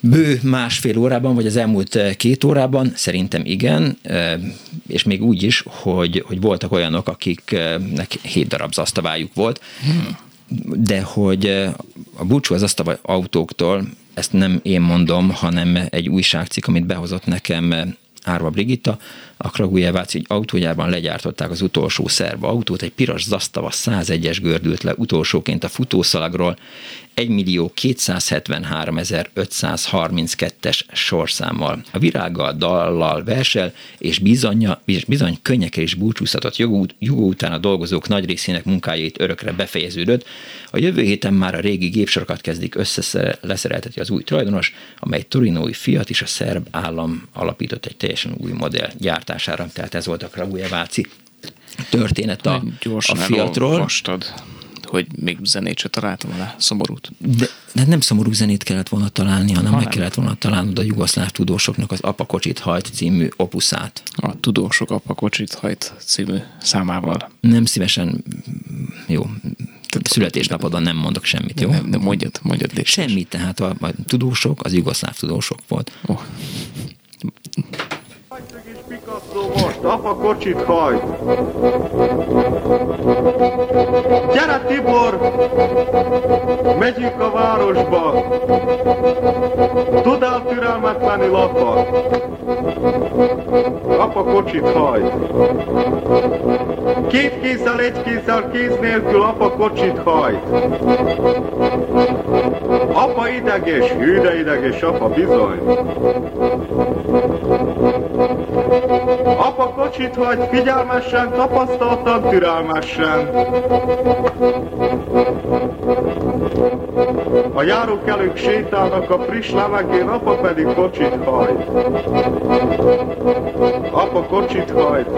bő másfél órában, vagy az elmúlt két órában, szerintem igen, és még úgy is, hogy, hogy voltak olyanok, akiknek hét darab zasztavájuk volt, de hogy a búcsú az asztava autóktól, ezt nem én mondom, hanem egy újságcikk, amit behozott nekem Árva Brigitta, a Kragujeváci autógyárban legyártották az utolsó szerva autót, egy piros Zastava 101-es gördült le utolsóként a futószalagról, 1 millió 273 532-es sorszámmal. A virággal, dallal versel, és bizony, bizony könnyekkel is búcsúztatott jogó után a dolgozók nagy részének munkájait örökre befejeződött. A jövő héten már a régi gépsorokat kezdik összeleszerelteti az új tulajdonos, amely Torinói Fiat és a szerb állam alapított egy teljesen új modell gyártására. Tehát ez volt a Kragujeváci történet a, a Fiatról. Elolvastad hogy még zenét se találtam alá, szomorút. De, de nem szomorú zenét kellett volna találni, hanem ha meg nem. kellett volna találnod a jugoszláv tudósoknak az Apakocsit hajt című opuszát. A Tudósok Apakocsit hajt című számával. Nem szívesen, jó, születésnapodon nem mondok semmit, jó? Nem, nem mondjad, mondjad légy Semmit, tehát a, a tudósok, az jugoszláv tudósok volt. Oh. Most, apa kocsit hajt. Gyere Tibor, megyünk a városba. Tudál türelmetlenül apa? Apa kocsit hajt. Két kézzel, egy kézzel, kéz nélkül apa kocsit hajt. Apa ideges, hű de ideges, apa bizony. Apa kocsit hagy, figyelmesen, tapasztaltan, türelmesen. A járókelők sétálnak a friss levegén, apa pedig kocsit hajt. Apa kocsit hajt.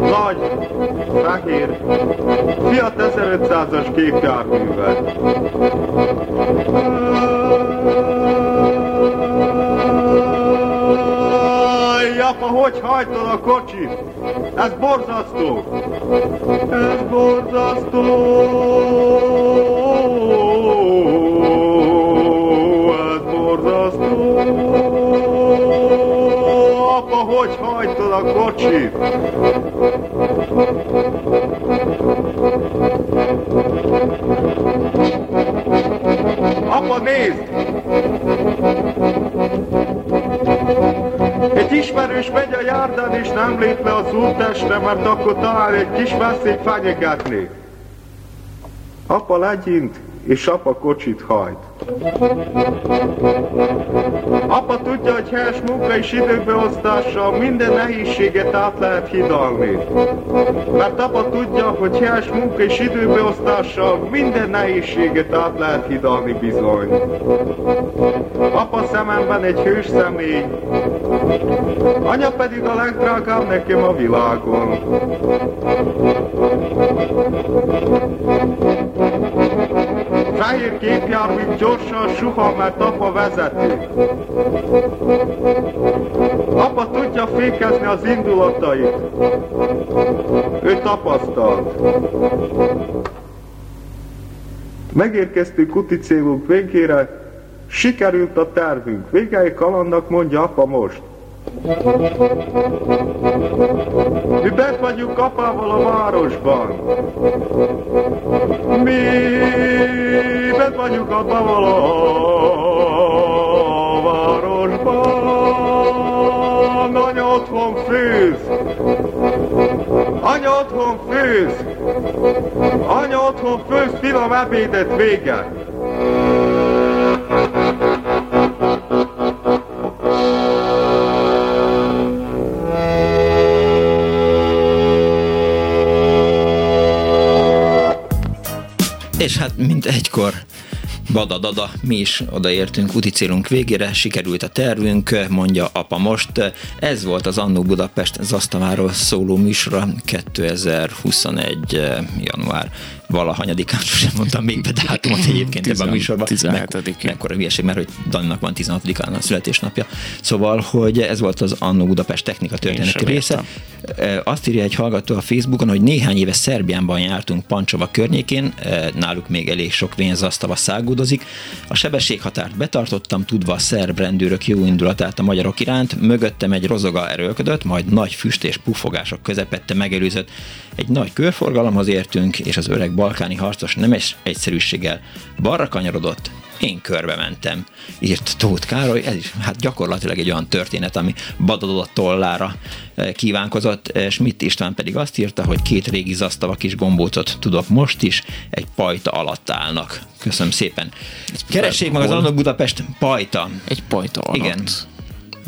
Nagy, fehér, Fiat 1500-as gépjárművel. Apa, hogy hajtod a kocsit? Ez borzasztó! Ez borzasztó! Ez borzasztó! Apa, hogy hajtod a kocsit? Apa, nézd! Egy ismerős megy a járdán, és nem lép le az útestre, mert akkor talán egy kis veszély fenyegetni. Apa legyint, és apa kocsit hajt. Apa tudja, hogy helyes munka és időbeosztással minden nehézséget át lehet hidalni. Mert apa tudja, hogy helyes munka és időbeosztással minden nehézséget át lehet hidalni bizony. Apa szememben egy hős személy, anya pedig a legdrágább nekem a világon. Fehér gépjármű gyorsan suha, mert apa vezeti. Apa tudja fékezni az indulatait. Ő tapasztalt. Megérkeztünk úti célunk végére, sikerült a tervünk. Végei kalandnak mondja apa most. Mi bent vagyunk apával a városban. Mi bent vagyunk apával a városban. Anya otthon főz. Anya otthon főz. Anya otthon főz finom ebédet vége. És hát mint egykor Badadada, mi is odaértünk úti célunk végére, sikerült a tervünk, mondja apa most. Ez volt az Annó Budapest Zasztaváról szóló műsora 2021. január valahanyadikán, sem mondtam még be dátumot egyébként ebben a műsorban. 17 Mekkora hülyeség, mert hogy Daninak van 16-án a születésnapja. Szóval, hogy ez volt az Annó Budapest technika történeti része. Értem. Azt írja egy hallgató a Facebookon, hogy néhány éve Szerbiánban jártunk Pancsova környékén, náluk még elég sok vénzasztava szágúdozik. A sebességhatárt betartottam, tudva a szerb rendőrök jó indulatát a magyarok iránt, mögöttem egy rozoga erőlködött, majd nagy füst és pufogások közepette megelőzött. Egy nagy körforgalomhoz értünk, és az öreg balkáni harcos nemes egyszerűséggel balra kanyarodott, én körbe mentem, írt Tóth Károly, ez is hát gyakorlatilag egy olyan történet, ami badadott tollára eh, kívánkozott, eh, Schmidt István pedig azt írta, hogy két régi zasztava kis gombócot tudok most is, egy pajta alatt állnak. Köszönöm szépen. Keressék meg az Annok Budapest pajta. Egy pajta alatt. Igen.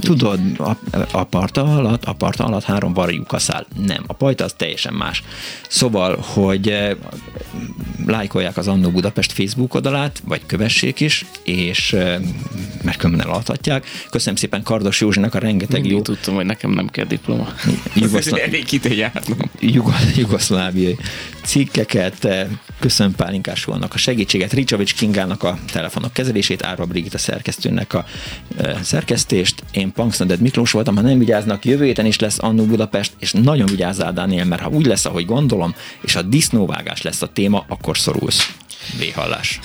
Tudod, a, a parta alatt, a parta alatt három varjú kaszál. Nem, a pajta az teljesen más. Szóval, hogy eh, lájkolják az Annó Budapest Facebook oldalát, vagy kövessék is, és eh, mert kömmel eladhatják. Köszönöm szépen Kardos Józsinak a rengeteg Mindig jó... tudtam, hogy nekem nem kell diploma. Jugoszlá... Elég Jugoszláviai cikkeket. Köszönöm Pálinkás a segítséget, Ricsovics Kingának a telefonok kezelését, Árva Brigitta szerkesztőnek a szerkesztést. Én én Punksnoded Miklós voltam, ha nem vigyáznak, jövő héten is lesz Annó Budapest, és nagyon vigyázzál, Dániel, mert ha úgy lesz, ahogy gondolom, és a disznóvágás lesz a téma, akkor szorulsz. Véhallás.